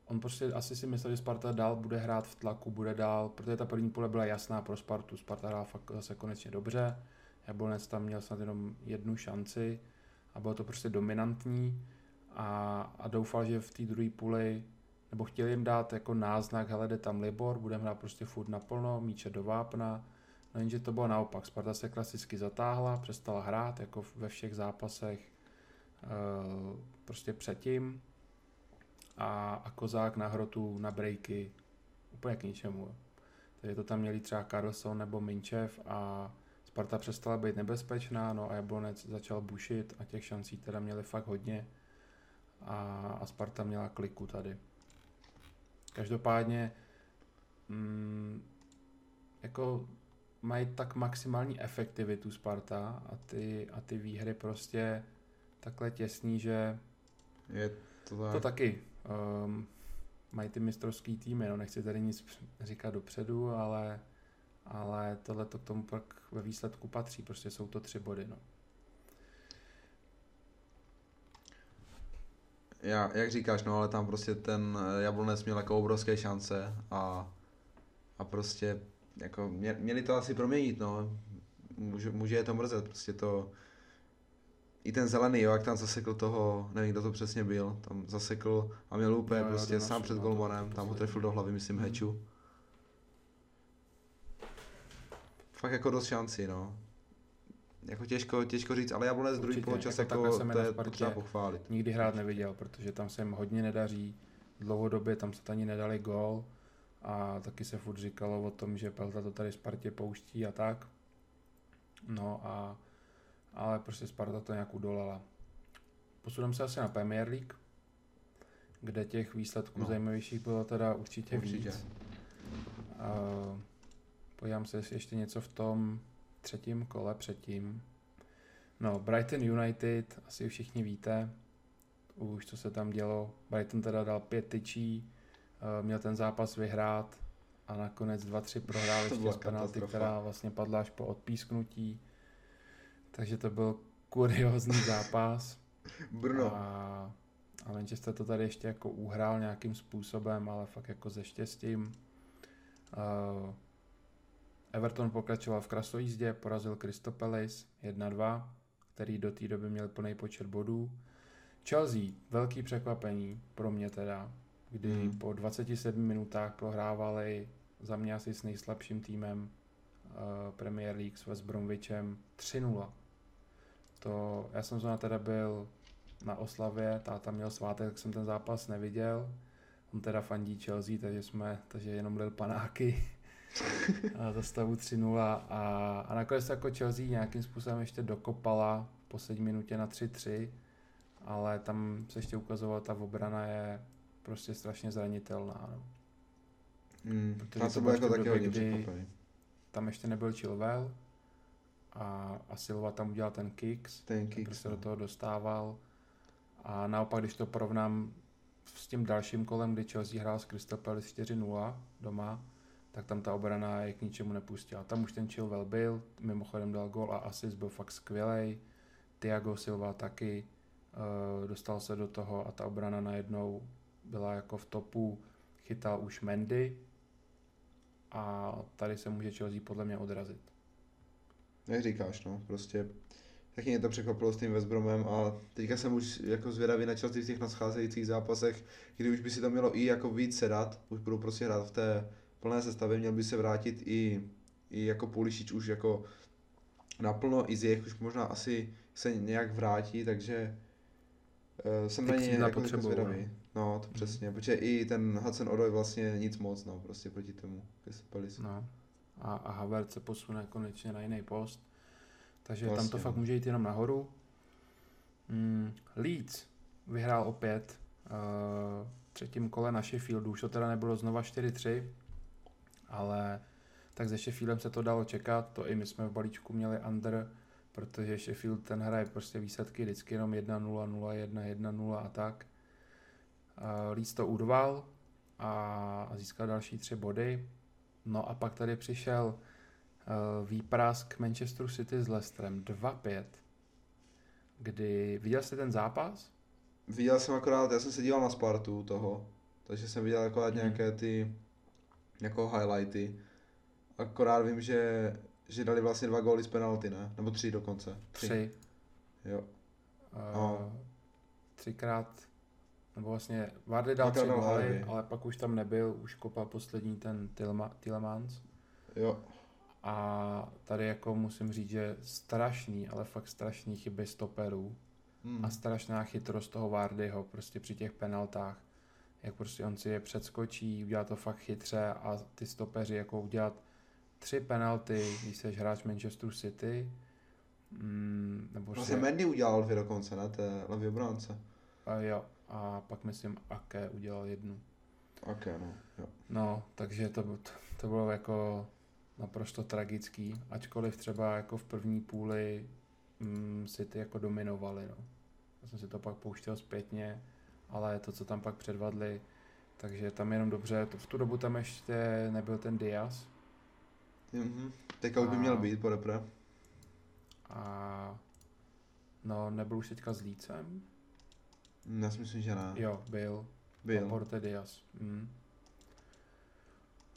on prostě asi si myslel, že Sparta dál bude hrát v tlaku, bude dál, protože ta první pole byla jasná pro Spartu. Sparta hrál fakt zase konečně dobře, Jablonec tam měl snad jenom jednu šanci a bylo to prostě dominantní a, a doufal, že v té druhé půli nebo chtěli jim dát jako náznak, hele, jde tam Libor, budeme hrát prostě furt naplno, míče do vápna, no jenže to bylo naopak, Sparta se klasicky zatáhla, přestala hrát, jako ve všech zápasech uh, prostě předtím. A, a Kozák na hrotu, na breaky, úplně k ničemu. Takže to tam měli třeba Carlson nebo Minčev a Sparta přestala být nebezpečná, no a Jablonec začal bušit a těch šancí teda měli fakt hodně a, a Sparta měla kliku tady. Každopádně mm, jako mají tak maximální efektivitu Sparta a ty, a ty výhry prostě takhle těsný, že je to, tak. to taky um, mají ty mistrovský týmy, no nechci tady nic říkat dopředu, ale, ale tohle to k tomu pak ve výsledku patří, prostě jsou to tři body, no. Já, jak říkáš, no ale tam prostě ten Jablonec měl jako obrovské šance a, a prostě jako mě, měli to asi proměnit, no. Může, může je to mrzet, prostě to, i ten zelený, jo, jak tam zasekl toho, nevím, kdo to přesně byl, tam zasekl a měl úplně no, prostě sám před golmanem, tam ho trefil do hlavy, myslím, hmm. Heču. Fakt jako dost šanci, no. Jako těžko, těžko říct, ale Jablonec druhý poločas jako, jako to je potřeba pochválit. Nikdy hrát neviděl, protože tam se jim hodně nedaří, dlouhodobě tam se ani nedali gól a taky se furt říkalo o tom, že Pelta to tady Spartě pouští a tak. No a ale prostě Sparta to nějak udolala. Posuneme se asi na Premier League, kde těch výsledků no. zajímavějších bylo teda určitě, určitě. víc. Uh, podívám se, jestli ještě něco v tom třetím kole předtím. No, Brighton United, asi všichni víte, už co se tam dělo. Brighton teda dal pět tyčí, uh, měl ten zápas vyhrát a nakonec 2-3 prohrál ještě z penalty, která vlastně padla až po odpísknutí. Takže to byl kuriózní zápas. Brno. A, a Manchester to tady ještě jako uhrál nějakým způsobem, ale fakt jako ze štěstím. Uh, Everton pokračoval v krasojízdě, porazil Crystal Palace 1-2, který do té doby měl plný počet bodů. Chelsea, velký překvapení, pro mě teda. kdy hmm. po 27 minutách prohrávali za mě asi s nejslabším týmem uh, Premier League s West Bromwichem 3-0. To, já jsem zrovna teda byl na oslavě, táta měl svátek, tak jsem ten zápas neviděl. On teda fandí Chelsea, takže jsme, takže jenom lil panáky za stavu 3-0 a, a nakonec jako Chelsea nějakým způsobem ještě dokopala v poslední minutě na 3-3, ale tam se ještě ukazovalo, ta obrana je prostě strašně zranitelná. No. Mm, Protože to bylo jako taky hodně Tam ještě nebyl Chilwell a, a Silva tam udělal ten kicks, ten kicks se no. do toho dostával. A naopak, když to porovnám s tím dalším kolem, kdy Chelsea hrál s Crystal Palace 4-0 doma, tak tam ta obrana je k ničemu nepustila. Tam už ten Chilwell byl, mimochodem dal gol a assist byl fakt skvělý. Thiago Silva taky uh, dostal se do toho a ta obrana najednou byla jako v topu, chytal už Mendy a tady se může Chelsea podle mě odrazit. Jak říkáš, no, prostě taky mě to překvapilo s tím West Bromem a teďka jsem už jako zvědavý na Chelsea v těch nadcházejících zápasech, kdy už by si to mělo i jako víc sedat, už budou prostě hrát v té plné sestavě, měl by se vrátit i, i jako Pulišič už jako naplno, i Zjech už možná asi se nějak vrátí, takže uh, jsem Ty na něj jako zvědavý. No. no, to mhm. přesně, protože i ten Hudson Odoj vlastně nic moc, no, prostě proti tomu Palace. No. A, a Havertz se posune konečně na jiný post, takže vlastně, tam to fakt no. může jít jenom nahoru. Mm, Leeds vyhrál opět uh, třetím kole na Sheffieldu, už to teda nebylo znova 4-3, ale tak se Sheffieldem se to dalo čekat, to i my jsme v balíčku měli under, protože Sheffield ten hraje prostě výsledky vždycky jenom 1-0, 0-1, 1-0 a tak. Leeds to urval a získal další tři body. No a pak tady přišel uh, výprask Manchesteru City s Leicesterem 2-5. Kdy, viděl jsi ten zápas? Viděl jsem akorát, já jsem se díval na Spartu toho, takže jsem viděl akorát hmm. nějaké ty jako highlighty. Akorát vím, že, že dali vlastně dva góly z penalty, ne? Nebo tři dokonce. Tři. tři. Jo. Uh. Třikrát, nebo vlastně Vardy dal tři góly, ale pak už tam nebyl, už kopal poslední ten Tillemans. Jo. A tady jako musím říct, že strašný, ale fakt strašný chyby stoperů hmm. a strašná chytrost toho Vardyho prostě při těch penaltách jak prostě on si je předskočí, udělá to fakt chytře a ty stopeři jako udělat tři penalty, když jsi hráč Manchester City, mm, nebo vlastně si... Mendy udělal dvě dokonce, na té levý obránce. A jo, a pak myslím Ake udělal jednu. Ake, no, jo. No, takže to, to, to bylo jako naprosto tragický, ačkoliv třeba jako v první půli mm, City jako dominovali, no. Já jsem si to pak pouštěl zpětně, ale to, co tam pak předvadli, takže tam jenom dobře, to v tu dobu tam ještě nebyl ten Diaz. Mhm, teďka už by měl být po repre. A no, nebyl už teďka s Lícem? Já si myslím, že ne. Jo, byl. Byl. Porte Diaz. Mm.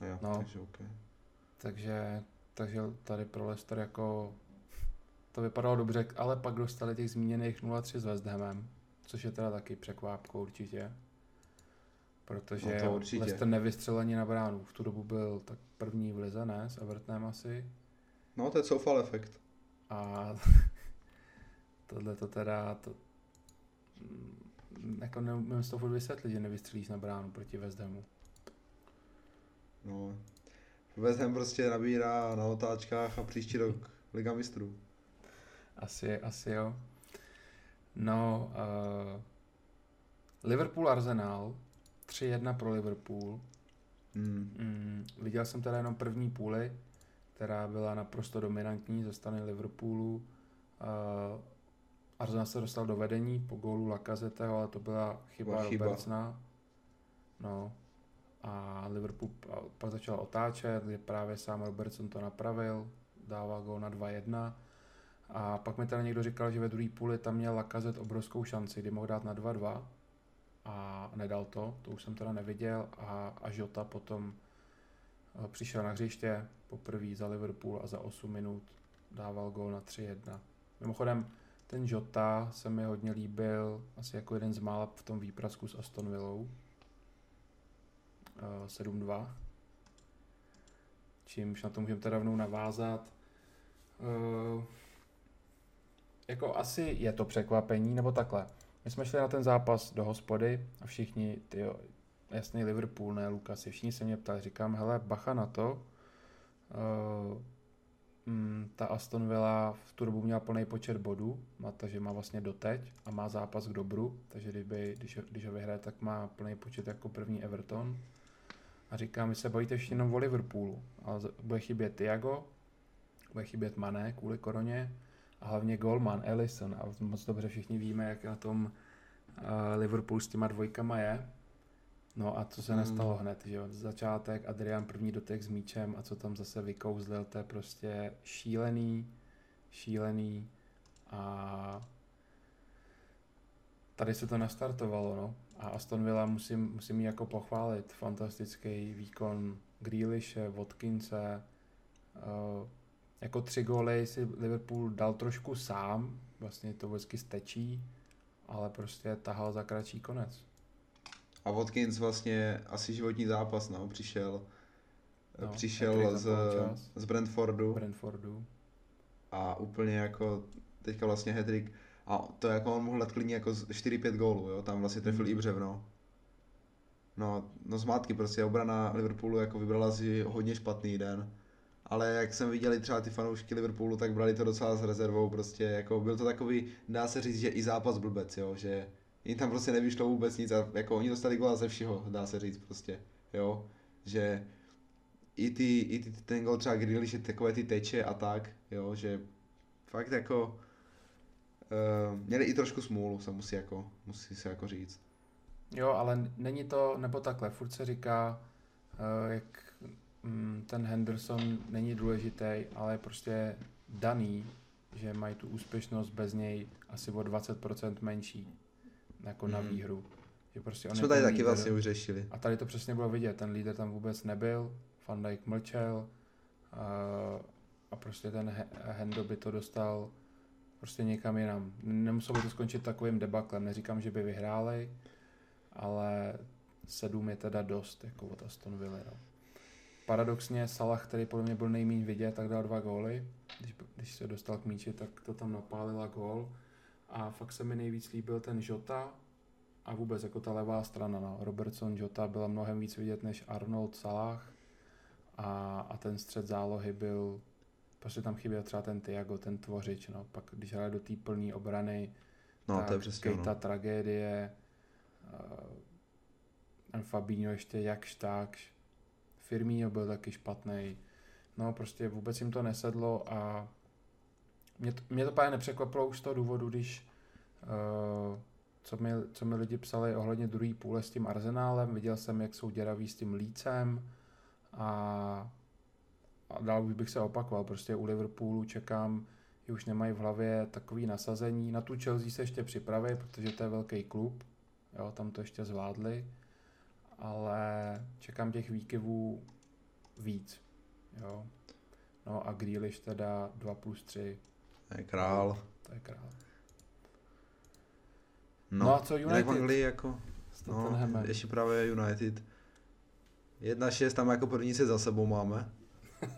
Jo, no, takže OK. Takže, takže tady pro Leicester jako to vypadalo dobře, ale pak dostali těch zmíněných 0-3 s West Hamem což je teda taky překvápko určitě. Protože no určitě. Leicester nevystřelil ani na bránu. V tu dobu byl tak první v lize, ne? S Evertonem asi. No, to je Soufal efekt. A tohle to teda, to, mm, jako neumím z toho vysvětlit, že nevystřelíš na bránu proti West Hamu. No, West Ham prostě nabírá na otáčkách a příští rok Liga mistrů. Asi, asi jo. No, uh, Liverpool Arsenal, 3-1 pro Liverpool. Mm. Mm, viděl jsem teda jenom první půli, která byla naprosto dominantní ze strany Liverpoolu. Uh, Arsenal se dostal do vedení po gólu Lakazeteho, ale to byla chyba, byla chyba. Robertsona. No. A Liverpool pak začal otáčet, kde právě sám Robertson to napravil, dával gól na 2-1 a pak mi teda někdo říkal, že ve druhé půli tam měl Lakazet obrovskou šanci, kdy mohl dát na 2-2 a nedal to, to už jsem teda neviděl a, a Jota potom eh, přišel na hřiště poprvé za Liverpool a za 8 minut dával gol na 3-1. Mimochodem, ten Jota se mi hodně líbil, asi jako jeden z mála v tom výprasku s Aston Villou. uh, 7-2. Čímž na to můžeme teda rovnou navázat. Jako asi je to překvapení, nebo takhle. My jsme šli na ten zápas do hospody a všichni, ty jasný Liverpool, ne Lukasy, všichni se mě ptali, říkám, hele, bacha na to, uh, mm, ta Aston Villa v tu dobu měla plný počet bodů, má, takže má vlastně doteď a má zápas k dobru, takže kdyby, když, když ho vyhraje, tak má plný počet jako první Everton. A říkám, vy se bavíte všichni jenom o Liverpoolu, ale bude chybět Tiago, bude chybět Mané kvůli koroně a hlavně Goldman, Ellison a moc dobře všichni víme, jak na tom uh, Liverpool s těma dvojkama je. No a co se hmm. nestalo hned, že jo? Začátek, Adrian první dotek s míčem a co tam zase vykouzlil, to je prostě šílený, šílený a tady se to nastartovalo, no. A Aston Villa musím, musím jí jako pochválit. Fantastický výkon Grealishe, Watkinse, uh, jako tři góly si Liverpool dal trošku sám, vlastně to vždycky stečí, ale prostě tahal za kratší konec. A Watkins vlastně asi životní zápas, no, přišel, no, přišel z, z Brentfordu. Brentfordu. A úplně jako teďka vlastně Hedrick a to jako on mohl dát klidně jako 4-5 gólů, jo, tam vlastně trefil mm. i břevno. No, no zmátky prostě, obrana Liverpoolu jako vybrala si hodně špatný den. Ale jak jsem viděli třeba ty fanoušky Liverpoolu, tak brali to docela s rezervou, prostě jako byl to takový, dá se říct, že i zápas blbec, jo, že jim tam prostě nevyšlo vůbec nic a jako oni dostali gola ze všeho, dá se říct prostě, jo, že i, ty, i ty, ten gol třeba že takové ty teče a tak, jo, že fakt jako uh, měli i trošku smůlu, se musí jako, musí se jako říct. Jo, ale není to, nebo takhle, furt se říká, uh, jak ten Henderson není důležitý, ale je prostě daný, že mají tu úspěšnost bez něj asi o 20% menší jako hmm. na výhru. Že prostě on Jsme tady taky vlastně už řešili. A tady to přesně bylo vidět, ten líder tam vůbec nebyl, Van Dijk mlčel a, a prostě ten Hendo by to dostal prostě někam jinam. Nemuselo by to skončit takovým debaklem, neříkám, že by vyhráli, ale sedm je teda dost, jako od Aston Villa. No. Paradoxně Salah, který podle mě byl nejméně vidět, tak dal dva góly. Když, když se dostal k míči, tak to tam napálila gól. A fakt se mi nejvíc líbil ten Jota a vůbec jako ta levá strana. No. Robertson Jota byla mnohem víc vidět než Arnold Salah a, a ten střed zálohy byl, prostě tam chyběl třeba ten Tiago, ten tvořič. No. Pak když hraje do té plné obrany, no, tak to je přesně ta tragédie, uh, Fabinho ještě jakž takž, Firmino byl taky špatný. No prostě vůbec jim to nesedlo a mě to, mě to právě nepřekvapilo už z toho důvodu, když uh, co, mi, co mi lidi psali ohledně druhé půle s tím arzenálem, viděl jsem, jak jsou děraví s tím lícem a, a dál bych se opakoval, prostě u Liverpoolu čekám, že už nemají v hlavě takový nasazení, na tu Chelsea se ještě připraví, protože to je velký klub, jo, tam to ještě zvládli, ale čekám těch výkyvů víc, jo. No a Grealish teda 2 plus 3 to je král. To je král. No, no a co United? v Anglii jako, no, ještě právě United. 1-6 tam jako první se za sebou máme. uh,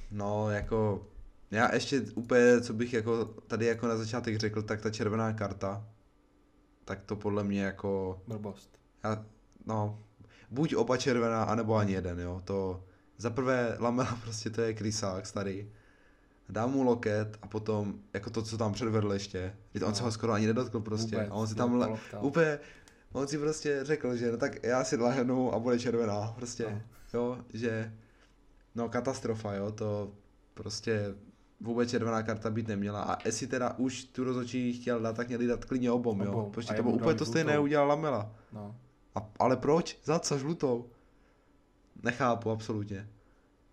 no, jako, já ještě úplně, co bych jako tady jako na začátek řekl, tak ta červená karta, tak to podle mě jako... Blbost. Já, no, buď oba červená, anebo ani jeden, jo, to za prvé Lamela prostě to je krysák starý. Dá mu loket a potom jako to, co tam předvedl ještě. No. On se ho skoro ani nedotkl prostě. Vůbec, a on si tam le- úplně, on si prostě řekl, že no tak já si lehnu a bude červená prostě. No. Jo, že no katastrofa, jo, to prostě vůbec červená karta být neměla. A jestli teda už tu rozhodčí chtěl dát, tak měli dát klidně obom, obom. jo. Prostě to bylo úplně to stejné udělal Lamela. No. A, ale proč? Za co žlutou? Nechápu absolutně.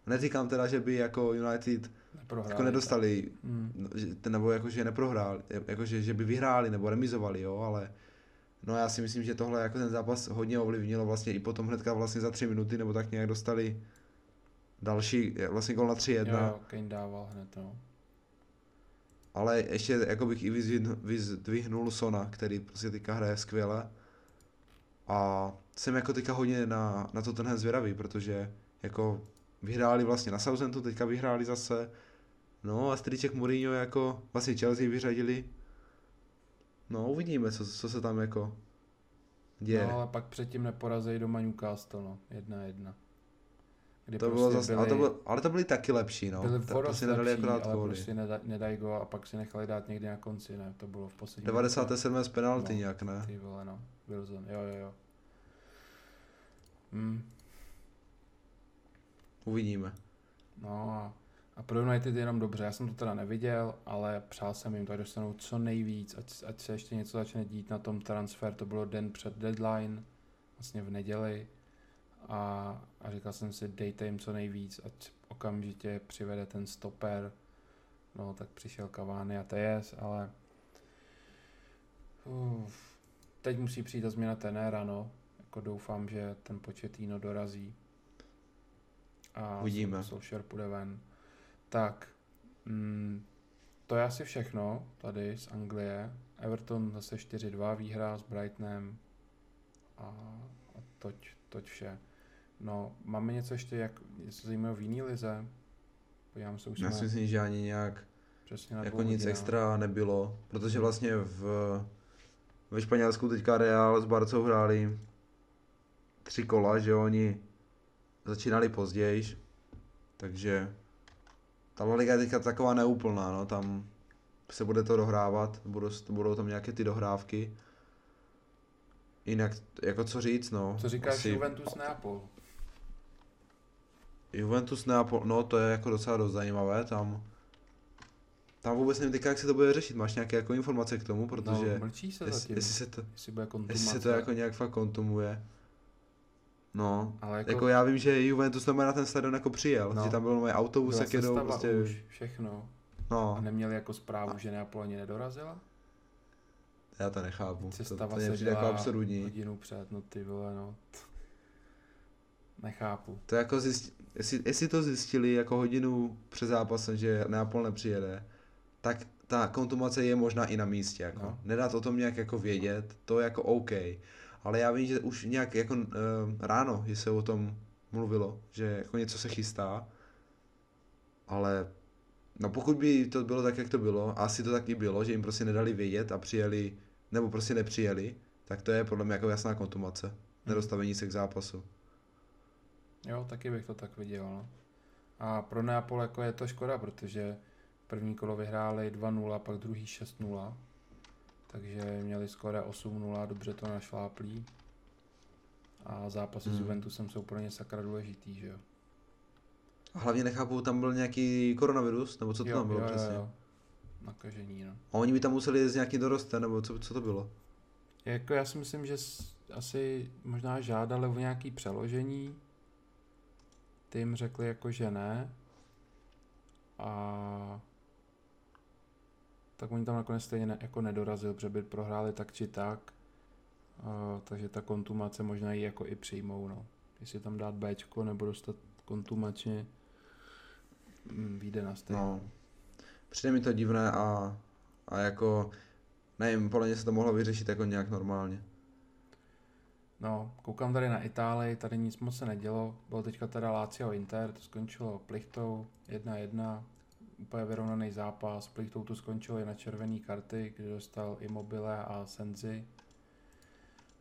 Neříkám teda, že by jako United Neprohráli, jako nedostali, hmm. nebo jako, že neprohráli, jako, že, že by vyhráli nebo remizovali, jo, ale no já si myslím, že tohle jako ten zápas hodně ovlivnilo vlastně i potom hnedka vlastně za tři minuty, nebo tak nějak dostali další, vlastně gol na 3-1. Jo, Kane dával hned, no. Ale ještě jako bych i vyzdvihnul Sona, který prostě teďka hraje skvěle. A jsem jako teďka hodně na, na to tenhle zvědavý, protože jako vyhráli vlastně na Southamptonu, teďka vyhráli zase. No a striček Mourinho jako vlastně Chelsea vyřadili. No uvidíme, co, co se tam jako děje. No ale pak předtím neporazili doma Newcastle, no. Jedna jedna. Kdy to prostě bylo zase, byli, ale, to byl, ale to byli taky lepší, no. Byli to prostě nedali lepší, akorát ale góly. prostě neda, nedají go a pak si nechali dát někdy na konci, ne, to bylo v poslední 97. z penalty no, nějak, ne? Ty vole, no, Wilson, jo, jo, jo. Hmm. Uvidíme. No a, a pro United jenom dobře, já jsem to teda neviděl, ale přál jsem jim to, dostanou co nejvíc, ať, ať se ještě něco začne dít na tom transfer, to bylo den před deadline, vlastně v neděli a, a říkal jsem si, dejte jim co nejvíc, ať okamžitě přivede ten stoper, no tak přišel Cavani a TS, ale uf, teď musí přijít ta změna tenéra, no, jako doufám, že ten počet Jíno dorazí. A Uvidíme. Solskjaer půjde ven. Tak, mm, to je asi všechno tady z Anglie. Everton zase 4-2 výhra s Brightonem a, a toť, toť vše. No, máme něco ještě, jak něco zajímavého v jiný lize? Podívám se, už Já si myslím, že ani nějak Přesně na jako nic extra nebylo, protože vlastně v, ve Španělsku teďka Real s Barcou hráli tři kola, že oni začínali později, takže ta liga je teďka taková neúplná, no, tam se bude to dohrávat, budou, budou tam nějaké ty dohrávky. Jinak, jako co říct, no. Co říkáš asi... Juventus Neapol? Juventus Neapol, no to je jako docela dost zajímavé, tam tam vůbec nevím teďka, jak se to bude řešit, máš nějaké jako informace k tomu, protože no, mlčí se jestli, jestli se to, jestli, bude jestli se to jako nějak fakt kontumuje. No, ale jako, jako já vím, že Juventus tam na ten stadion jako přijel, no, že tam byl nový autobus, jak jedou prostě. Už, všechno. No. A neměli jako zprávu, a... že Neapol ani nedorazila? Já to nechápu. Cestava to, to se jako absurdní. hodinu před, no ty vole, no. Nechápu. To jako zjist, jestli, jestli to zjistili jako hodinu před zápasem, že Neapol nepřijede, tak ta kontumace je možná i na místě. Jako. No. Nedá to o tom nějak jako vědět, to je jako OK ale já vím, že už nějak jako uh, ráno, že se o tom mluvilo, že jako něco se chystá, ale no pokud by to bylo tak, jak to bylo, a asi to taky bylo, že jim prostě nedali vědět a přijeli, nebo prostě nepřijeli, tak to je podle mě jako jasná kontumace, hmm. nedostavení se k zápasu. Jo, taky bych to tak viděl. No. A pro Neapol jako je to škoda, protože první kolo vyhráli 2-0, pak druhý 6-0 takže měli skoro 8-0, dobře to našláplí. A zápasy hmm. s Juventusem jsou pro ně sakra důležitý, že jo. A hlavně nechápu, tam byl nějaký koronavirus, nebo co to jo, tam bylo jo, přesně? Jo. Nakažení, no. A oni by tam museli z nějaký doroste, nebo co, co to bylo? Jako já si myslím, že asi možná žádali o nějaký přeložení. Ty jim řekli jako, že ne. A tak oni tam nakonec stejně ne, jako nedorazil, protože by prohráli tak či tak. Uh, takže ta kontumace možná ji jako i přijmou, no. Jestli tam dát Bčko nebo dostat kontumačně, mm, vyjde na stejně. No. Přijde mi to divné a, a jako, nevím, podle mě se to mohlo vyřešit jako nějak normálně. No, koukám tady na Itálii, tady nic moc se nedělo. Bylo teďka teda Lazio Inter, to skončilo plichtou 1-1 úplně vyrovnaný zápas. Plichtou tu skončili na červené karty, kde dostal Immobile a Senzi.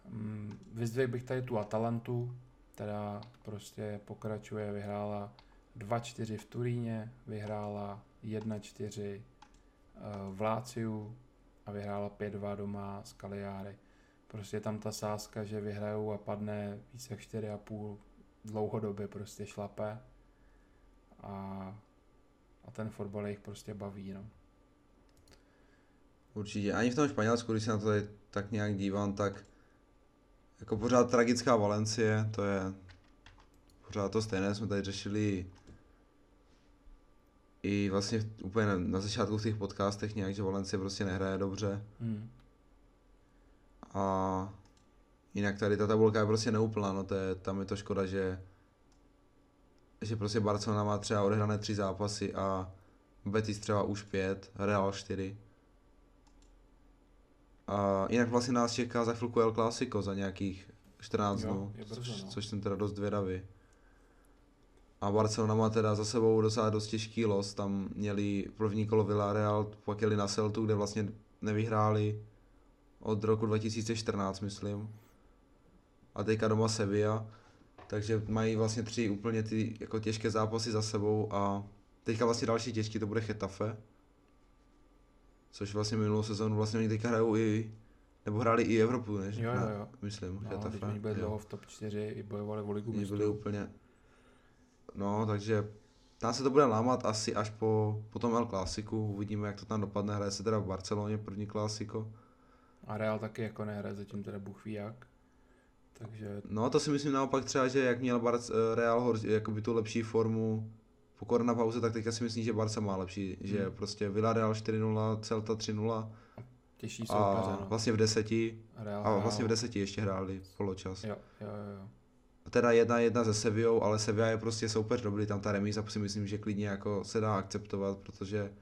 Mm, vyzdvihl bych tady tu Atalantu, která prostě pokračuje, vyhrála 2-4 v Turíně, vyhrála 1-4 eh, v Láciu a vyhrála 5-2 doma z Kaliáry. Prostě tam ta sázka, že vyhrajou a padne více jak 4,5 dlouhodobě prostě šlape. A a ten fotbal jich prostě baví, no. Určitě. Ani v tom Španělsku, když se na to tady tak nějak dívám, tak jako pořád tragická Valencie, to je pořád to stejné, jsme tady řešili i vlastně úplně na, začátku v těch podcastech nějak, že Valencie prostě nehraje dobře. Hmm. A jinak tady ta tabulka je prostě neúplná, no to je, tam je to škoda, že že prostě Barcelona má třeba odehrané tři zápasy a Betis třeba už pět, Real čtyři. A jinak vlastně nás čeká za chvilku El Clasico za nějakých 14 Jo, dnů, což, no. což jsem teda dost zvědavý. A Barcelona má teda za sebou docela dost těžký los, tam měli první kolo Villarreal, pak jeli na Celtu, kde vlastně nevyhráli od roku 2014, myslím. A teďka doma Sevilla, takže mají vlastně tři úplně ty jako těžké zápasy za sebou a teďka vlastně další těžký to bude Getafe. Což vlastně minulou sezónu vlastně oni teďka hrajou i, nebo hráli i Evropu, než? Jo, jo, jo. myslím, No, teď oni byli dlouho v top 4 i bojovali o ligu byli úplně... No, takže tam se to bude lámat asi až po, po tom El Clásiku, uvidíme, jak to tam dopadne, hraje se teda v Barceloně první Clásico. A Real taky jako nehraje, zatím teda Bůh ví jak. Takže No, to si myslím naopak třeba, že jak měl Barc, eh, Real hor, jakoby tu lepší formu po koronapauze, tak teďka si myslím, že Barca má lepší, že Hmm. prostě Villarreal 4-0, Celta 3-0 těžší a soupeře, no. vlastně v deseti, Real a vlastně v deseti ještě hráli poločas. Jo, jo, jo, jo. A teda jedna jedna se Sevillou, ale Sevilla je prostě soupeř dobrý, tam ta remíza si myslím, že klidně jako se dá akceptovat, protože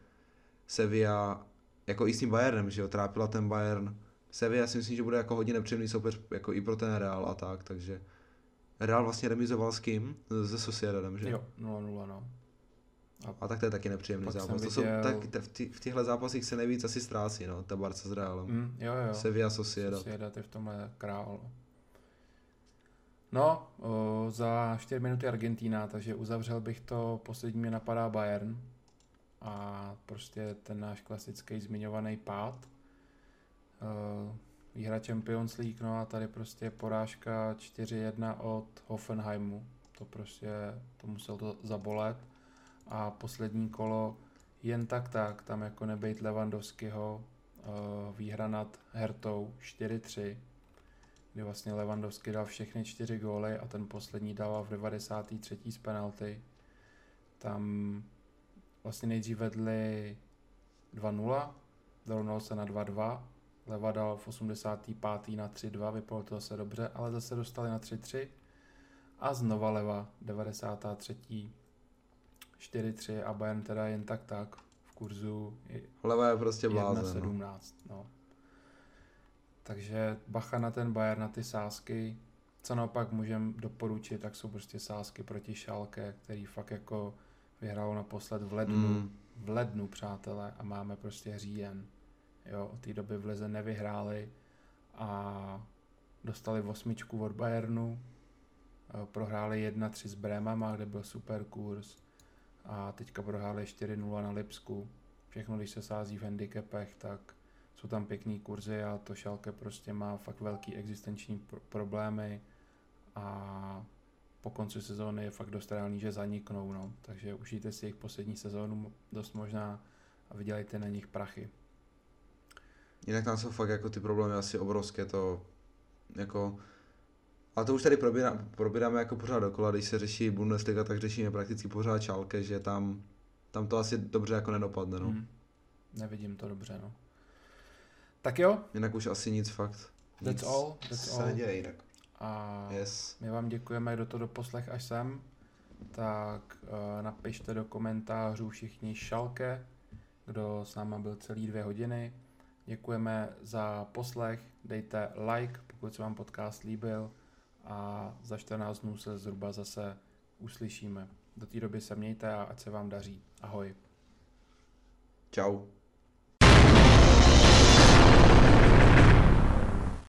Sevilla, jako i s tím Bayernem, že jo, trápila ten Bayern. Sevilla si myslím, že bude jako hodně nepříjemný soupeř, jako i pro ten Real a tak, takže Real vlastně remizoval s kým? Se Sociedadem, že? Jo, 0-0, no. A tak to je taky nepříjemný zápas. To jsou, tak, te- v, tý, v těchto zápasech se nejvíc asi ztrácí, no, ta Barca s Realem. Mm, jo, jo. Sevilla Sociedad. Sociedad je v tomhle král. No, o, za 4 minuty Argentína, takže uzavřel bych to, poslední mě napadá Bayern a prostě ten náš klasický zmiňovaný pád. Výhra Champions League, no a tady prostě porážka 4-1 od Hoffenheimu. To prostě, to musel to zabolet. A poslední kolo jen tak tak, tam jako nebejt Levandovského, eh, výhra nad Hertou 4-3, kdy vlastně Levandovský dal všechny čtyři góly a ten poslední dával v 93. z penalty. Tam vlastně nejdřív vedli 2-0, dorovnal se na 2-2, Leva dal v 85. na 3-2, vypadalo to zase dobře, ale zase dostali na 3-3 a znova Leva 93. 4-3 a Bayern teda jen tak tak v kurzu Leva je prostě blázen. No. 1,17. No. Takže bacha na ten Bayern, na ty sázky. Co naopak můžeme doporučit, tak jsou prostě sázky proti Šalke, který fakt jako vyhrál naposled v lednu. Mm. V lednu, přátelé, a máme prostě říjen. Jo, od té doby v Lize nevyhráli a dostali osmičku od Bayernu, eh, prohráli 1-3 s Bremama, kde byl super kurz a teďka prohráli 4-0 na Lipsku. Všechno, když se sází v handicapech, tak jsou tam pěkný kurzy a to Šalke prostě má fakt velký existenční pr- problémy a po konci sezóny je fakt dost reálný, že zaniknou, no. takže užijte si jejich poslední sezónu dost možná a vydělejte na nich prachy. Jinak tam jsou fakt jako ty problémy asi obrovské, to jako... Ale to už tady probírá, probíráme jako pořád dokola, když se řeší Bundesliga, tak řešíme prakticky pořád Schalke, že tam, tam to asi dobře jako nedopadne, no. Hmm. Nevidím to dobře, no. Tak jo, Jinak už asi nic fakt. That's nic all, that's se all. neděje jinak. a Yes. my vám děkujeme, kdo to doposlech až sem, tak uh, napište do komentářů všichni šalke, kdo s náma byl celý dvě hodiny. Děkujeme za poslech, dejte like, pokud se vám podcast líbil a za 14 dnů se zhruba zase uslyšíme. Do té doby se mějte a ať se vám daří. Ahoj. Čau.